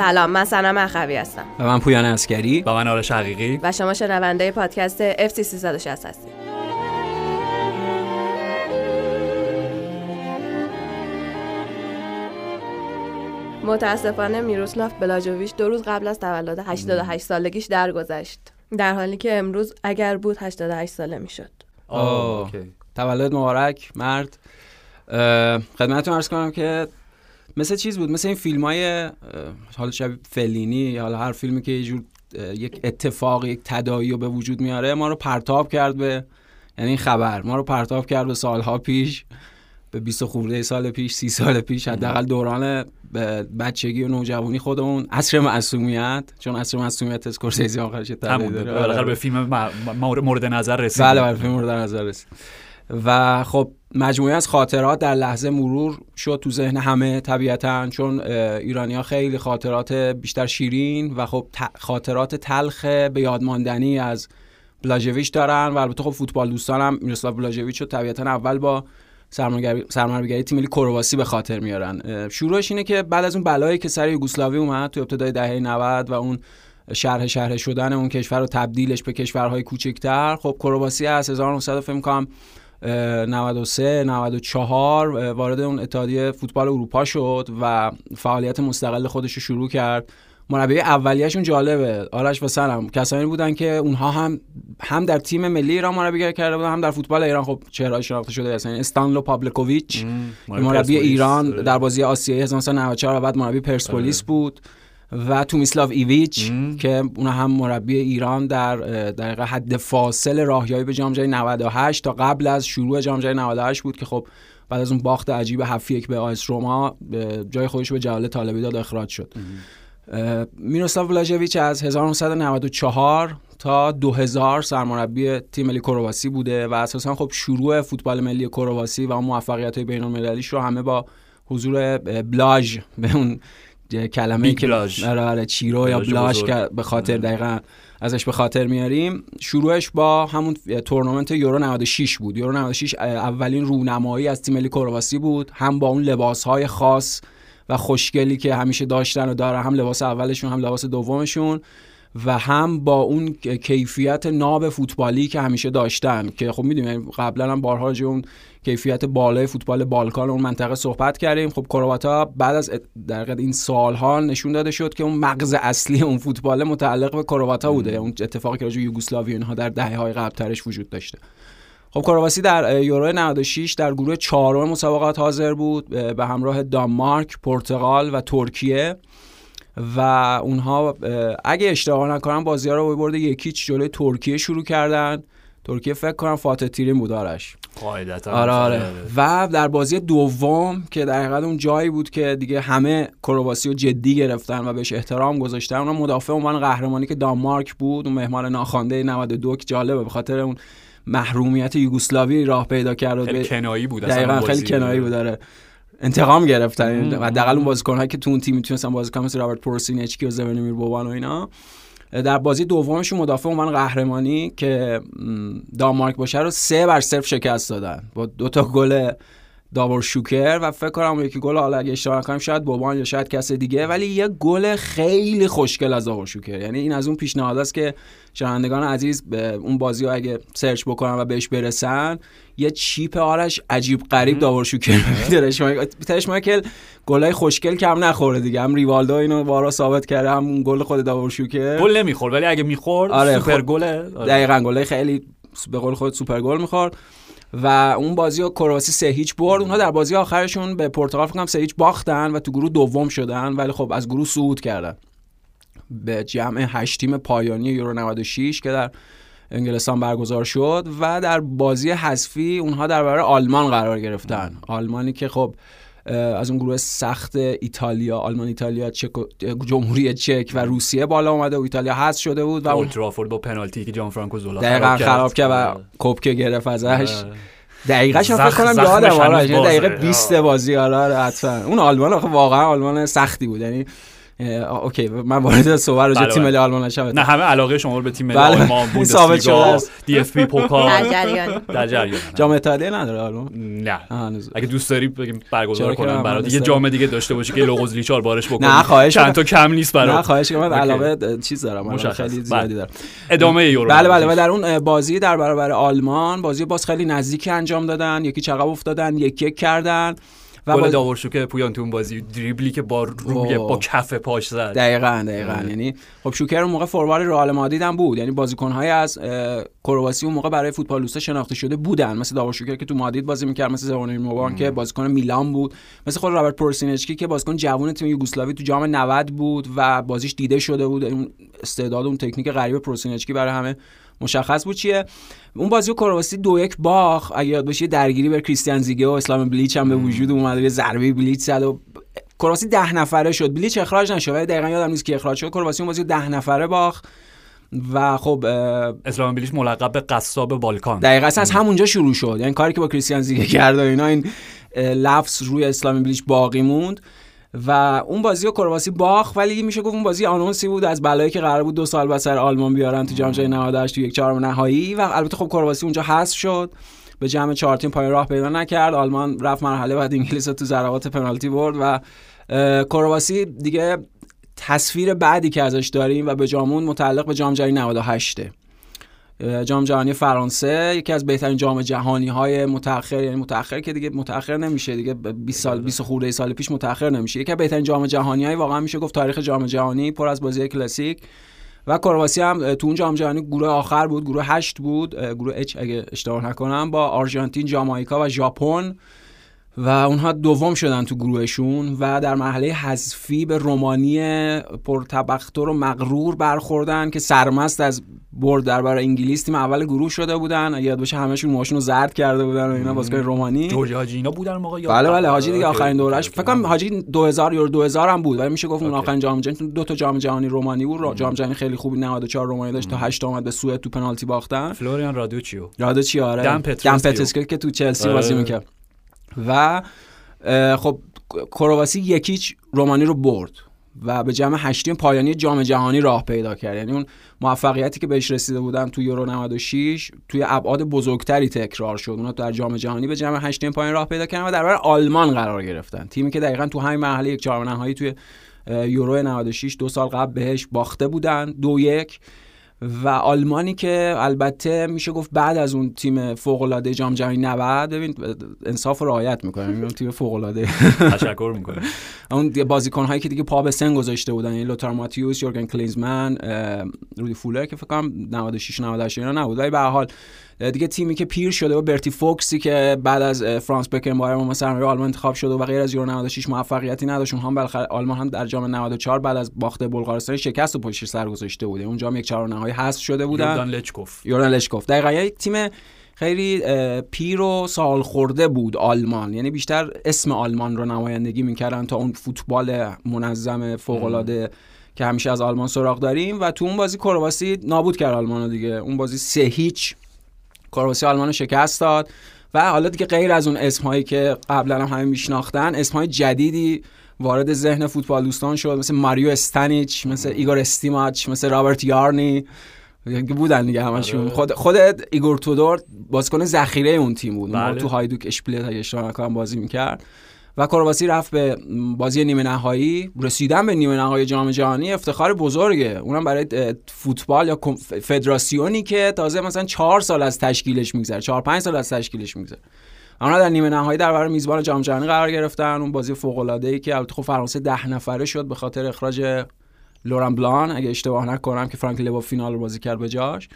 سلام من سنم اخوی هستم. و من پویان اسکری. و من آرش حقیقی. و شما شنونده پادکست FC 360 هستید. متاسفانه میروسلاف بلاجوویچ دو روز قبل از تولد 88 سالگیش درگذشت. در حالی که امروز اگر بود 88 ساله می‌شد. تولد مبارک مرد. خدمتتون عرض کنم که مثل چیز بود؟ مثل این فیلم های حالا شبیه فلینی حالا هر فیلمی که یه جور یک اتفاق یک تدایی رو به وجود میاره ما رو پرتاب کرد به یعنی این خبر ما رو پرتاب کرد به سالها پیش به 20 خورده سال پیش سی سال پیش حداقل دوران بچگی و نوجوانی خودمون عصر معصومیت چون عصر معصومیت اسکورسیزی آخرش تغییر داره. آره. به فیلم مورد نظر رسید بله بله فیلم مورد نظر رسید. و خب مجموعه از خاطرات در لحظه مرور شد تو ذهن همه طبیعتا چون ایرانی ها خیلی خاطرات بیشتر شیرین و خب خاطرات تلخ به یادماندنی از بلاژویچ دارن و البته خب فوتبال دوستان هم میروسلاو بلاژویچ رو طبیعتا اول با سرمربیگری تیم ملی کرواسی به خاطر میارن. شروعش اینه که بعد از اون بلایی که سر یوگسلاوی اومد تو ابتدای دهه 90 و اون شرح شهر شدن اون کشور و تبدیلش به کشورهای کوچکتر خب کرواسی از 1900 فکر 93 94 وارد اون اتحادیه فوتبال اروپا شد و فعالیت مستقل خودش رو شروع کرد. مربی اولیه‌شون جالبه. آرش و سلام. کسانی بودن که اونها هم هم در تیم ملی ایران مربیگری کرده بودن هم در فوتبال ایران. خب چهره شناخته شده هستن. استانلو پابلکوویچ مربی ایران در بازی آسیایی 1994 و بعد مربی پرسپولیس بود. و تومیسلاو ایویچ که اون هم مربی ایران در دقیقه حد فاصل راهیایی به جام جهانی 98 تا قبل از شروع جام جهانی 98 بود که خب بعد از اون باخت عجیب 7 1 به آیس روما جای خودش به جلاله طالبی داد اخراج شد. میروسلاو ولاژویچ از 1994 تا 2000 سرمربی تیم ملی کرواسی بوده و اساسا خب شروع فوتبال ملی کرواسی و اون موفقیت های بین المللیش رو همه با حضور بلاژ به اون کلمه که آره آره چیرو یا بلاژ که به خاطر دقیقا ازش به خاطر میاریم. شروعش با همون تورنمنت یورو 96 بود. یورو 96 اولین رونمایی از تیم ملی کرواسی بود. هم با اون لباس های خاص و خوشگلی که همیشه داشتن و داره هم لباس اولشون هم لباس دومشون. و هم با اون کیفیت ناب فوتبالی که همیشه داشتن که خب می‌دونیم یعنی قبلا هم بارها اون کیفیت بالای فوتبال بالکان اون منطقه صحبت کردیم. خب کرواتا بعد از در این سالها نشون داده شد که اون مغز اصلی اون فوتبال متعلق به کرواتا بوده. اون اتفاقی که راجع یوگسلاوی اینها در دهه های قبل ترش وجود داشته. خب کرواسی در یورو 96 در گروه چهارم مسابقات حاضر بود به همراه دانمارک، پرتغال و ترکیه. و اونها اگه اشتباه نکنم بازی ها رو برده یکیچ جلوی ترکیه شروع کردن. ترکیه فکر کنم فاتح تیرین بود آرش. قاعدتا آره آره. و در بازی دوم که در حقیقت اون جایی بود که دیگه همه کرواسی رو جدی گرفتن و بهش احترام گذاشتن اون مدافع عنوان قهرمانی که دانمارک بود اون مهمان ناخوانده 92 که جالبه به خاطر اون محرومیت یوگسلاوی راه پیدا کرد خیلی کنایی بود دقیقاً خیلی کنایی بود داره انتقام گرفتن. حداقل اون بازیکن‌هایی که تو اون تیم می‌تونستن بازی کنن مثل رابرت پورسینچکی و زورنیمیر بوبان و اینا. در بازی دومشون مدافع عنوان قهرمانی که دانمارک باشه رو سه بر صفر شکست دادن. با دو تا گل داور شوکر و فکر کنم یکی گل حالا اگه اشتباه نکنم شاید بوبان یا شاید کس دیگه ولی یه گل خیلی خوشگل از داور شوکر. یعنی این از اون پیشنهاد است که شنوندگان عزیز به اون بازی رو اگه سرچ بکنن و بهش برسن یه چیپ آرش عجیب غریب داور شوکر ترش مایکل گلای خوشگل کم نخوره دیگه. هم ریوالدو اینو بارا ثابت کرده هم اون گل خود داور شوکر. گل نمی‌خورد ولی اگه می‌خورد آره سوپر خب، گله دقیقاً گلای خیلی به قول خود سوپر گل می‌خورد. و اون بازی رو کرواسی سه هیچ برد. اونها در بازی آخرشون به پرتغال فکر سه هیچ باختن و تو گروه دوم شدن ولی خب از گروه صعود کردن. به جمع هشت تیم پایانی یورو 96 که در انگلستان برگزار شد و در بازی حذفی اونها در برابر آلمان قرار گرفتن. آلمانی که خب از اون گروه سخت ایتالیا آلمان ایتالیا چک جمهوری چک و روسیه بالا اومده و ایتالیا حذف شده بود و اولترافورد با پنالتی که جان فرانکو زولا دقیقاً خراب کرد و آره. کپکه گرفت ازش. آره. دقیقه فکر کنم یادم آره دقیقه 20 بازی آره حتما. اون آلمان واقعا آلمان سختی بود. یعنی اوکی من وارد صحبت راجع بله، تیم بله. ملی آلمان نشم نه همه علاقه شما رو به تیم ملی بله. آلمان ثابت شده بوندسلیگا. دی اف بی در پوکال جریان در جریان جام اتحادیه نداره آلمان نه. اگه دوست داری بگیم برگزار من برات یه. جام دیگه داشته باشی که لوگوز لیچار بارش بکنی نه، خواهش چند. تا کم نیست نه برات خواهش کنم من. علاقه چیز دارم. خیلی. زیادی دارم ادامه یورو بله بله و. در اون بازی در برابر آلمان بازی باز خیلی نزدیکی انجام دادن یکی چقب افتادن یک یک کردن گل باز- داورشو که پویان تو بازی دریبلی که با روی. با کف پاش زد. دقیقا دقیقا. یعنی خب شوکر اون موقع فوروارد رئال مادرید هم بود. یعنی بازیکن‌های از کرواسی اون موقع برای فوتبال دوستا شناخته شده بودن. مثل داور شوکر که تو مادرید بازی می‌کرد مثل زوانوی موبان که بازیکن میلان بود. مثل خود رابرت پورسینچکی که بازیکن جوان تیم یوگسلاوی تو جام 90 بود و بازیش دیده شده بود. اون استعداد اون تکنیک غریب پورسینچکی برای همه. مشخص بود چیه؟ اون بازی کرواسی دو یک باخ اگه یاد باشه درگیری بر کریستیان زیگه و اسلام بلیچ هم به وجود اومد و یه ضربه بلیچ زد و کرواسی ده نفره شد. بلیچ اخراج نشد ولی دقیقا یادم نیست که اخراج شد. کرواسی اون بازی ده نفره باخت و خب اسلام بلیش ملقب به قصاب بالکان دقیقا اصلا از همونجا شروع شد. یعنی کاری که با کریستیان زیگه کرد و اینا این لفظ روی اسلامی بلیچ باقی موند. و اون بازی رو کرواسی باخت ولی میشه گفت اون بازی آنونسی بود از بلایی که قرار بود دو سال بعد سر آلمان بیارن تو جام جهانی 98 تو یک چهارم نهایی و البته خب کرواسی اونجا حذف شد. به جمع چهار تیم پای راه پیدا نکرد. آلمان رفت مرحله بعد انگلیس تو ضربات پنالتی برد و کرواسی دیگه تصویر بعدی که ازش داریم و به جامون متعلق به جام جهانی 98 جام جهانی فرانسه یکی از بهترین جام جهانی های متأخر یعنی متأخر که دیگه متأخر نمیشه دیگه 20 سال 20 خورده سال پیش متأخر نمیشه. یکی از بهترین جام جهانی های واقعا میشه گفت تاریخ جام جهانی پر از بازی کلاسیک. و کرواسی هم تو اون جام جهانی گروه آخر بود گروه هشت بود گروه اچ اگه اشتباه نکنم با آرژانتین جامائیکا و ژاپن. و اونها دوم شدن تو گروهشون و در مرحله حذفی به رومانی پرتبختر و مغرور برخوردن که سرمست از برد در برای انگلیس تیم اول گروه شده بودن. یاد باشه همشون موهاشون رو زرد کرده بودن و اینا بازیکن رومانی. جورج حاجی اینا بودن موقع یا بله بله حاجی دیگه آخرین دورش فکر کنم حاجی 2000 یورو 2000 هم بود. ولی میشه گفت اون. آخرین جام جهانی دو تا جام جهانی رومانی بود. جام جهانی خیلی خوبی 94 رومانی داشت. تا 8 اومد به سوئد تو پنالتی باختن. فلوریان رادوچیو. یاد چی آره. دم که تو چلسی آره. بازی می‌کرد. و خب کرواسی یکیچ رومانی رو برد و به جمع هشتیم پایانی جام جهانی راه پیدا کرد. یعنی اون موفقیتی که بهش رسیده بودن تو یورو 96 توی ابعاد بزرگتری تکرار شد. اونا در جام جهانی به جمع هشتیم پایان راه پیدا کردن و در برابر آلمان قرار گرفتن. تیمی که دقیقا تو همین مرحله یک چهارم نهایی توی یورو 96 دو سال قبل بهش باخته بودن. دو یک. و آلمانی که البته میشه گفت بعد از اون تیم فوق العاده جام جهانی 90 ببین انصاف و رعایت می‌کنه. اون تیم فوق العاده تشکر می‌کنه اون بازیکن هایی که دیگه پا به سن گذاشته بودن یعنی لوتار ماتیوس یورگن کلینزمن رودی فولر که فکر کنم 96 98 اینا نبود. ولی به هر حال دیگه تیمی که پیر شده و برتی فوکسی که بعد از فرانس بکنبایر و مثلا آلمان انتخاب شده و غیر از یورو 96 موفقیتی نداشت. اونها هم بالاخره آلمان هم در جام 94 بعد از باخت بلغارستان شکست و پشت سر گذاشته بوده. اون جام یک چهار نهایی حذف شده بودن. یوردان لچکوف. یوران لشکوف دقیقا یک تیم خیلی پیر و سال خورده بود آلمان. یعنی بیشتر اسم آلمان رو نمایندگی می‌کردن تا اون فوتبال منظم فوقالعاده که همیشه از آلمان سراغ داریم. و تو اون بازی کرواسی نابود کرد آلمان دیگه. اون بازی سه هیچ کرواسی آلمان رو شکست داد. و حالا دیگه غیر از اون اسم هایی که قبلا هم همه میشناختن اسم های جدیدی وارد ذهن فوتبال دوستان شد. مثل ماریو استانیچ مثل ایگور استیماچ مثل رابرت یارنی. که بودن دیگه همشون. آره. خود خود ایگور تودور بازیکن ذخیره اون تیم بود. بله. تو هایدوک اشپلیت اگه اشتباه نکنم بازی می‌کرد. و کرواسی رفت به بازی نیمه نهایی رسیدن به نیمه نهایی جام جهانی افتخار بزرگه. اونم برای فوتبال یا فدراسیونی که تازه مثلا چهار سال از تشکیلش میگذره چهار پنج سال از تشکیلش میگذره. اونا در نیمه نهایی در برابر میزبان جام جهانی قرار گرفتن. اون بازی فوق العاده ای که البته خب فرانسه ده نفره شد به خاطر اخراج لوران بلان. اگه اشتباه نکنم که فرانک لبا فینال رو بازی کرد به جاش.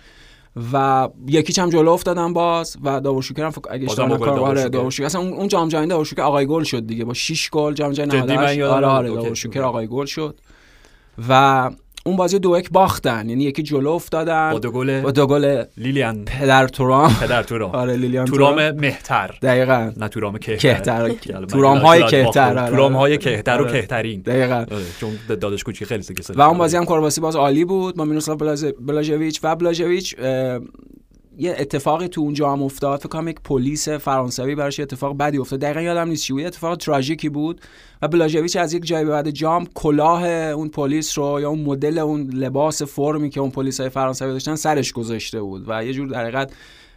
و یکیچ هم جلو افتادن باز و داورشوکر هم فکر اگه اشتباه نکنم آره داورشوکر. اصلا اون جام جهانی داورشوکر آقای گل شد دیگه با 6 گل جام جهانی جدی من 98 یادم آره آره. داورشوکر آقای گل شد و اون بازی دو یک باختن. یعنی یکی جلو افتادن. با دو گل با دو گل لیلیان. پدر تورام. پدر تورام. آره لیلیان تورام مهتر. دقیقا. نه تورام کهتر. تورام های کهتر. آره. تورام های کهتر و آره. کهترین. دقیقا. آره، چون داداش کوچی خیلی سگه و اون بازی هم کرواسی باز عالی بود. با مینوسلاو بلاز- بلاژویچ و بلاژویچ یه اتفاقی تو اونجا هم افتاد. فکر کنم یک پلیس فرانسوی براش اتفاق بدی افتاد. دقیقا یادم نیست چی بود. اتفاق تراژیکی بود. و بلاژویچ از یک جایی به بعد جام کلاه اون پلیس رو یا اون مدل اون لباس فرمی که اون پلیس های فرانسوی داشتن سرش گذاشته بود و یه جور در حقیقت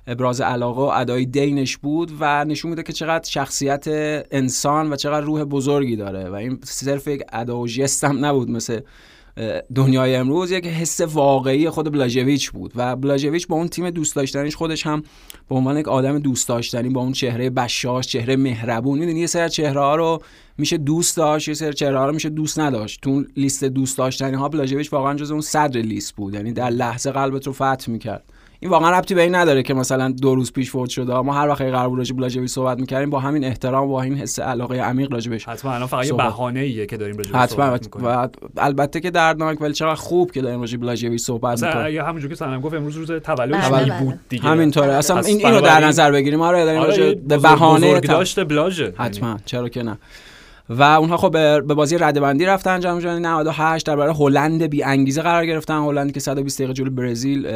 ابراز علاقه و ادای دینش بود و نشون میده که چقدر شخصیت انسان و چقدر روح بزرگی داره و این صرف یک ادا و هم نبود مثل دنیای امروز یک حس واقعی خود بلاژویچ بود و بلاژویچ با اون تیم دوست داشتنیش خودش هم به عنوان یک آدم دوست داشتنی با اون چهره بشاش چهره مهربون می‌دونی؟ یه سری چهره ها رو میشه دوست داشت یه سری چهره رو میشه دوست نداشت. تو لیست دوست داشتنی ها بلاژویچ واقعا جز اون صدر لیست بود. یعنی در لحظه قلبت رو فتح می‌کرد. این واقعا ربطی به این نداره که مثلا دو روز پیش فوت شده. ما هر وقت قرار بود راجع صحبت می‌کردیم با همین احترام و همین حس علاقه عمیق راجبش حتما الان فقط یه بهانه ایه که داریم راجع حتما. و البته که دردناک ولی چقدر خوب که داریم راجع بلاژویچ صحبت می‌کنیم. یا همونجوری که سنم گفت امروز روز تولدش بله، بله. بود دیگه. همینطوره. اصلا این اینو در نظر بگیریم. آره داریم آره، راجع به بهانه داشته بلاژ حتما. چرا که نه. و اونها خب به بازی ردبندی رفتن جام جهانی 98 درباره هلند بی انگیزه قرار گرفتن. هلندی که 120 دقیقه جلو برزیل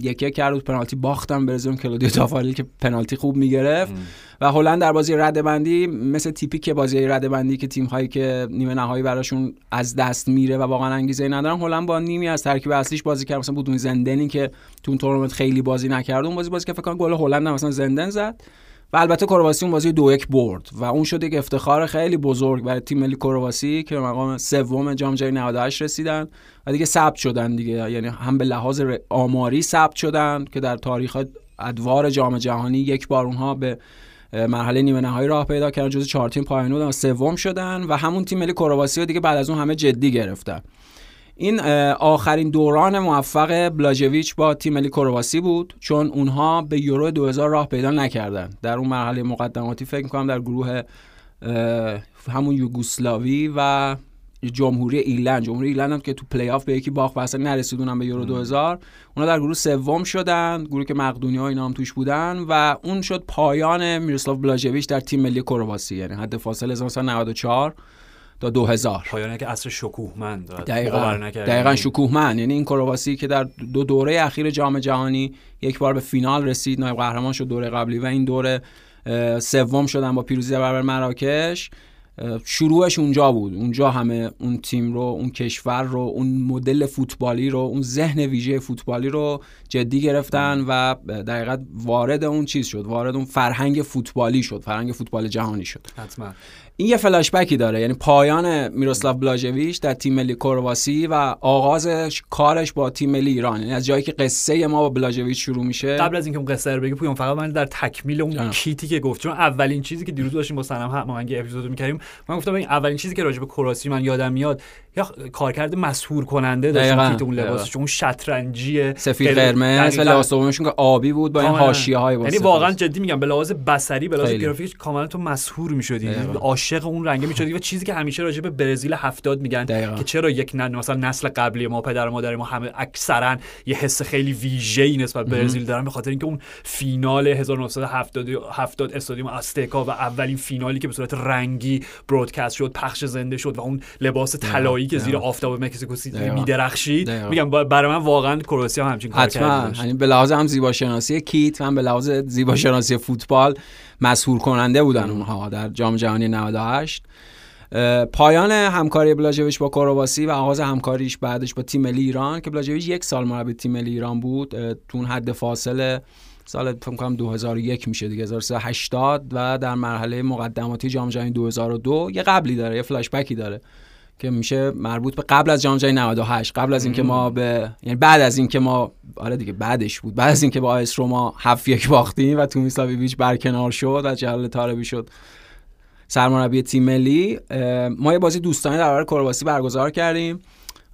یک یک کرد پنالتی باختن برزیل کلودیو تافاریل که پنالتی خوب می‌گرفت. و هلند در بازی ردبندی مثل تیپیک بازی ردبندی که تیم هایی که نیمه نهایی براشون از دست میره و واقعا انگیزه ندارن هلند با نیمی از ترکیب اصلیش بازی کرد. مثلا بودون زندنی که تو تورنمنت خیلی بازی نکرد. اون بازی بازی که فکر کنم گل هلند مثلا زندن زد. و البته کرواسی اون بازی دو یک برد و اون شد یک افتخار خیلی بزرگ برای تیم ملی کرواسی که مقام سوم جام جهانی 98 رسیدن و دیگه ثبت شدن دیگه. یعنی هم به لحاظ آماری ثبت شدن که در تاریخ ادوار جام جهانی یک بار اونها به مرحله نیمه نهایی راه پیدا کردن جز چهار تیم پایانی بودن و سوم شدن و همون تیم ملی کرواسی دیگه بعد از اون همه جدی گرفتن. این آخرین دوران موفق بلاژویچ با تیم ملی کرواسی بود چون اونها به یورو 2000 راه پیدا نکردن. در اون مرحله مقدماتی فکر می‌کنم در گروه همون یوگوسلاوی و جمهوری ایرلند. جمهوری ایرلند هم که تو پلی آف به یکی باخت و اصلا به یورو 2000 اونا در گروه سوم شدن گروهی که مقدونی ها اینا هم توش بودن و اون شد پایان میروسلاو بلاژویچ در تیم ملی کرواسی یعنی حد فاصله 1994 تا 2000 پایانه که عصر شکوهمند دقیقاً. دقیقاً شکوهمند. یعنی این کرواسی که در دو دوره اخیر جام جهانی یک بار به فینال رسید نایب قهرمان شد دوره قبلی و این دوره سوم شدن با پیروزی در برابر مراکش. شروعش اونجا بود. اونجا همه اون تیم رو اون کشور رو اون مدل فوتبالی رو اون ذهن ویژه فوتبالی رو جدی گرفتن و دقیقا وارد اون چیز شد. وارد اون فرهنگ فوتبالی شد. فرهنگ فوتبال جهانی شد. حتما. این یه فلاش بکی داره. یعنی پایان میروسلاو بلاژویچ در تیم ملی کرواسی و آغازش کارش با تیم ملی ایران. یعنی از جایی که قصه ما با بلاژویچ شروع میشه. قبل از اینکه اون قصه رو بگی پویان فقط من در تکمیل اون کیتی که گفت چون اولین چیزی که دیروز داشتیم با سنم هماهنگی اپیزود می‌کردیم من گفتم این اولین چیزی که راجع به کرواسی من یادم میاد یا کارکرد مسحور کننده داشت اون لباسش اون شطرنجی سفید قرمز و لباس که آبی بود با این حاشیه های یعنی واقعا جدی میگم به لحاظ بصری به لحاظ گرافیک کاملا تو مسحور می‌شدی. عاشق اون رنگه می‌شدی و چیزی که همیشه راجع به برزیل 70 میگن دقیقا. که چرا یک نه مثلا نسل قبلی ما پدر و مادر ما همه اکثرا یه حس خیلی ویژه‌ای نسبت به برزیل دارن به خاطر اینکه اون فینال 1970 70 استادیوم استیکا و اولین فینالی که به صورت رنگی برودکست شد پخش زنده شد و اون لباس طلایی که زیر آفتاب مکزیکو سیتی میدرخشید. میگم برای من واقعا کرواسی هم همچین کار کرده یعنی به لحاظ هم زیبا شناسی کیت هم به لحاظ زیبا شناسی فوتبال مسهور کننده بودن اونها در جام جهانی 98 پایان همکاری بلاژویچ با کرواسی و آغاز همکاریش بعدش با تیم ملی ایران که بلاژویچ یک سال مربی تیم ملی ایران بود تو حد فاصله سال فکر کنم 2001 میشه دیگه 1380 و در مرحله مقدماتی جام جهانی 2002 یه قبلی داره یه فلاش بکی داره که میشه مربوط به قبل از جام جهانی 98 قبل از اینکه ما به یعنی بعد از اینکه ما آره دیگه بعدش بود. بعد از اینکه با آ اس روما 7 یک باختیم و تومیسلاویچ برکنار شد و جلال طالبی شد سرمربی تیم ملی ما یه بازی دوستانه در برابر کرواسی برگزار کردیم.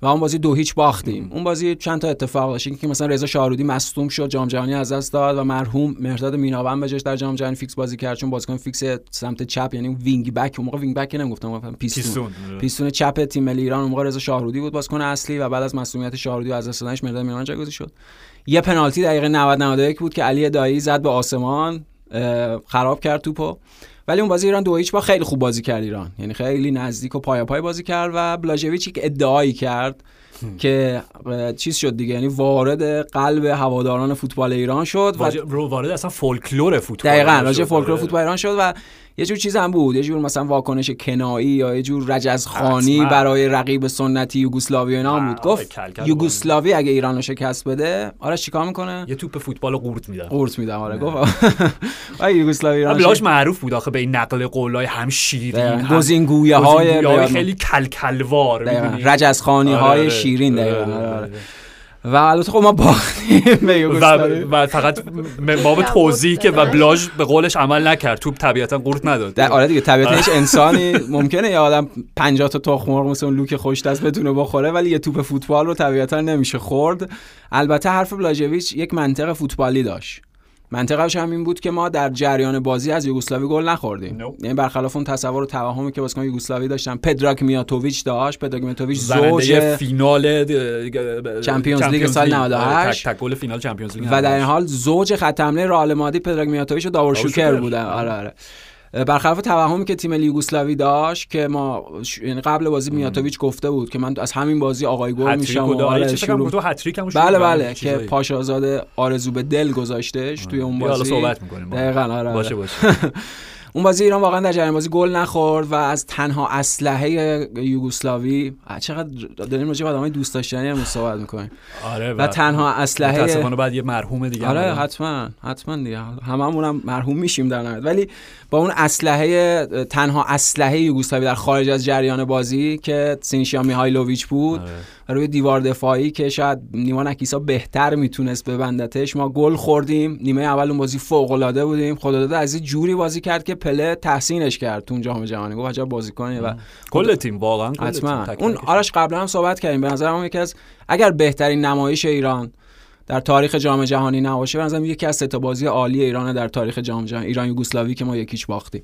و اون بازی دو هیچ باختیم. اون بازی چند تا اتفاق داشت. که مثلا رضا شاهرودی مصدوم شد جام جهانی از دست داد و مرحوم مهرداد میناوند به در جام جهانی فیکس بازی کرد چون بازیکن فیکس سمت چپ یعنی wing-back اون موقع wing-back نمی‌گفتم پیستون. پیستون, آره. پیستون چپ تیم ملی ایران اون موقع رضا شاهرودی بود بازیکن اصلی و بعد از مصدومیت شاهرودی از دست دادنش مهرداد میناوند جایگزین شد. یه پنالتی دقیقه 90 91 بود که علی دایی زد به آسمان خراب کرد توپو. ولی اون بازی ایران دو هیچ با خیلی خوب بازی کرد ایران. یعنی خیلی نزدیک و پایاپای بازی کرد و بلاژویچ که ادعایی کرد که چیز شد دیگه. یعنی وارد قلب هواداران فوتبال ایران شد و وارد اصلا فولکلور فوتبال دقیقاً راجع فولکلور آره. فوتبال ایران شد و یه جور چیز هم بود یه جور مثلا واکنش کنایی یا یه جور رجزخانی برای رقیب سنتی یوگسلاوی اینا بود. گفت یوگسلاوی اگه ایران رو شکست بده آره چیکار می‌کنه؟ یه توپ فوتبال قورت میده قورت میده آره گفت یوگسلاوی ایران بلاش معروف بود آخه به این نقل قولای هم شیرین گزینگویه های خیلی کلکلوار رجزخانی های آره، آره. شیرین دقیقاً و البته خب ما باختیم به و, و فقط ما به توضیح که و بلاژ به قولش عمل نکرد. توپ طبیعتا قورت نداد. آره دیگه طبیعتا هیچ انسانی ممکنه یه آدم 50 تا تخم مرغ مثل اون لوک خوش دست بتونه بخوره ولی یه توپ فوتبال رو طبیعتا نمیشه خورد. البته حرف بلاژویچ یک منطق فوتبالی داشت. منطقهش هم این بود که ما در جریان بازی از یوگسلاوی گل نخوردیم. یعنی برخلاف اون تصور و توهمی که بازیکن یوگسلاوی داشتن پدراک میاتوویچ داشت پدراک میاتوویچ زوج فینال Champions League سال 98 تک گل فینال Champions League و در این حال زوج خط حمله رئال مادرید پردراگ میاتوویچ و داور شوکر بودن آره آره. برخلاف توهمی که تیم یوگسلاوی داشت که ما یعنی قبل بازی میاتوویچ گفته بود که من از همین بازی آقای گل میشم و آره شروع... بله بله که پاش آزاد آرزو به دل گذاشتهش توی اون بازی. صحبت می‌کنیم. دقیقاً آره باشه باشه. اون بازی ایران واقعا در جریان بازی گل نخورد و از تنها اسلحه یوگسلاوی چقدر داریم راجع به آدمای دوست داشتنی هم صحبت می‌کنیم. آره و, تنها اسلحه متاسفانه بعد یه مرحوم دیگه آره حتما حتما دیگه. هممون هم مرحوم میشیم در نهایت. ولی با اون اسلحه تنها اسلحه یوگسلاوی در خارج از جریان بازی که سینشیا میهایلوویچ بود آره. روی دیوار دفاعی که شاید نیما نکیسا بهتر می‌تونست ببندتش. ما گل خوردیم نیمه اول اون بازی فوق العاده بودیم. خدا داده از جوری بازی کرد که پله تحسینش کرد تو جام جهانی. گفت عجب بازیکنه و کل تیم واقعا حتما. اون آرش قبلا هم صحبت کردیم. به نظر یکی از اگر بهترین نمایش ایران در تاریخ جام جهانی نباشه. به نظرم یکی از سه بازی عالی ایران در تاریخ جام جهانی ایران یوگسلاوی که ما یکیش باختیم.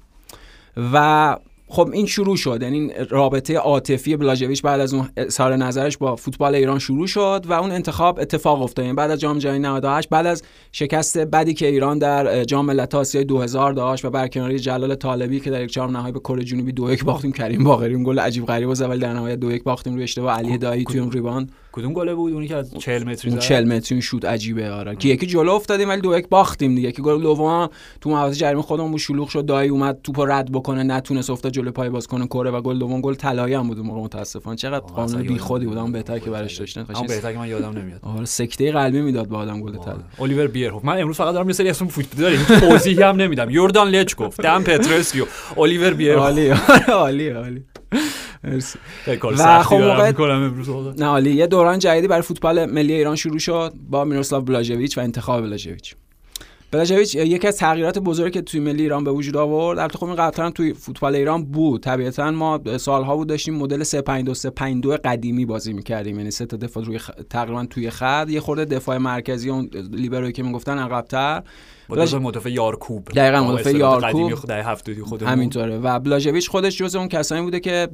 و خب این شروع شد. یعنی رابطه عاطفی بلاژویچ بعد از اون اظهار نظرش با فوتبال ایران شروع شد و اون انتخاب اتفاق افتاد. یعنی بعد از جام جهانی 98 بعد از شکست بدی که ایران در جام ملت‌های آسیا 2000 داشت و برکناری جلال طالبی که در یک چهارم نهایی به کره جنوبی 2-1 باختیم کریم باقری اون گل عجیب غریب زد ولی در نهایت 2-1 باختیم روی اشتباه علی دایی توی اون rebound. کدوم گل بود؟ اونی که از 40 متری زد؟ 40 متری شوت عجیبه آره. که یکی جلو افتادیم ولی دو یک باختیم دیگه. که گل دوم تو محوطه جریمه خودمون بود شلوغ شد. دایی اومد توپو رد بکنه نتونست افتاد جلو پای بازیکن کره و گل دوم. گل طلایی هم بود موقع متاسفانه. چقدر قانون بی خودی بود. اون بهتر که برداشتن. اون بهتر که من یادم نمیاد. آره سکته قلبی می‌داد به آدم گل طلا الیور بیرهوف. من امروز فقط دارم یه سری اسم فوتبال داریم توضیحی هم نمیدم. یوردان لچکوف دن پترسکو الیور بیرهوف. عالی عالی عالی. و خب موقع نه عالی. یه دوران جدیدی برای فوتبال ملی ایران شروع شد با میروسلاو بلاژویچ و انتخاب بلاژویچ. بلاژویچ یکی از تغییرات بزرگی که توی ملی ایران به وجود آورد. البته خب این قبلا توی فوتبال ایران بود. طبیعتا ما سالها بود داشتیم مدل 352 352 قدیمی بازی می‌کردیم. یعنی سه تا دفاع روی خ... تقریبا توی خط. یه خورده دفاع مرکزی اون لیبروی که می‌گفتن عقب‌تر. بلاژ مدافع یارکوب. دقیقاً مدافع یارکوب. همینطوره. و بلاژویچ خودش جز اون کسانی بوده که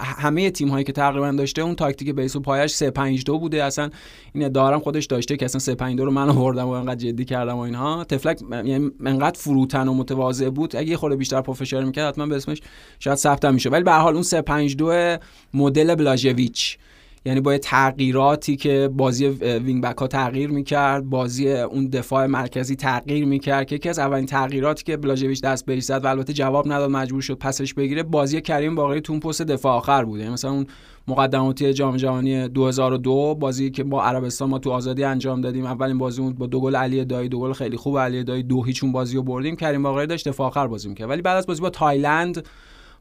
همه تیم هایی که تقریبا داشته اون تاکتیک بیس و پایش 352 بوده. اصلا این دارم خودش داشته که اصلا 352 رو من آوردم و انقدر جدی کردم و اینها. طفلک یعنی انقدر فروتن و متواضع بود. اگه یه خورده بیشتر professional می‌کرد حتما به اسمش شاید ثبت میشه ولی به هر حال اون 352 مدل بلاژویچ. یعنی با تغییراتی که بازی wing back ها تغییر می‌کرد بازی اون دفاع مرکزی تغییر می‌کرد که یکی از اولین تغییراتی که بلاژویچ دست بهش زد و البته جواب نداد مجبور شد پسش بگیره بازی کریم باقری تون پست دفاع آخر بوده یعنی مثلا اون مقدماتی جام جهانی 2002 بازی که با عربستان ما تو آزادی انجام دادیم. اولین بازی اون با دو گل علی دایی دو گل خیلی خوب علی دایی دو هیچ بازی رو بردیم. کریم باقری داشت دفاع آخر بازی می‌کرد. ولی بعد از بازی با تایلند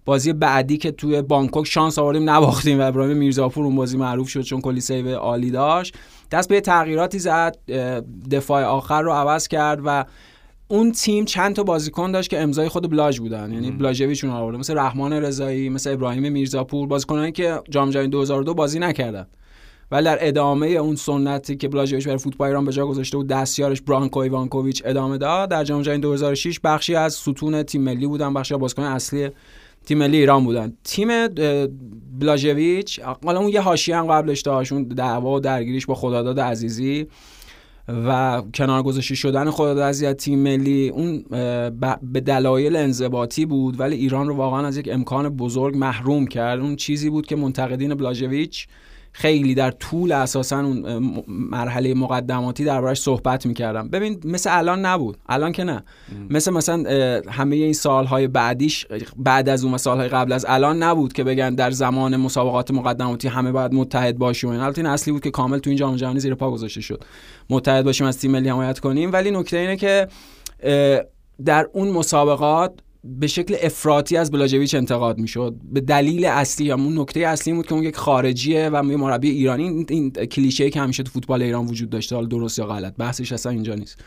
بازی بعدی که توی بانکوک شانس آوردیم نباختیم و ابراهیم میرزاپور اون بازی معروف شد چون کلی save عالی داشت. دست به تغییراتی زد دفاع آخر رو عوض کرد و اون تیم چند تا بازیکن داشت که امضای خود بلاژ بودن. یعنی بلاژویچ اون آورده مثل رحمان رضایی مثل ابراهیم میرزاپور بازیکنانی که جام جهانی 2002 بازی نکردن. ولی در ادامه اون سنتی که بلاژویچ برای فوتبال ایران به جا گذاشته بود دستیارش برانکو ایوانکوویچ ادامه داد. در جام جهانی 2006 بخشی از ستون تیم ملی بودن بخشی از بازیکن اصلی تیم ملی ایران بودن. تیم بلاژویچ حالا اون یه حاشیه هم قبلش داشت دعوا و درگیریش با خداداد عزیزی و کنار گذاشته شدن خداداد عزیزی تیم ملی اون به دلایل انضباطی بود ولی ایران رو واقعا از یک امکان بزرگ محروم کرد. اون چیزی بود که منتقدین بلاژویچ خیلی در طول اساسا اون مرحله مقدماتی دربارش صحبت می‌کردم. ببین مثل الان نبود. الان که نه. مثل مثلا همه این سالهای بعدیش بعد از اون سالهای قبل از الان نبود که بگن در زمان مسابقات مقدماتی همه باید متحد باشیم. این البته این اصلی بود که کامل تو این جام جهانی زیر پا گذاشته شد. متحد باشیم از تیم ملی حمایت کنیم. ولی نکته اینه که در اون مسابقات به شکل افراطی از بلاجویچ انتقاد می‌شد. به دلیل اصلی اون نکته اصلی بود که اون یک خارجیه و یه مربی ایرانی. این کلیشه که همیشه تو فوتبال ایران وجود داشته حالا درست یا غلط بحثش اصلا اینجا نیست.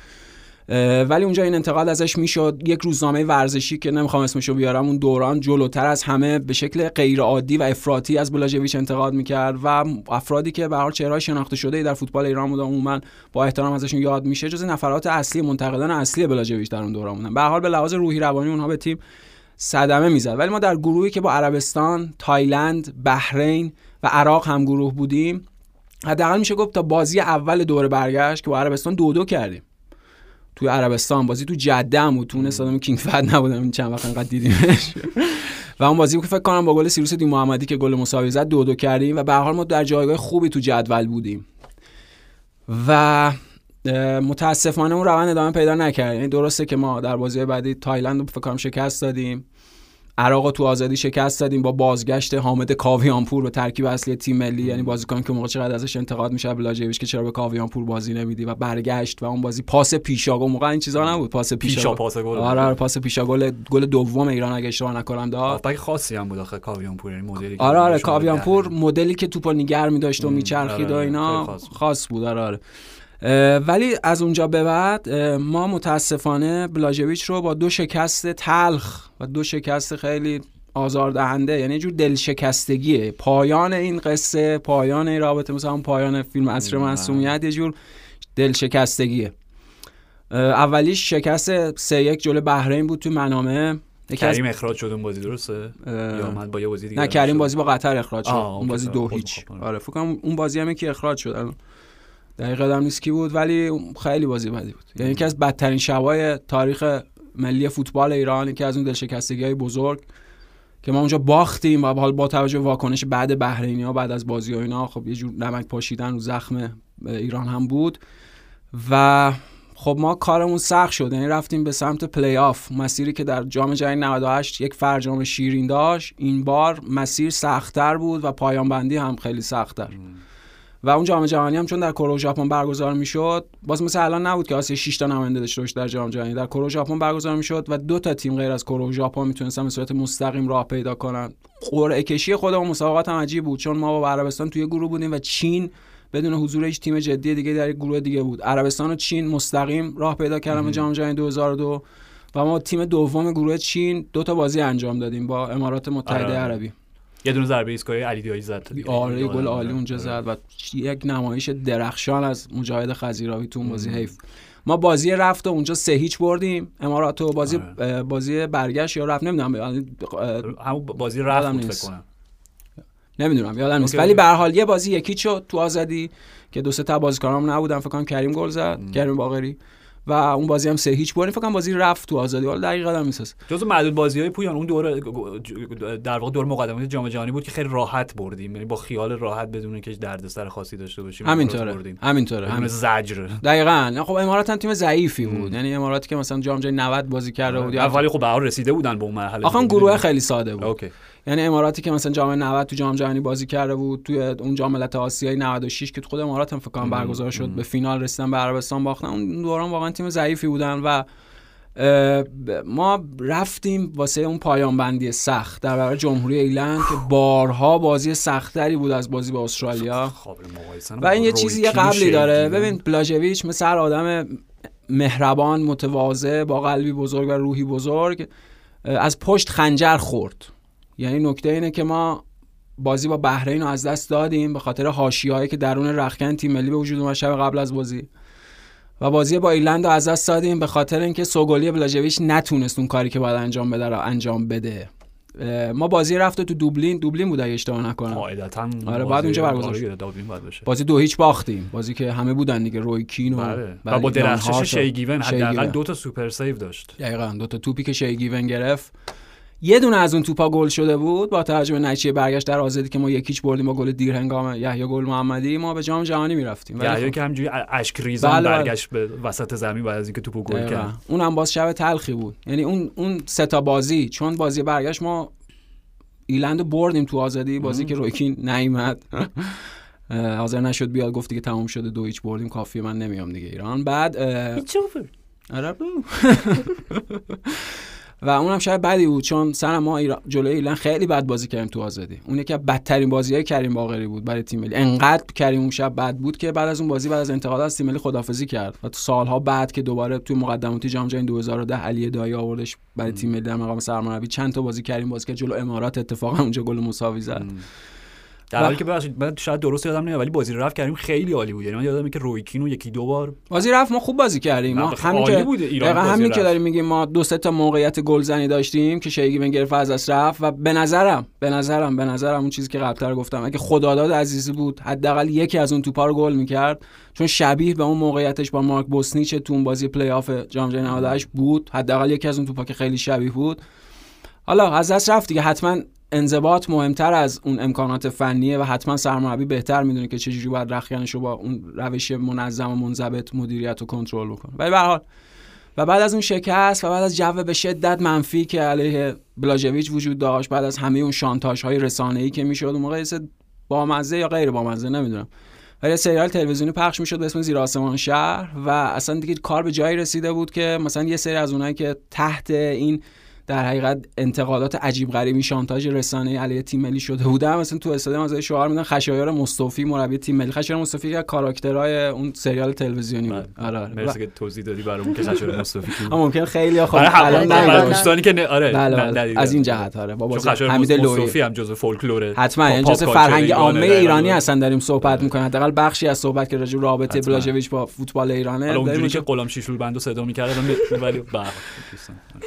ولی اونجا این انتقاد ازش می‌شد. یک روزنامه ورزشی که نمی‌خوام اسمشو بیارم اون دوران جلوتر از همه به شکل غیر عادی و افراطی از بلاژویچ انتقاد می‌کرد و افرادی که به هر چهره شناخته شده در فوتبال ایران بودن عموما با احترام ازشون یاد میشه جز نفرات اصلی منتقدان اصلی بلاژویچ در اون دوران بودن. به حال به لحاظ روحی روانی اونها به تیم صدمه می‌زد. ولی ما در گروهی که با عربستان، تایلند، بحرین و عراق هم گروه بودیم حداقل میشه گفت تا بازی اول دور برگشت که با عربستان دو دو کردیم. توی عربستان بازی تو جده هم بود تو اون استادیوم King فهد نمی‌دونم این چند وقت انقدر دیدیمش. و اون بازی که فکر کنم با گل سیروس دین‌محمدی که گل مساوی زد دو دو کردیم و به حال ما در جایگاه خوبی تو جدول بودیم. و متاسفانه اون روند ادامه پیدا نکرد. یعنی درسته که ما در بازی بعدی تایلند فکر کنم شکست دادیم. عراق تو آزادی شکست دادیم با بازگشت حامد کاویانپور به ترکیب اصلی تیم ملی یعنی بازیکن که موقع چقدر ازش انتقاد میشه بلاژویچ که چرا به کاویانپور بازی نمیدی و برگشت و اون بازی پاس پیشا موقع این چیزا نبود پاس پیشا پاس گل آره آره پاس پیشا گل گل دوم ایران اگه اشتباه نکنم داد. خاصی هم بود آخه کاویانپور یعنی مدلی آره آره کاویانپور مدلی که توپو نگه می‌داشت و میچرخید و آره، اینا خاص بود آره آره. ولی از اونجا به بعد ما متاسفانه بلاژویچ رو با دو شکست تلخ و دو شکست خیلی آزاردهنده یعنی جور دلشکستگیه. پایان این قصه پایان این رابطه مثلا پایان فیلم اصر معصومیت یه جور دلشکستگیه. اولیش شکست سه یک جلو بحرین بود تو منامه. کریم اخراج شد اون بازی درسته؟ یا اومد با یه بازی دیگه نه کریم بازی با قطر اخراج شد. اون بازی دو هیچ. آره فکر کنم اون بازی هم که اخراج شد. دقیقه هم نیست کی بود ولی خیلی بازی بدی بود. یعنی یکی از بدترین شبای تاریخ ملی فوتبال ایران که از اون دلشکستگی های بزرگ که ما اونجا باختیم و حال با توجه واکنش بعد بحرینی ها بعد از بازی ها اینا خب یه جور نمک پاشیدن رو زخم ایران هم بود. و خب ما کارمون سخت شد. یعنی رفتیم به سمت پلی آف مسیری که در جام جهانی 98 یک فرجام شیرین داشت. این بار مسیر سختتر بود و پایان بندی هم خیلی سختتر. و اون جام جهانی هم چون در کره و ژاپن برگزار می‌شد باز مثل الان نبود که آسیا 6 تا نماینده داشته باشه در جام جهانی. در کره ژاپن برگزار می‌شد و دو تا تیم غیر از کره ژاپن می‌تونستن به صورت مستقیم راه پیدا کنن. قرعه کشی خودمون مسابقات هم عجیب بود چون ما با عربستان توی گروه بودیم و چین بدون حضور هیچ تیم جدی دیگه در یک گروه دیگه بود. عربستان و چین مستقیم راه پیدا کردن به جام جهانی 2002 و ما تیم دوم گروه چین دو تا بازی انجام دادیم با امارات متحده آره. عربی. یه دونه ضربه ایستگاهی علی دیایی زد. آره گل عالی اونجا زد و یک نمایش درخشان از مجاهد خزیراوی تو بازی حیف. ما بازی رفت و اونجا سه هیچ بردیم. امارات و بازی آره. بازی برگشت یا رفت نمی‌دونم. همون بازی رفت بود فکر کنم. نمی‌دونم یادم نیست. ولی به هر حال یه بازی یکی شد تو آزادی که دو سه تا بازیکنام نبودن فکر کنم کریم گل زد کریم باقری. و اون بازی هم سه هیچ بردیم. فکر کنم بازی رفت تو آزادی. حالا دقیقاً هم نیست جزو معدود بازی های پویان اون دور در واقع دور مقدمه جام جهانی بود که خیلی راحت بردیم. یعنی با خیال راحت بدون که دردسر خاصی داشته باشیم همینطوره. همینطوره. همین زجر. دقیقاً. خب امارات هم تیم ضعیفی بود. یعنی اماراتی که مثلا جام جهانی 90 بازی کرده بود اولی خب به رسیده بودن به اون مرحله آخه گروه خیلی ساده بود. اوکی. یعنی اماراتی که مثلا جام 90 تو جام جهانی بازی کرده بود توی اون جام ملت آسیایی 96 که خود امارات هم فکر کنم برگزار شد به فینال رسیدن به عربستان باختن اون دوران واقعا تیم ضعیفی بودن و ما رفتیم واسه اون پایان بندی سخت در برابر جمهوری ایلند که بارها بازی سختتری بود از بازی با استرالیا. خب، و این یه چیزی یه قبلی داره. ببین بلاژویچ مثل هر آدم مهربان متواضع با قلبی بزرگ و روحی بزرگ از پشت خنجر خورد. یعنی نکته اینه که ما بازی با بحرین رو از دست دادیم به خاطر حاشیه‌ای که درون رخکن تیم ملی به وجود اومد شب قبل از بازی. و بازی با ایرلند رو از دست دادیم به خاطر اینکه سوگلی بلاژویچ نتونست اون کاری که باید انجام بده رو انجام بده. ما بازی رفت تو دوبلین دوبلین بود اگه اشتباه نکنم. قاعدتا آره بعد اونجا برگزار بازی دو هیچ باختیم. بازی که همه بودن دیگه روی کین و بله. و با درخشش شی گیون حداقل دو تا super save داشت. دقیقاً دو تا توپی که شی گیون گرفت. یه دونه از اون توپا گل شده بود با توجه به نتیجه برگشت در آزادی که ما یک هیچ بردیم با گل دیر هنگام یحیی گل محمدی ما به جام جهانی می‌رفتیم. یحیی خب. که همجوری اشک ریزان بله, بله. برگشت به وسط زمین بعد از اینکه توپو گل کرد. اونم باز شب تلخی بود. یعنی اون اون سه تا بازی چون بازی برگشت ما ایلند بردیم تو آزادی بازی که رویکین نیومد. حاضر نشد بیاد گفت که تموم شده دو هیچ بردیم کافیه من نمیام دیگه ایران. بعد آره و اونم شاید بدی بود چون سر ما ایران جلوی ایران خیلی بد بازی کردیم تو آزادی. اون یکی از بدترین های کریم باقری بود برای تیم ملی. انقدر کریم اون شب بد بود که بعد از اون بازی بعد از انتقال از تیم ملی خدافزی کرد و تو سالها بعد که دوباره توی مقدماتی جام جهانی 2010 علی دایی آوردش برای تیم ملی در مقام سرمربی چند تا بازی کریم بازی که جلو امارات اتفاقا اونجا گل مساوی زد. در حالی که ببخشید من شاید درست یادم نمیاد ولی بازی رفت کردیم خیلی عالی بود. یعنی من یادم که روی کین و یکی دو بار بازی رفت ما خوب بازی کردیم. ما همین که همین که داریم میگیم ما دو سه تا موقعیت گلزنی داشتیم که شی گیون گرفت از دست رفت و به نظرم به نظرم به نظرم اون چیزی که قبلتر گفتم اگه خداداد عزیزی بود حداقل یکی از اون توپا رو گل می‌کرد. چون شبیه به اون موقعیتش با مارک بوسنیچ تو اون بازی پلی آف جام جهانی 98 بود. حداقل یکی از اون توپا که خیلی شبیه بود. حالا از دست رفت دیگه حتما انضباط مهمتر از اون امکانات فنیه و حتما سرمربی بهتر می‌دونه که چجوری باید رخیانش رو با اون روش منظم و منضبط مدیریت و کنترل بکنه. ولی به حال و بعد از اون شکست و بعد از جو به شدت منفی که علیه بلاژویچ وجود داشت بعد از همه اون شانتاژ های رسانه ای که می‌شد اون موقع با مزه یا غیر با مزه نمی‌دونم. ولی سریال تلویزیونی پخش می‌شد به اسم زیر آسمان شهر و اصلا دیگه کار به جایی رسیده بود که مثلا یه سری از اونایی که تحت این در حقیقت انتقادات عجیب غریبی شانتاژ رسانه علیه تیم ملی شده بوده. مثلا تو استادیوم از شعار میدن خشایار مصطفی مربی تیم ملی. خشایار مصطفی که کاراکترهای اون سریال تلویزیونی بود. بله. آره, آره. مرسی که توضیح دادی برامون که خشایار مصطفی ممکن خیلی خب الان دوستانی که آره بله، بله. از این جهت آره. بابا حمید مصطفی هم جزء فولکلوره حتما یعنی جزء فرهنگ عامه ایرانی هستن داریم صحبت می‌کنیم. حداقل بخشی از صحبت که راجع رابطه بلاژویچ با فوتبال ایرانه اونجوری که غلام شیشول بندو صدا می‌کرد ولی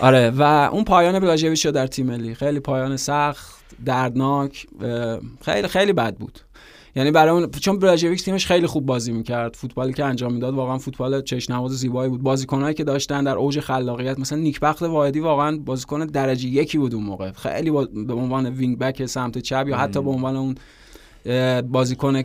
آره و اون پایان بلاژویچ در تیم ملی. خیلی پایان سخت دردناک خیلی خیلی بد بود. یعنی برای اون چون براژویک تیمش خیلی خوب بازی می‌کرد. فوتبالی که انجام می‌داد واقعا فوتبال چشنواز زیبایی بود. بازیکنایی که داشتن در اوج خلاقیت مثلا نیکبخت واحدی واقعا بازیکن درجه یکی بود اون موقع. خیلی به عنوان وینگ بک سمت چپ یا حتی به عنوان اون بازیکن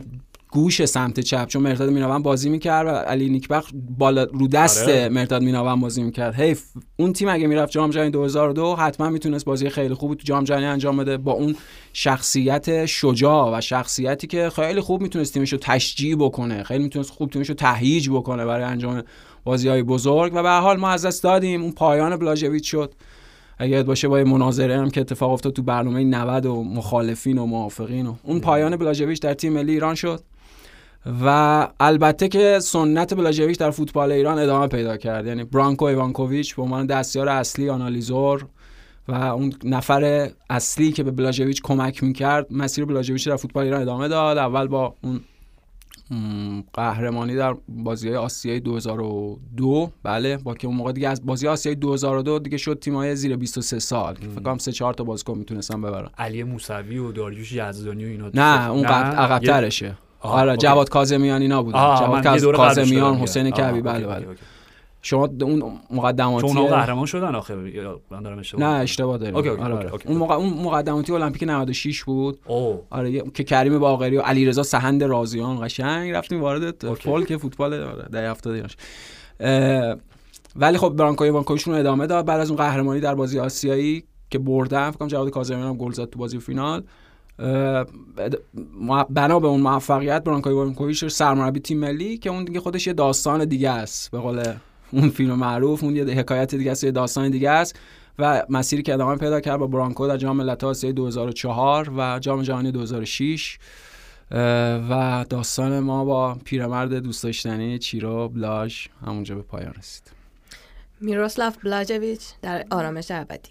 گوش سمت چپ چون مرتاد میناون بازی می‌کرد و علی نیکبخت بالا رو دست آره. مرتاد میناون بازی می‌کرد. حیف اون تیم اگه می‌رفت جام جهانی 2002 حتما می‌تونست بازی خیلی خوب تو جام جهانی انجام بده با اون شخصیت شجاع و شخصیتی که خیلی خوب می‌تونست تیمش رو تشجیع بکنه خیلی می‌تونست خوب تیمش رو تهییج بکنه برای انجام بازی های بزرگ و به حال ما از دست دادیم. اون پایان بلاژویچ شد. اگه باشه با مناظره هم که اتفاق افتاد تو برنامه 90 و مخالفین و موافقین و اون پایان بلاژویچ در تیم ملی ایران شد. و البته که سنت بلاژویچ در فوتبال ایران ادامه پیدا کرد. یعنی برانکو ایوانکوویچ به عنوان دستیار اصلی آنالیزور و اون نفر اصلی که به بلاژویچ کمک می‌کرد مسیر بلاژویچ در فوتبال ایران ادامه داد. اول با اون قهرمانی در بازی های آسیای 2002 بله با که اون موقع دیگه از بازی آسیای 2002 دیگه شد های زیر 23 سال. فکر کنم 3 4 تا بازیکن می‌تونستن ببرن. علی موسوی و داریوش یزدانی و اینا نه اون عقب ترشه آره جواد کاظمیان اینا بود جواد کاظمیان حسین کعبی بله بله. شما اون مقدماتی چون قهرمان شدن آخه من دارم اشتباه نه اشتباه داریم. آره, آره. اون موقع اون مقدماتی المپیک 96 بود. اوه. آره که کریم باقری و علیرضا سهند رازیان قشنگ رفتیم وارد فولک فوتبال آره ده 70 ولی خب برانکو ایوانکوویچ ادامه داد. بعد از اون قهرمانی در بازی آسیایی که بردن فکر کنم جواد کاظمیان هم گل زد تو بازی فینال. بنا به اون موفقیت برانکوی ایوانکوویچ سرمربی تیم ملی که اون دیگه خودش یه داستان دیگه است. به قول اون فیلم معروف اون یه حکایت دیگه است یه داستان دیگه است و مسیری که ادامه پیدا کرد با برانکو در جام ملت‌های آسیا 2004 و جام جهانی 2006 و داستان ما با پیرمرد دوست داشتنی چیرو بلاژ همونجا به پایان رسید. میروسلاف بلاژویچ در آرامش ابدی.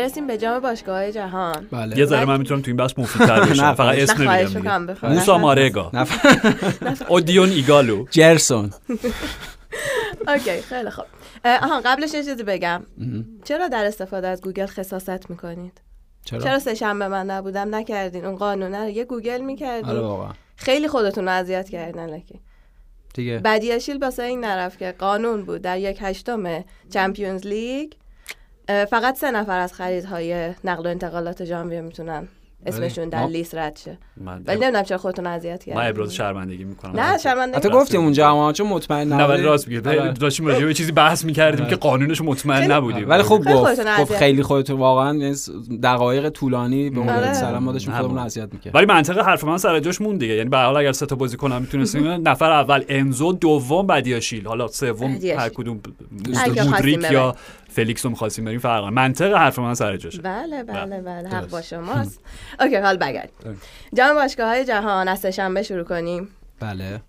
برسیم به جام باشگاه جهان. بله. یه ذره من می‌تونم تو این بخش مفیدتر بشم. فقط اسم نمیگم موسا مارگا. اودیون ایگالو. جرسون. اوکی خیلی خوب. آها قبلش یه چیزی بگم. چرا در استفاده از گوگل خساست می‌کنید؟ چرا؟ چرا سه شنبه من نبودم؟ نکردین. اون قانونه رو یه گوگل می‌کردین. آره خیلی خودتون اذیت کردین لکی. دیگه. بدیاشیل واسه این نرفت که قانون بود. در یک هشتم چمپیونز لیگ فقط سه نفر از خریدهای نقل و انتقالات ژانویه می‌تونن اسمشون در لیست رد شه. ولی نمی‌دونم چرا خودتون اذیت کردین. من ابراز شرمندگی می‌کنم. نه شرمندگی حتی گفتیم اونجا اما چون مطمئن نه ولی راست میگه. آره. داشتیم راجع به چیزی بحث می‌کردیم آره. که قانونش مطمئن نبودیم. ولی خوب گفت خیلی خودتون واقعا دقایق طولانی به اون آره. سلام مادشون خودمون اذیت می‌کرد ولی منطقه حرف من سر جاش مون دیگه. یعنی به حال اگر سه تا بازیکن هم می‌تونستیم. نفر اول انزو دوم بدیاشیل. حالا سوم هر کدوم مودریک یا فلیکس رو می‌خواستیم بریم فرق منطق حرف من سر جاشه. بله بله بله. حق با شماست. اوکی حالا برگردیم جام باشگاه های جهان از شنبه شروع کنیم. بله.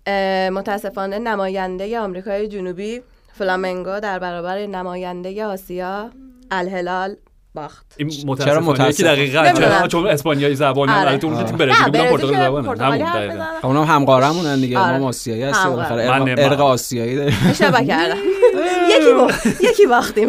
متاسفانه نماینده آمریکای جنوبی فلامنگو در برابر نماینده آسیا الهلال باخت. این چرا متاسفانه دقیقاً چون اسپانیایی زبانی آره. تو اون برزیلی بودن پرتغالی زبانه. همون دقیقاً. اونم همقارمونن دیگه ما آسیایی هستیم بالاخره ارق آسیایی داریم. اشتباه کردم. یکی یکی باختیم.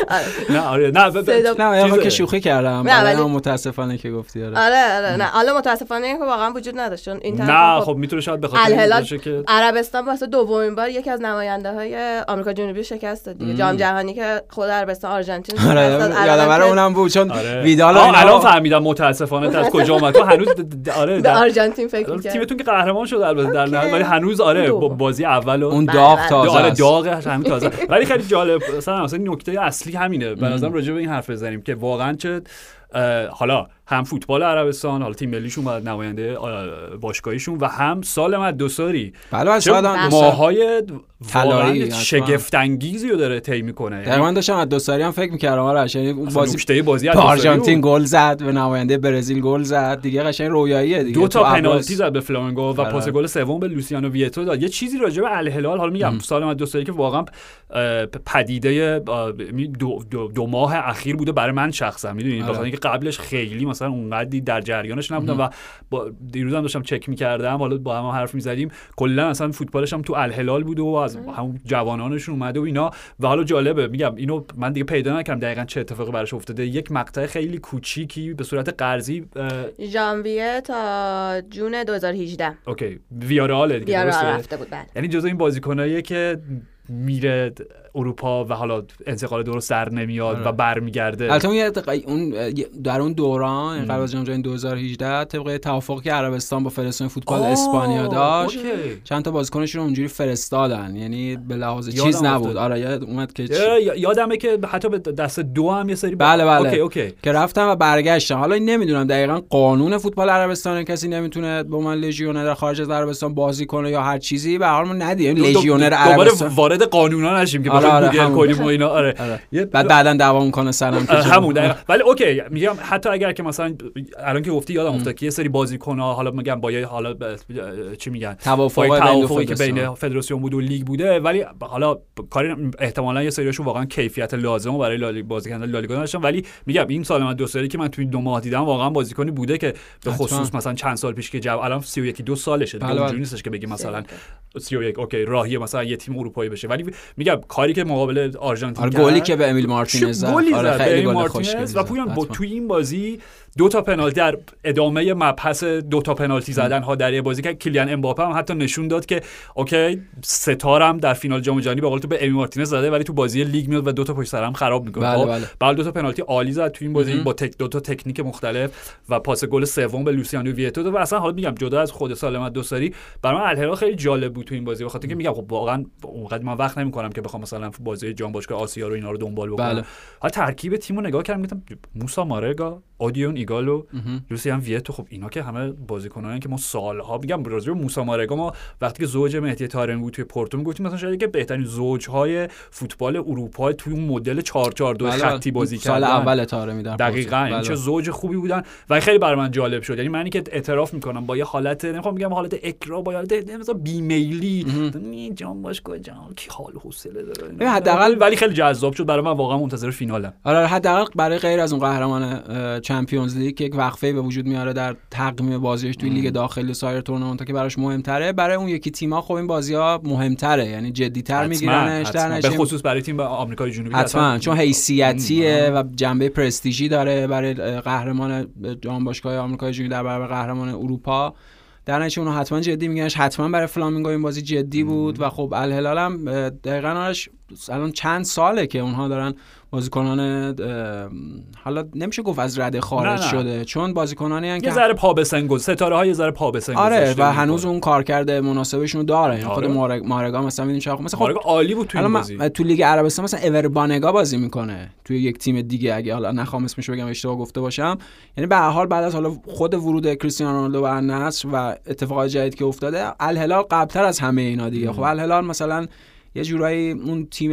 نه آره نه نه که شوخی کردم. نه متاسفانه که گفتی آره. آره آره نه. حالا متاسفانه که واقعا وجود نداشت چون این نه خب می‌تونه شاید بخاطر که عربستان واسه دومین بار یکی از نماینده های آمریکا جنوبی شکست داد دیگه. جام جهانی که خود عربستان آرژانتین یادم اونم بود چون ویدال الان فهمیدم متاسفانه از کجا اومد. تو هنوز آره به آرژانتین فکر می‌کرد تیمتون که قهرمان شد البته در نهایت ولی هنوز آره بازی اول اون داغ بله، تازه آره داغ همین تازه ولی خیلی جالب مثلا مثلا نکته اصلی همینه. به نظرم راجع به این حرف بزنیم که واقعا چه حالا هم فوتبال عربستان حالا تیم ملیشون و نماینده باشگاهیشون و هم سال دوساری بله ماهای طلایی شگفت انگیزی رو داره طی می‌کنه. در من داشتم دوساری هم فکر می‌کردم آره یعنی اون بازی بازی آرژانتین گل زد به نماینده برزیل گل زد دیگه قشنگ رویاییه دیگه. دو تا پنالتی زد به فلامنگو و پاس گل سوم به لوسیانو ویتو داد. یه چیزی راجع به الهلال حالا میگم سال دوساری که واقعا پدیده دو, دو, دو ماه اخیر بوده برای من شخصا می‌دونید آره. اینکه قبلش خیلی مثلا اونقدی در جریانش نبودم و دیروز هم داشتم چک می‌کردم حالا با هم حرف می‌زدیم. کلا اصلا فوتبالش هم تو الهلال بوده و از همون جوانانشون اومده و اینا. و حالا جالبه میگم اینو من دیگه پیدا نکردم دقیقا چه اتفاقی براش افتاده. یک مقطع خیلی کوچیکی به صورت قرضی ژانویه تا جون 2018 اوکی. ویارال دیگه ویارال رفته بود بله. یعنی جزو این بازیکنایی که میره اروپا و حالا انتقال درست در نمیاد آره. و برمیگرده. البته اون اون در اون دوران این جام جهانی 2018 طبق توافقی که عربستان با فدراسیون فوتبال اسپانیا داشت. اوکی. چند تا بازیکنشون رو اونجوری فرستادن. یعنی به لحاظ چیز نبود. آره یاد اومد که یادمه که حتی به دست دو هم یه سری بله بله. اوکی اوکی. که رفتم و برگشتم حالا نمی‌دونم دقیقا قانون فوتبال عربستان کسی نمی‌تونه به من لژیونر در خارج از عربستان بازی کنه یا هر چیزی. به حال ما ندیدیم لژیونر عربستان. وارد قانونا نشیم که آره آره گوگل کنیم و اینا آره, آره. بعد بعدا دعوا می‌کنه سرم همون ولی اوکی میگم حتی اگر که مثلا الان که گفتی یادم افتاد که یه سری بازیکن ها حالا میگم با حالا چی میگن؟ توافق توافقی که بین فدراسیون بود و لیگ بوده ولی حالا کاری احتمالا یه سریاشون واقعا کیفیت لازم برای لالیگ بازی کردن لالیگا داشتن ولی میگم این سال من دو سالی که من توی دو ماه دیدم واقعا بازیکنی بوده که به خصوص مثلا چند سال پیش که جو الان 31 دو سالشه دیگه بله، اونجوری بله. نیستش که بگی مثلا 31 اوکی راهی مثلا یه تیم اروپایی بشه. ولی میگم کاری که مقابل آرژانتین آره گلی که به امی مارتینز زد. آره خیلی گل خوشگلی و پویان با تو این بازی دو تا پنالتی در ادامه مبحث دو تا پنالتی زدن ها در یه بازی که کلیان امباپه هم حتی نشون داد که اوکی ستارم در فینال جام جهانی به قول تو به امی مارتینز زده ولی تو بازی لیگ میاد و دو تا پشت سرم خراب می‌کنه. بله خب، بله. دو تا پنالتی عالی زد تو این بازی با تک دو تا تکنیک مختلف و پاس گل سوم به لوسیانو ویتو و اصلا حالا میگم جدا از خود سالم الدوسری برای من الهلال خیلی جالب بود تو این بازی. بخاطر اینکه میگم خب واقعا اونقدر من وقت نمی‌کنم که بخوام مثلا بازی جام باشگاه آسیا رو اینا رو دنبال بکنم. بله. حالا ترکیب تیمو نگاه کردم گفتم موسی مارگا اودیون ایگالو لوسیان ویتو خب اینا که همه بازیکنان که ما سالها میگم به موسی مارگا ما وقتی که زوج مهدی تارن بود توی پورتو می‌گفتیم مثلا شاید که بهترین زوجهای فوتبال اروپا توی اون مدل 442 بله، خطی بازی کردن. سال اول تارمی در دقیقاً بله. چه زوج خوبی بودن. و خیلی برای من جالب شد. یعنی منی که اعتراف می‌کنم با یه حالت نمی‌خوام بگم حالت اکرا با حالت مثلا بیمیلی. جان باش کجا؟ کی حال حوصله داره؟ حداقل ولی خیلی جذاب شد. برای من واقعا منتظر فینالم. آره حداقل برای غیر از اون قهرمان چمپیونز لیگ یک وقفه به وجود میاره در تقویم بازیش توی لیگ داخلی سایر تورنمنت که براش مهمتره. برای اون یکی تیم‌ها خب این بازی ها مهمتره یعنی جدی‌تر میگیرنش در به خصوص برای تیم آمریکای جنوبی حتما چون حیثیتیه و جنبه پرستیژی داره برای قهرمان جام باشگاه آمریکای جنوبی در برابر قهرمان اروپا. در نتیجه اونو حتما جدی میگنش حتما برای فلامینگو این بازی جدی بود و خب الهلال هم دقیقا الان چند ساله که اونها دارن بازیکنان حالا نمیشه گفت از رده خارج شده چون بازیکنانی هستن یه ذره پا به سنگ ستاره های ذره پا به آره و هنوز اون کارکرد مناسبشون داره. یعنی خود آره. مارگا مثلا میدین چرا مثلا خب عالی بود تو این بازی. تو لیگ عربستان مثلا اور بانگا بازی می‌کنه. توی یک تیم دیگه اگه حالا نخوام اسمش بگم اشتباه گفته باشم. یعنی به هر حال بعد از حالا خود ورود کریستیانو رونالدو به النصر و اتفاقات جدید که افتاده الهلال قبلتر از همه اینا دیگه. خب الهلال مثلا یه جورایی اون تیم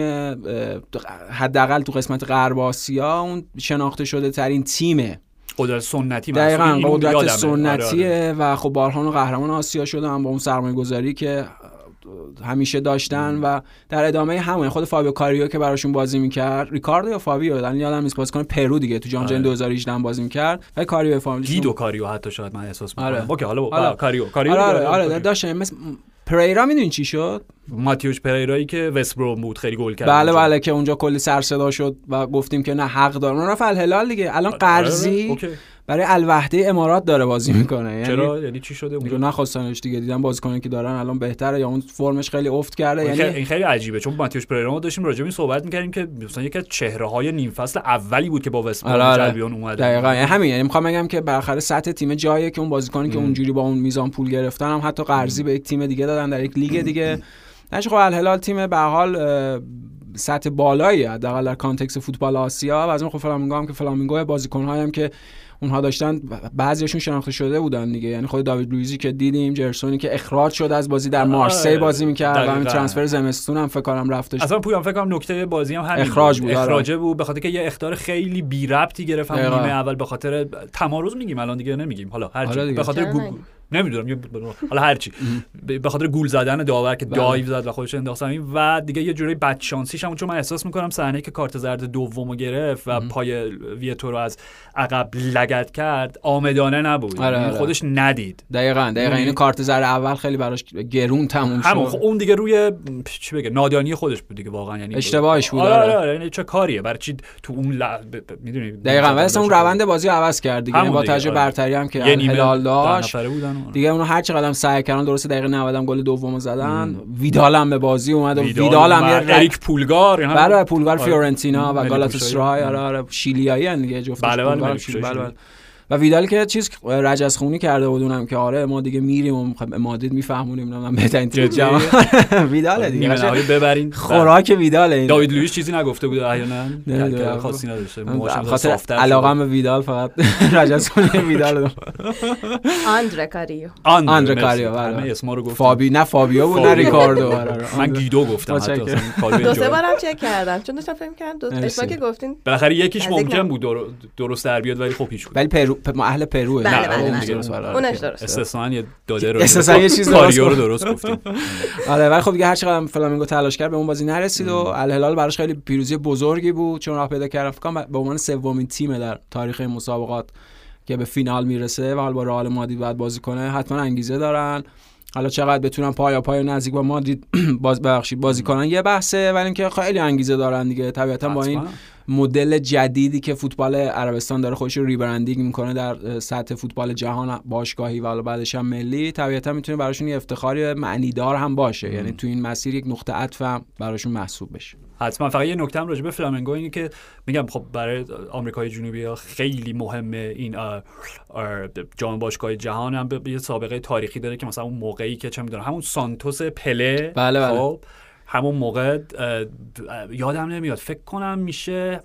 حداقل تو قسمت غرب آسیا اون شناخته شده ترین تیمه قدرت سنتی دقیقا قدرت سنتیه آره، آره. و خب بارها هم قهرمان آسیا شدن با اون سرمایه گذاری که همیشه داشتن و در ادامه همون خود فابیو کاریو که براشون بازی می‌کرد. ریکاردو یا فابیو؟ الان یادم نیست. بازیکن پرو دیگه تو جام جهانی 2018 بازی می‌کرد. و کاریو فامیل گیدو کاریو حتی شاید من احساس می‌کنم. آره. اوکی حالا آره. کاریو. کاریو آره آره, آره داشت مثل پریرا می‌دونی چی شد؟ ماتیوش پریرایی که وستبروم بود خیلی گل کرد بله بله که اونجا کلی سر صدا شد و گفتیم که نه حق داره اون رفت الهلال دیگه. الان آره، قرضی برای الوحده امارات داره بازی می‌کنه. یعنی چرا؟ یعنی چی شده اونجا نخواستنش دیگه دیدم بازیکنی که دارن الان بهتره یا اون فرمش خیلی افت کرده. یعنی این خیلی عجیبه چون ماتیوش پررا ما داشتیم راجع به صحبت می‌کردیم که مثلا یکی از چهره های نیم فصل اولی بود که با وست آره، آره. اومده دقیقاً. یعنی همین یعنی می‌خوام بگم که بالاخره سطح تیم جایه که اون بازیکنی که اونجوری با اون میزان پول گرفتن هم حتی قرضی به یک تیم دیگه دادن در یک لیگ دیگه. نشه خب الهلال تیم به حال سطح بالایی حداقل در context فوتبال آسیا. و از اون خب فلامینگو هم که فلامینگو بازیکن‌هایی هم که اونها داشتن بعضیشون شناخته شده بودن دیگه. یعنی خود داوید لویزی که دیدیم جرسونی که اخراج شد از بازی در مارسی آره، بازی می‌کرد و همین transfer زمستون هم فکر کنم رفتش. اصلا پویان فکر کنم نکته بازی هم همین اخراج بود. آره. اخراجه بود به خاطر که یه اخطار خیلی بی ربطی گرفت هم نیمه اول به خاطر تمارض میگیم الان دیگه نمیگیم. حالا هر آره به خاطر نمی‌دونم حالا هرچی به خاطر گول زدن داور که بله. دایو زد و خودش انداخت و دیگه یه جوری بد شانسیش هم چون من احساس می‌کنم صحنه که کارت زرد دومو گرفت و پای ویتو رو از عقب لگد کرد آمدانه نبود. آره یعنی آره. خودش ندید. دقیقاً دقیقاً. این کارت زرد اول خیلی براش گرون تموم شد. خب اون دیگه روی چی بگه نادانی خودش بود دیگه واقعا یعنی اشتباهش بود آره آره, آره. یعنی چه کاریه؟ برای چی تو اون ل... می‌دونی؟ دقیقاً ولی اون روند بازی عوض کرد دیگه. یعنی با تجربه آره. برتری هم که هلال داشت. دیگه اون هر چقدر سعی کردن درست دقیقه 90 هم گل دومو زدن. ویدال هم به بازی اومد و ویدال هم یه اریک پولگار بله پولگار فیورنتینا و گالاتاسرای آره آره. شیلیایی دیگه جفت بله بله. و ویدال که چیز رجز خونی کرده بودونم که آره ما دیگه میریم و مادید میفهمونیم من بهترین تیم جهان. ویدال دیگه. ببرین. خوراک ویدال داوید لوئیس چیزی نگفته بود احیانا. خاصی نداشته. خاطر علاقه به ویدال فقط. رجز خونی ویدال آندره کاریو. آندره کاریو بله. اسم رو گفت فابی نه فابیو بود نه ریکاردو آره، من گیدو گفتم حتی دو سه بارم چک کردم. چون داشتم فکر کردم دو اسما که گفتین بالاخره یکیش ممکن بود درست در بیاد ولی خب هیچ بود ولی پرو ما اهل پروه. بله بله اونش درست استثنا یه داده رو استثنا یه چیز درست رو درست گفتیم. آره ولی خب دیگه هر چقدر فلامینگو تلاش کرد به اون بازی نرسید و الهلال براش خیلی پیروزی بزرگی بود. چون راه پیدا کرد فکر به عنوان سومین تیم در تاریخ مسابقات که به فینال می‌رسه و حالا با رئال مادرید بعد بازی کنه حتما انگیزه دارن. حالا چقدر بتونن پایا پای نزدیک با مادرید باز بخشید بازی کنن یه بحثه. ولی اینکه خیلی انگیزه دارن دیگه. طبیعتا با این مدل جدیدی که فوتبال عربستان داره خودش رو ریبرندینگ می‌کنه در سطح فوتبال جهان باشگاهی و حالا بعدش هم ملی طبیعتا می‌تونه براشون یه افتخاری معنیدار هم باشه. یعنی تو این مسیر یک نقطه عطف براشون محسوب بشه. حتما. فقط یه نکته هم راجع به فلامنگو اینه که میگم خب برای آمریکای جنوبی ها خیلی مهمه این جام باشگاه جهان هم به یه سابقه تاریخی داره که مثلا اون موقعی که چه می‌دونم همون سانتوس پله. بله بله. خب همون موقع یادم نمیاد. فکر کنم میشه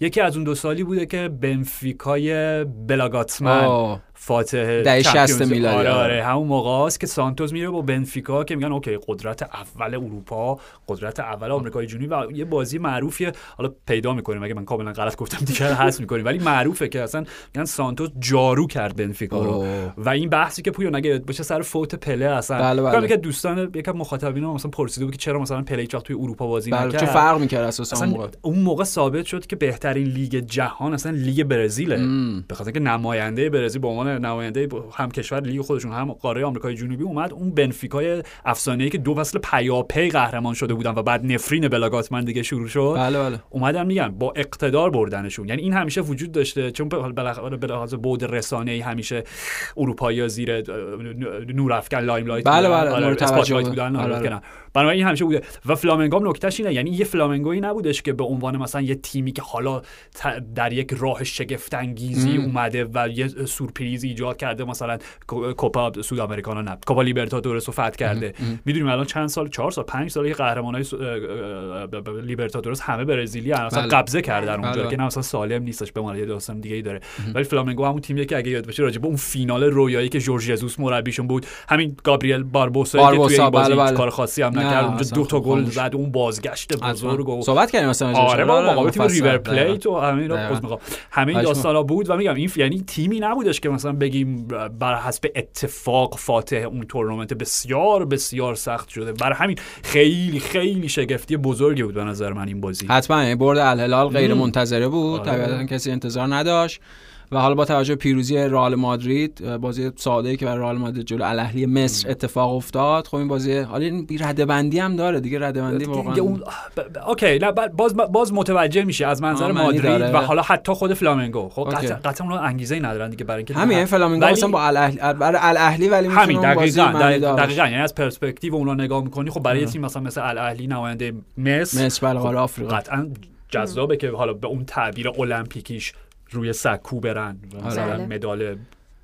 یکی از اون دو سالی بوده که بنفیکای بلاگاتمن فاتح دهه 60 میلادی آره. آره همون موقع است که سانتوس میره با بنفیکا که میگن اوکی قدرت اول اروپا قدرت اول آمریکای جنوبی و یه بازی معروفیه. حالا پیدا می‌کنیم اگه من کاملا غلط گفتم دیگه هست می‌کنیم. ولی معروفه که اصلا میگن سانتوس جارو کرد بنفیکا رو. و این بحثی که پویا نگه باشه سر فوت پله اصلا. بله بله. که دوستان یکم مخاطبین مثلا پرسیده بود که چرا مثلا پله هیچ توی اروپا بازی بله. نکرد. چه فرق می‌کرد اساسا اون موقع؟ اون موقع ثابت شد که بهترین لیگ جهان اصلا لیگ برزیله. به خاطر اینکه نماینده برزیل به عنوان نماینده هم کشور لیگ خودشون هم قاره آمریکای جنوبی اومد. اون بنفیکای افسانه‌ای که دو فصل پیاپی قهرمان شده بودن و بعد نفرین بلا گاتمن دیگه شروع شد بله بله. اومدن میگن با اقتدار بردنشون. یعنی این همیشه وجود داشته. چون بالاخره به لحاظ بود رسانه‌ای همیشه اروپایی زیر نور افکن limelight بله بله آره توجه. بودن آره آره. بنابراین همیشه بوده. و فلامنگو هم نکتهش اینه. یعنی یه فلامنگویی نبودش که به عنوان مثلا یه تیمی که حالا در یک راه شگفت انگیزی اومده و یه سورپریز ایجاد کرده مثلا کوپا سودآمریکانا نه کوپا لیبرتادورس رو فتح کرده. می‌دونیم الان چند سال چهار سال پنج سال قهرمانای لیبرتادورس همه برزیلی اصلا بله. قبضه کردن اونجا بله. که نه مثلا سالم نیستش به یه داستان دیگه ای داره ولی فلامنگو همون تیمیه که اگه یاد باشه راجع به اون فینال رویایی که جورج ژسوس مربیشون بود همین گابریل باربوسا که توی این بازی بله کار خاصی هم نکرد اونجا دو تا گل زد اون بازگشت بزرگ و صحبت کردیم مثلا آره با مقابل تیم ریور پلیت و همین همه این داستانا بود و میگم این یعنی تیمی نبودش که مثلا بگیم بر حسب اتفاق فاتح اون تورنمنت بسیار بسیار سخت شده. برای همین خیلی خیلی شگفتی بزرگی بود به نظر من این بازی. حتما. یعنی برد الهلال غیر منتظره بود. آره. طبیعتا کسی انتظار نداشت. و حالا با توجه پیروزی رئال مادرید بازی ساده ای که برای رئال مادرید جلو الاهلی مصر اتفاق افتاد. خب این بازی حالا این رده بندی هم داره دیگه رده بندی واقعا اون... اوکی نه باز باز متوجه میشه از منظر مادرید و حالا حتی خود فلامنگو. خب قطعا اون انگیزه ای ندارن دیگه برای اینکه همین فلامنگو ولی... مثلا با الاهلی برای الاهلی ولی همین دقیقاً دقیقاً یعنی از پرسپکتیو اونا نگاه می‌کنی خب برای تیم مثلا مثل الاهلی نماینده مصر مصر بله خب آفریقا. قطعا جذابه که حالا به اون تعبیر المپیکیش روی سکو برن مثلا بله. مدال